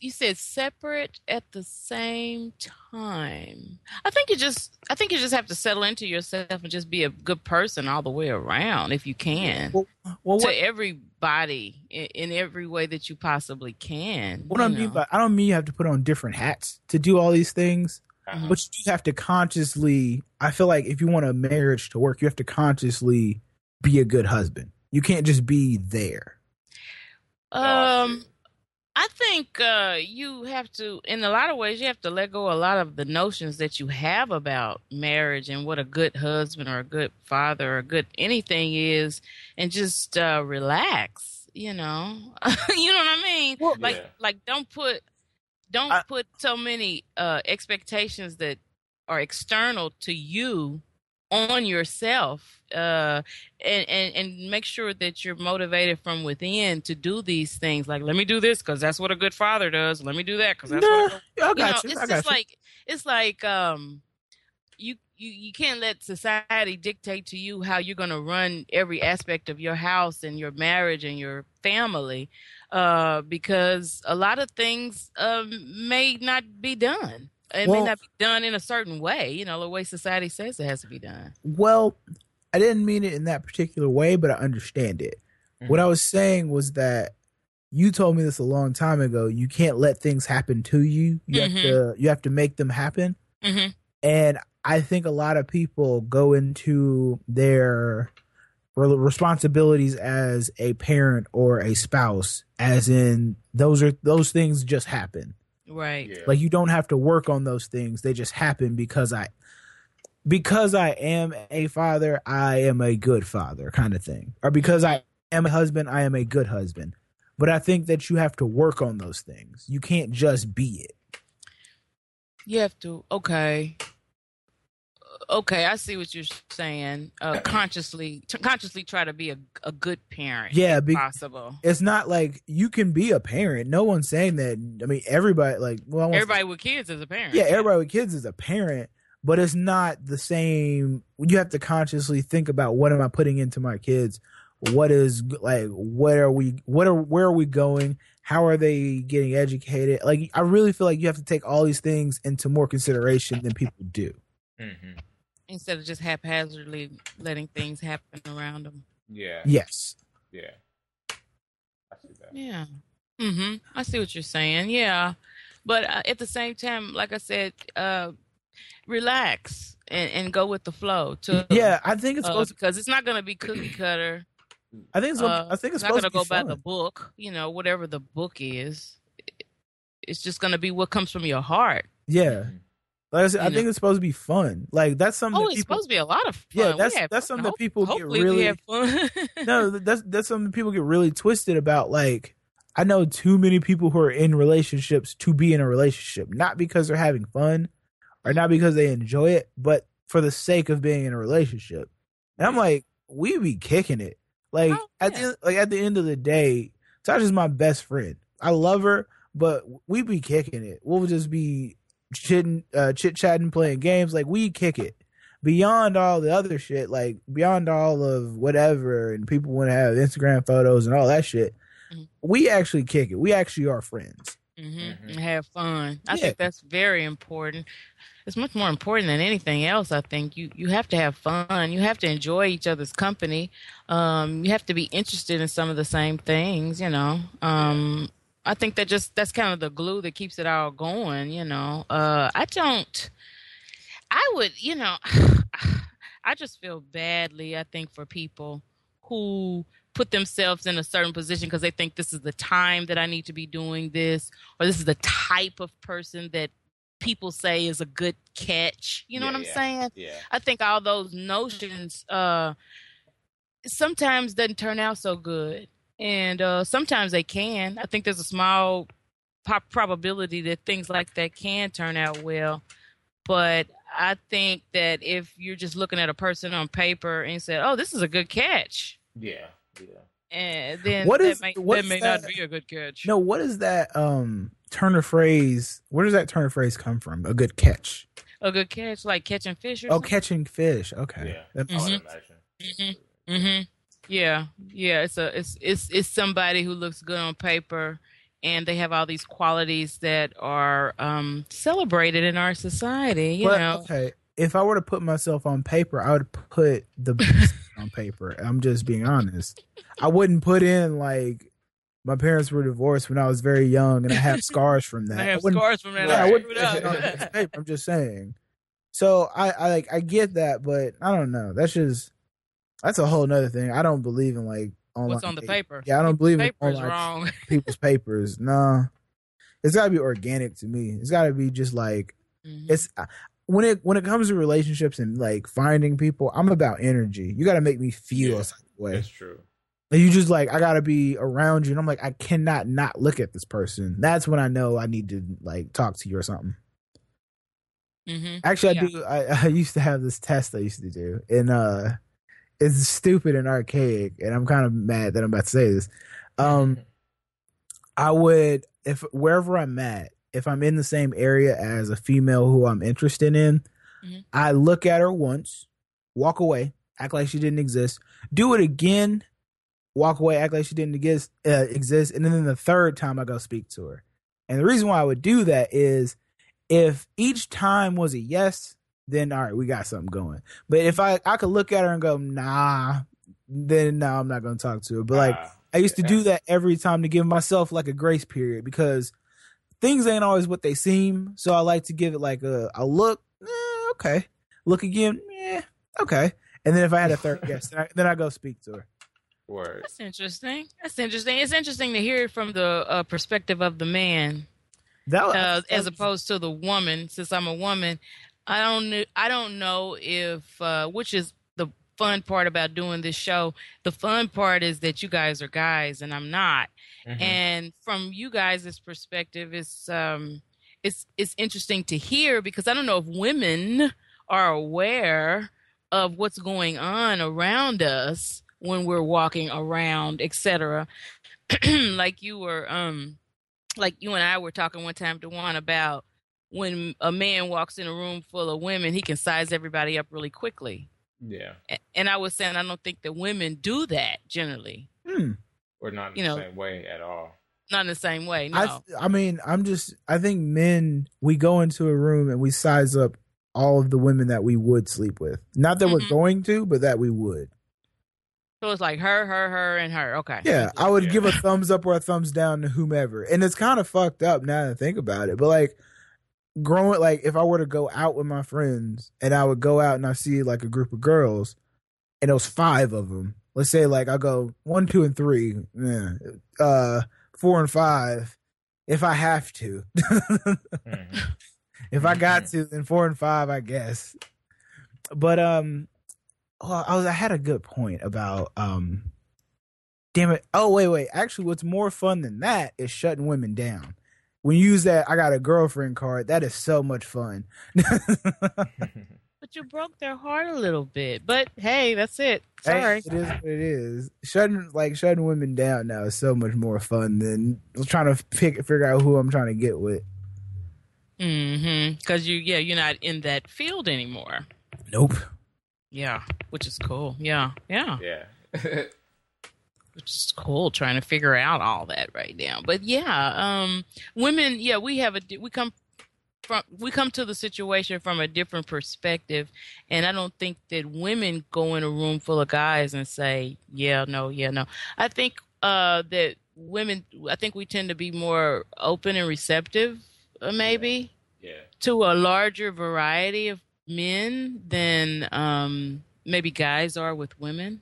you said separate at the same time. I think you just I think you just have to settle into yourself and just be a good person all the way around if you can. Well, well to what, everybody in, in every way that you possibly can. what I you mean by I don't mean you have to put on different hats to do all these things. Uh-huh. But you have to consciously I feel like if you want a marriage to work, you have to consciously be a good husband. You can't just be there. Um, I think uh, you have to, in a lot of ways, you have to let go a lot of the notions that you have about marriage and what a good husband or a good father or a good anything is, and just uh, relax. You know, you know what I mean? Well, like, Yeah. like don't put, don't I- put so many uh, expectations that are external to you on yourself uh and, and and make sure that you're motivated from within to do these things like let me do this because that's what a good father does let me do that because that's what a Nah, I you know, you. it's I got just you. like it's like um you you you can't let society dictate to you how you're going to run every aspect of your house and your marriage and your family uh because a lot of things um may not be done it Well- may not be done in a certain way you know the way society says it has to be done Well, I didn't mean it in that particular way, but I understand it. What I was saying was that you told me this a long time ago. You can't let things happen to you. You have Mhm. to you have to make them happen. mm-hmm. And I think a lot of people go into their responsibilities as a parent or a spouse as in those are those things just happen. Right Yeah. Like you don't have to work on those things. They just happen because I because I am a father, I am a good father kind of thing. Or because I am a husband, I am a good husband. but I think that you have to work on those things. You can't just be it. You have to. Okay. Okay, I see what you're saying. Uh, consciously, t- consciously try to be a, a good parent. Yeah, be- possible. It's not like you can be a parent. No one's saying that. I mean, everybody like well, I won't say- Everybody with kids is a parent. yeah, everybody with kids is a parent, but it's not the same. You have to consciously think about what am I putting into my kids? What is like? What are we? What are? Where are we going? How are they getting educated? Like, I really feel like you have to take all these things into more consideration than people do. Mm-hmm. Instead of just haphazardly letting things happen around them. Yeah. Yes. Yeah. I see that. Yeah. Mm-hmm. I see what you're saying. Yeah, but uh, at the same time, like I said, uh, relax and, and go with the flow. To Yeah, I think it's uh, supposed. because it's not going to be cookie cutter. I think it's. Uh, I think it's not going to to go be by the book. You know, whatever the book is, it's just going to be what comes from your heart. Yeah, Mhm. Like I said, I think it's supposed to be fun. Like that's something. Oh, that it's supposed to be a lot of fun. Yeah, that's- that's something that people get hopefully really- we have fun. no, that's that's something people get really twisted about. Like, I know too many people who are in relationships to be in a relationship, not because they're having fun or not because they enjoy it, but for the sake of being in a relationship. And I'm like, we be kicking it. Like Oh, at yeah. the like at the end of the day, Tasha's my best friend. I love her, but we be kicking it. We'll just be chitting, uh, chit chatting, playing games. Like we kick it beyond all the other shit, like beyond all of whatever, and people want to have Instagram photos and all that shit. Mhm. We actually kick it. We actually are friends. hmm Mhm. have fun. I Yeah. think that's very important. It's much more important than anything else. I think you you have to have fun. You have to enjoy each other's company. Um, you have to be interested in some of the same things. You know. Um, I think that just that's kind of the glue that keeps it all going. You know. Uh, I don't. I would. You know. I just feel badly. I think for people who put themselves in a certain position because they think this is the time that I need to be doing this, or this is the type of person that people say is a good catch. You know Yeah, what I'm yeah. saying? Yeah. I think all those notions uh, sometimes doesn't turn out so good, and uh, sometimes they can. I think there's a small pop probability that things like that can turn out well, but I think that if you're just looking at a person on paper and said, "Oh, this is a good catch," Yeah. Yeah. and then What that is- may, what that is may that- not be a good catch. No, what is that um turn of phrase? Where does that turn of phrase come from? A good catch. a good catch, like catching fish or Oh, something. catching fish. Okay. Yeah. That- I would Mhm. Mm-hmm. Yeah, yeah. It's a it's it's it's somebody who looks good on paper, and they have all these qualities that are um, celebrated in our society. You but, know, okay. If I were to put myself on paper, I would put the best on paper. I'm just being honest. I wouldn't put in like my parents were divorced when I was very young, and I have scars from that. I have wouldn't- scars from that. I I wouldn't screwed put it on paper. I'm just saying. So I, I like I get that, but I don't know. That's just that's a whole nother thing. I don't believe in like online. What's on the paper? Yeah, I don't believe in online wrong. people's papers. No, it's got to be organic to me. It's got to be just like Mhm. it's uh, when it when it comes to relationships and like finding people. I'm about energy. You got to make me feel Yeah. a certain way. That's true. And you just like I got to be around you, and I'm like I cannot not look at this person. That's when I know I need to like talk to you or something. Mhm. Actually, I do. I, I used to have this test I used to do, and uh, it's stupid and archaic, and I'm kind of mad that I'm about to say this. Um, I would if wherever I'm at, if I'm in the same area as a female who I'm interested in, Mhm. I look at her once, walk away, act like she didn't exist, do it again, walk away, act like she didn't exist, uh, exist, and then the third time I go speak to her. And the reason why I would do that is if each time was a yes, then all right, we got something going. But if I I could look at her and go nah, then no, I'm not going to talk to her. But like Ah, I used to yeah. do that every time to give myself like a grace period because things ain't always what they seem. So I like to give it like a, a look, eh, okay, look again, yeah, okay. And then if I had a third guess, then I, then I go speak to her. Word. That's interesting. That's interesting. It's interesting to hear it from the uh, perspective of the man. That uh, as opposed to the woman. Since I'm a woman, I don't I don't know if uh, which is the fun part about doing this show. The fun part is that you guys are guys and I'm not. Mhm. And from you guys' perspective, it's um, it's it's interesting to hear because I don't know if women are aware of what's going on around us when we're walking around, etc. like you were, um, like you and I were talking one time to one about when a man walks in a room full of women, he can size everybody up really quickly. yeah, And I was saying I don't think that women do that generally, Hmm. or not in You the know, same way at all. not in the same way. No. I I mean, I'm just I think men we go into a room and we size up all of the women that we would sleep with. Not that we're Mhm. going to, but that we would. so it's like her, her, her, and her. Okay. Yeah, I would Yeah. give a thumbs up or a thumbs down to whomever. And it's kind of fucked up now that I think about it. But like growing like if I were to go out with my friends and I would go out and I see like a group of girls and it was five of them. Let's say like I go one, two, and three. Yeah. Uh four and five. If I have to. Mhm. if I got to, then four and five, I guess. But um, well, I was I had a good point about um, damn it. Oh wait, wait. Actually, what's more fun than that is shutting women down. When you use that, I got a girlfriend card. That is so much fun. But you broke their heart a little bit. But hey, that's it. Hey, Sorry. it is what it is. Shutting like shutting women down now is so much more fun than trying to pick figure out who I'm trying to get with. Mm-hmm. Because you, yeah, you're not in that field anymore. Nope. Yeah, which is cool. Yeah, yeah, yeah. which is cool. Trying to figure out all that right now. But yeah, um, women. Yeah, we have a we come from we come to the situation from a different perspective, and I don't think that women go in a room full of guys and say, "Yeah, no, yeah, no." I think uh, that women. I think we tend to be more open and receptive, uh, maybe. yeah. to a larger variety of men than um, maybe guys are with women.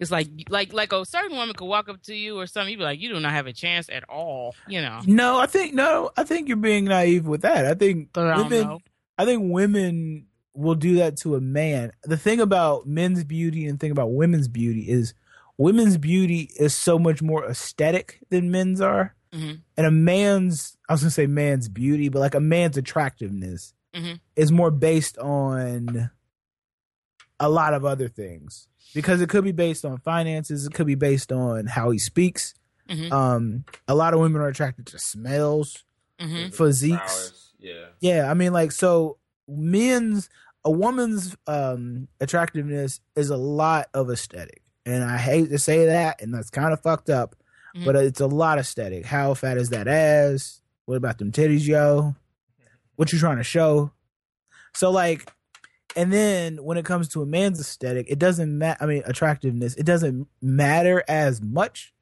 It's like like like a certain woman could walk up to you or something, you'd be like, you do not have a chance at all, you know. No, I think no. I think you're being naive with that. I think I women. I think women will do that to a man. The thing about men's beauty and thing about women's beauty is women's beauty is so much more aesthetic than men's are. Mhm. And a man's, I was going to say man's beauty, but like a man's attractiveness Mhm. is more based on a lot of other things because it could be based on finances. It could be based on how he speaks. Mhm. Um, a lot of women are attracted to smells, hmm physiques. Flowers, Yeah. Yeah, I mean, like, so men's a woman's um attractiveness is a lot of aesthetic, and I hate to say that, and that's kind of fucked up, Mhm. but it's a lot of aesthetic. How fat is that ass? What about them titties, yo? What you trying to show? So like, and then when it comes to a man's aesthetic, it doesn't matter. I mean, attractiveness, it doesn't matter as much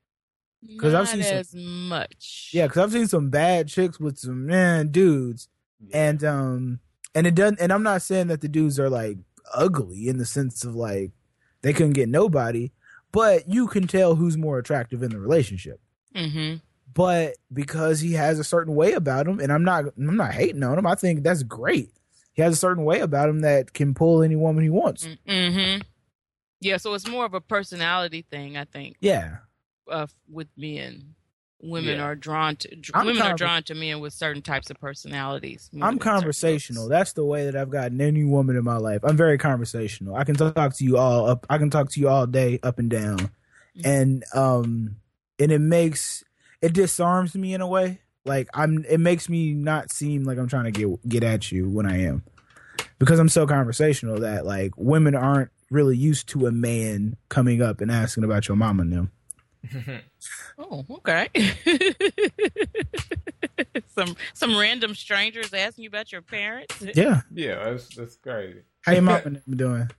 'Cause I've Not seen some- as much. Yeah, because I've seen some bad chicks with some man dudes, Yeah. and um, and it doesn't. And I'm not saying that the dudes are like ugly in the sense of like they couldn't get nobody, but you can tell who's more attractive in the relationship. hmm But because he has a certain way about him, and I'm not, I'm not hating on him. I think that's great. He has a certain way about him that can pull any woman he wants. hmm Yeah, so it's more of a personality thing, I think, Yeah, uh, with men. Women Yeah. are drawn to women are drawn to men with certain types of personalities. I'm conversational. That's the way that I've gotten any woman in my life. I'm very conversational. I can talk to you all up. I can talk to you all day, up and down, Mhm. and um, and it makes it disarms me in a way. Like I'm, it makes me not seem like I'm trying to get get at you when I am, because I'm so conversational that like women aren't really used to a man coming up and asking about your mama and them. Oh, okay. some some random strangers asking you about your parents. Yeah, yeah, that's that's crazy. how your mom and them doing?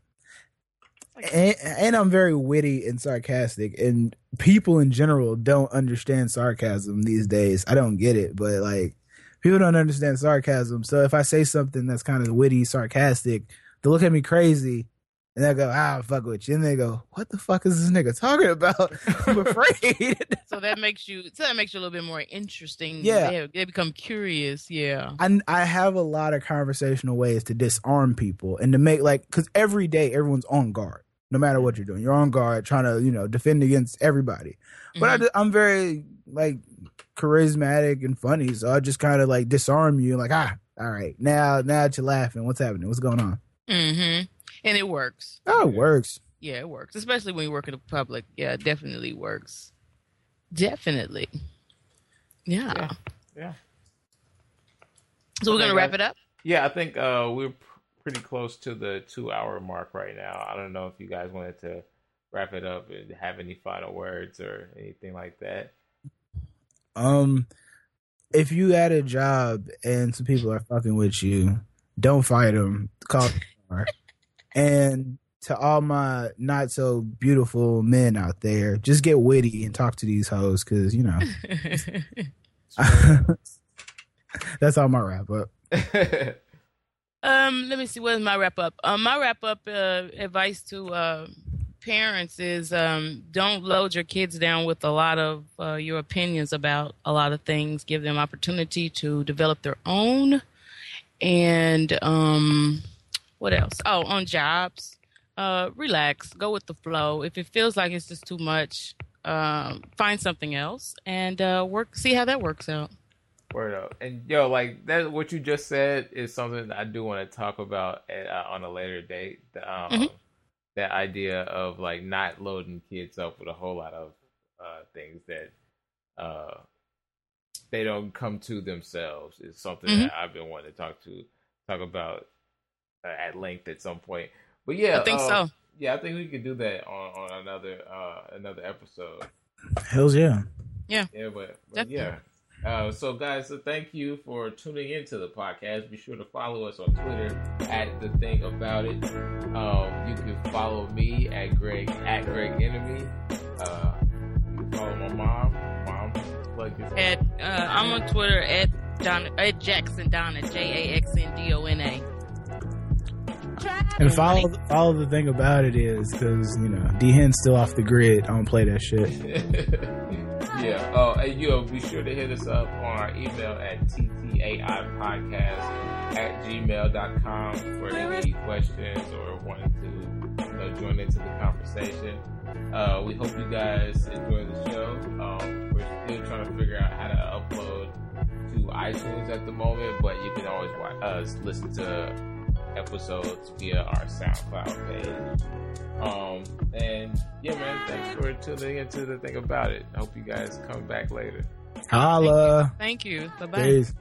And, and I'm very witty and sarcastic, and people in general don't understand sarcasm these days. I don't get it, but like people don't understand sarcasm. So if I say something that's kind of witty, sarcastic, they look at me crazy, And they'll go, ah, fuck with you. And they go, what the fuck is this nigga talking about? I'm afraid. so that makes you so that makes you a little bit more interesting. Yeah. They, they become curious. Yeah. I, I have a lot of conversational ways to disarm people and to make like, because every day everyone's on guard, no matter what you're doing. You're on guard trying to, you know, defend against everybody. But I Mhm. I, I'm very like charismatic and funny. So I just kind of like disarm you like, ah, all right, now, now that you're laughing, what's happening? What's going on? Mhm. And it works. Oh, it works. Yeah, it works. Especially when you work in the public. Yeah, it definitely works. Definitely. Yeah. Yeah. Yeah. So we're gonna wrap guys. it up. Yeah, I think uh, we're pr- pretty close to the two hour mark right now. I don't know if you guys wanted to wrap it up and have any final words or anything like that. Um, if you had a job and some people are fucking with you, don't fight them. Call HR. And to all my not so beautiful men out there, just get witty and talk to these hoes because you know that's all my wrap up. Um, let me see. What's my wrap up? Um, my wrap up uh, advice to uh, parents is um, don't load your kids down with a lot of uh, your opinions about a lot of things. Give them opportunity to develop their own. And um, what else? Oh, on jobs, uh, relax, go with the flow. If it feels like it's just too much, um, find something else and uh, work. See how that works out. Word up. And yo, like that, what you just said is something that I do want to talk about at, uh, on a later date. The, Um, Mhm. That idea of like not loading kids up with a whole lot of uh, things that uh, they don't come to themselves is something Mhm. that I've been wanting to talk to talk about uh, at length at some point. But yeah, I think uh, so. Yeah, I think we could do that on, on another uh, another episode. Hells yeah. Yeah, but, but yeah. Uh, so guys, so thank you for tuning into the podcast. Be sure to follow us on Twitter at the thing about it. Um, you can follow me at Greg at Greg Enemy. Uh, you can follow my mom. Mom, plug this. At uh, I'm on Twitter at Donna at Jackson Donna J A X N D O N A. And follow follow the thing about it is because you know D Hen's still off the grid. I don't play that shit. yeah. Oh, and you know, be sure to hit us up on our email at ttaipodcast at gmail.com for any questions or wanting to you know, join into the conversation. Uh, we hope you guys enjoy the show. Um, we're still trying to figure out how to upload to iTunes at the moment, but you can always watch, us listen to episodes via our SoundCloud page. Um, and yeah, man, thanks for tuning into the thing about it. I hope you guys come back later. Holla. Thank you. Bye bye. Peace.